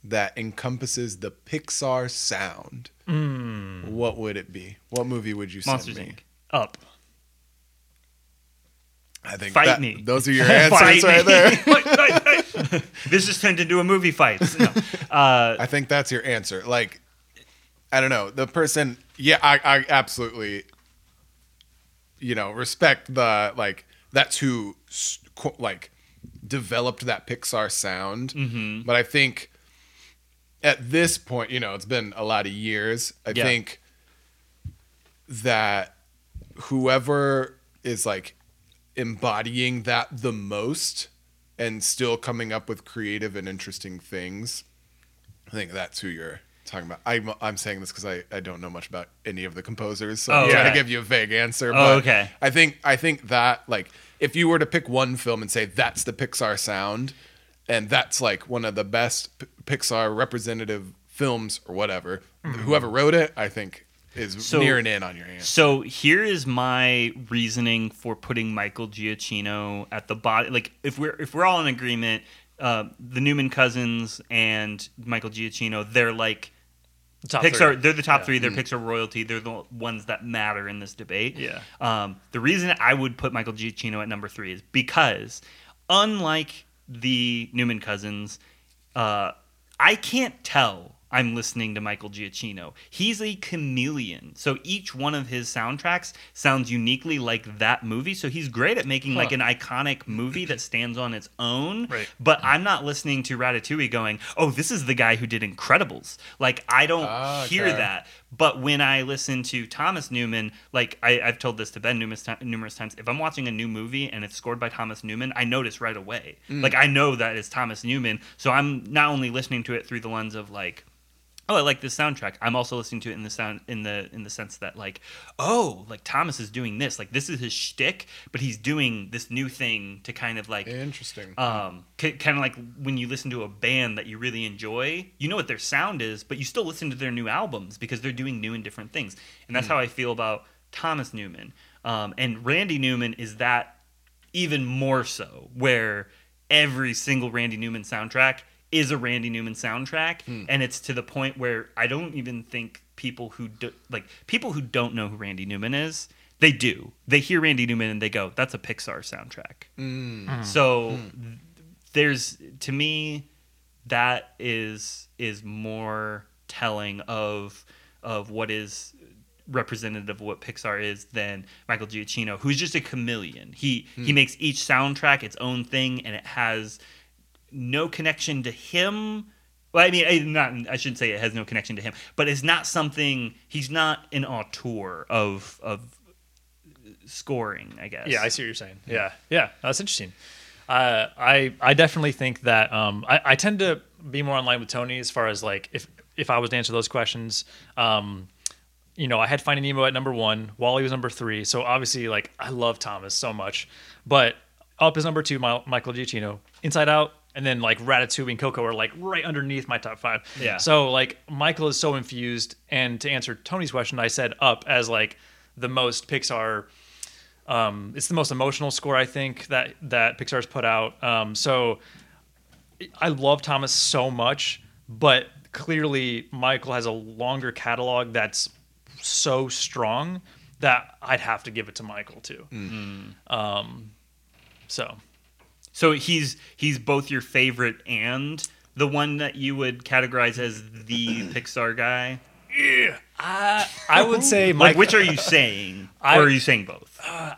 that encompasses the Pixar sound. What would it be? What movie would you send Monsters me? Inc. Up. I think Fight that- me. Those are your answers right there. Fight, fight, fight. this just turned into a movie fight. No. Uh, I think that's your answer. Like, I don't know. The person, yeah, I, I absolutely, you know, respect the, like, that's who, like, developed that Pixar sound. Mm-hmm. But I think at this point, you know, it's been a lot of years. I Yeah. think that whoever is, like, embodying that the most and still coming up with creative and interesting things I think that's who you're talking about. I'm, I'm saying this because I, I don't know much about any of the composers, so Oh, I'm trying to give you a vague answer. Oh, But okay. I think I think that like if you were to pick one film and say that's the Pixar sound, and that's like one of the best P- Pixar representative films or whatever, whoever wrote it, I think is Mm-hmm. So- nearing in on your answer. So here is my reasoning for putting Michael Giacchino at the bottom. Like if we're if we're all in agreement, uh, the Newman cousins and Michael Giacchino, they're like Top Pixar. three. They're the top Yeah. three. They're Pixar royalty. They're the ones that matter in this debate. Yeah. Um, the reason I would put Michael Giacchino at number three is because, unlike the Newman cousins, uh, I can't tell I'm listening to Michael Giacchino. He's a chameleon. So each one of his soundtracks sounds uniquely like that movie. So he's great at making like an iconic movie that stands on its own. Right. But I'm not listening to Ratatouille going, oh, this is the guy who did Incredibles. Like, I don't Ah, hear okay. that. But when I listen to Thomas Newman, like I, I've told this to Ben numerous, numerous times, if I'm watching a new movie and it's scored by Thomas Newman, I notice right away. Like I know that it's Thomas Newman, so I'm not only listening to it through the lens of like, oh, I like this soundtrack. I'm also listening to it in the sound in the in the sense that like, oh, like Thomas is doing this, like this is his shtick, but he's doing this new thing to kind of like Interesting. um, kind of like when you listen to a band that you really enjoy, you know what their sound is, but you still listen to their new albums because they're doing new and different things. And that's how I feel about Thomas Newman. Um, and Randy Newman is that even more so, where every single Randy Newman soundtrack is a Randy Newman soundtrack, hmm. and it's to the point where I don't even think people who do, like people who don't know who Randy Newman is, they do. They hear Randy Newman and they go, "That's a Pixar soundtrack." Hmm. Hmm. So th- there's to me that is is more telling of of what is representative of what Pixar is than Michael Giacchino, who's just a chameleon. He he makes each soundtrack its own thing, and it has no connection to him Well, I mean, I, not I shouldn't say it has no connection to him, but it's not something. He's not an auteur of of scoring. I guess. Yeah, I see what you're saying. Yeah, yeah, that's interesting. Uh, I I definitely think that um, I, I tend to be more in line with Tony as far as like if if I was to answer those questions. Um, you know, I had Finding Nemo at number one. WALL-E was number three. So obviously, like I love Thomas so much, but up is number two. My, Michael Giacchino. Inside Out, and then like Ratatouille and Coco are like right underneath my top five. Yeah. So like Michael is so infused. And to answer Tony's question, I said Up as like the most Pixar um, it's the most emotional score I think that that Pixar's put out. Um, so I love Thomas so much, but clearly Michael has a longer catalog that's so strong that I'd have to give it to Michael too. Um, so So he's he's both your favorite and the one that you would categorize as the Pixar guy. Yeah. I would say Like, Mike. which are you saying, I- or are you saying both? Uh,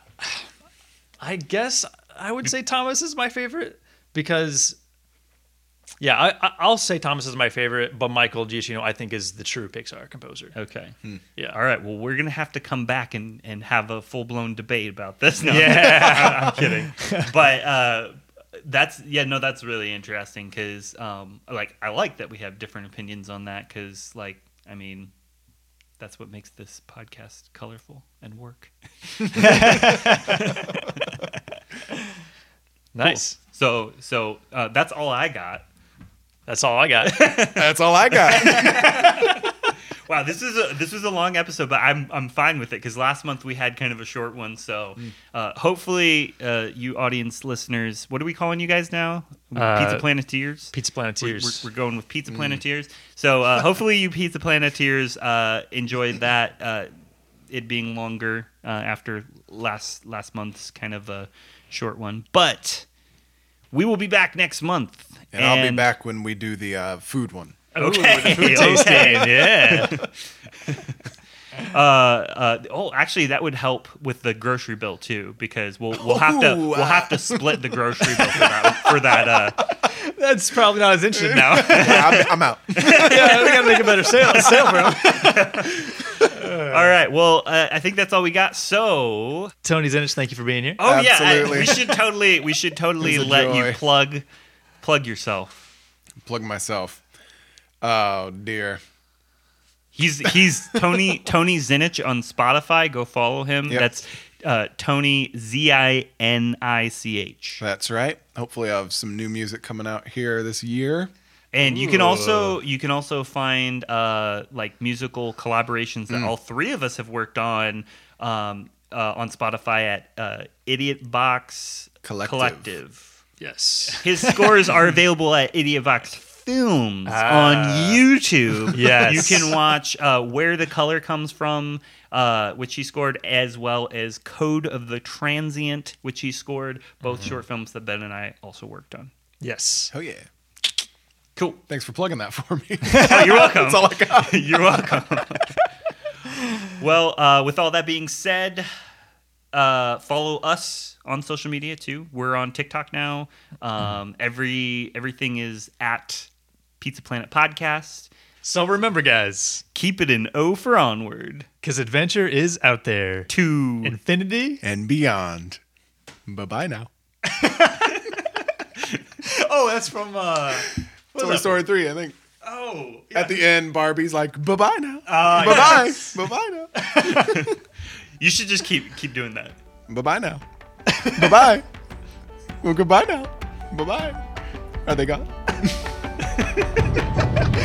I guess I would say Thomas is my favorite because. Yeah, I, I- I'll say Thomas is my favorite, but Michael Giacchino I think is the true Pixar composer. Okay. Yeah. All right. Well, we're gonna have to come back and, and have a full blown debate about this. No, Yeah, I'm kidding. but uh, that's yeah, no, that's really interesting because um, like I like that we have different opinions on that because like I mean, that's what makes this podcast colorful and work. Nice. So so uh, that's all I got. That's all I got. That's all I got. Wow, this is a this was a long episode, but I'm I'm fine with it because last month we had kind of a short one. So uh, hopefully, uh, you audience listeners, what are we calling you guys now? Uh, Pizza Planeteers. Pizza We're, Planeteers. we're, we're going with Pizza Planeteers. So uh, hopefully, you Pizza Planeteers uh, enjoyed that. Uh, it being longer uh, after last last month's kind of a short one, but we will be back next month, And, I'll be back when we do the uh, food one. Okay, Food tasting, yeah. Uh, uh, oh, actually, that would help with the grocery bill too, because we'll we'll have to Ooh, we'll have to split the grocery bill for that. For that uh, That's probably not as interesting now. Yeah, I'm, I'm out. yeah, we gotta make a better sale, sale for him. all right, well, uh, I think that's all we got. So, Tony Zinich, thank you for being here. oh yeah, I- we should totally we should totally It was a let you plug plug yourself. Plug myself. Oh dear. He's he's Tony Tony Zinich on Spotify. Go follow him. Yep. That's uh, Tony Z I N I C H. That's right. Hopefully, I have some new music coming out here this year. And you can also you can also find uh, like musical collaborations Mm. that all three of us have worked on um, uh, on Spotify at uh, Idiot Box Collective. Collective. Yes. His scores are available at Idiot Box Films on YouTube. Yes. you can watch uh, Where the Color Comes From, uh, which he scored, as well as Code of the Transient, which he scored. Both short films that Ben and I also worked on. Yes. Oh yeah. Cool. Thanks for plugging that for me. Oh, you're welcome. That's all I got. You're welcome. well, uh, with all that being said, uh, follow us on social media too. We're on TikTok now. Um, every everything is at Pizza Planet Podcast. So remember, guys, Keep it an O for onward because adventure is out there. to Infinity. and beyond. Bye bye now. Oh, that's from. uh Toy Story 3, I think. Oh, At the end, Barbie's like, bye bye now. Uh, bye bye. Bye bye now. You should just keep keep doing that. Bye bye now. bye bye. Well, goodbye now. Bye bye. Are they gone?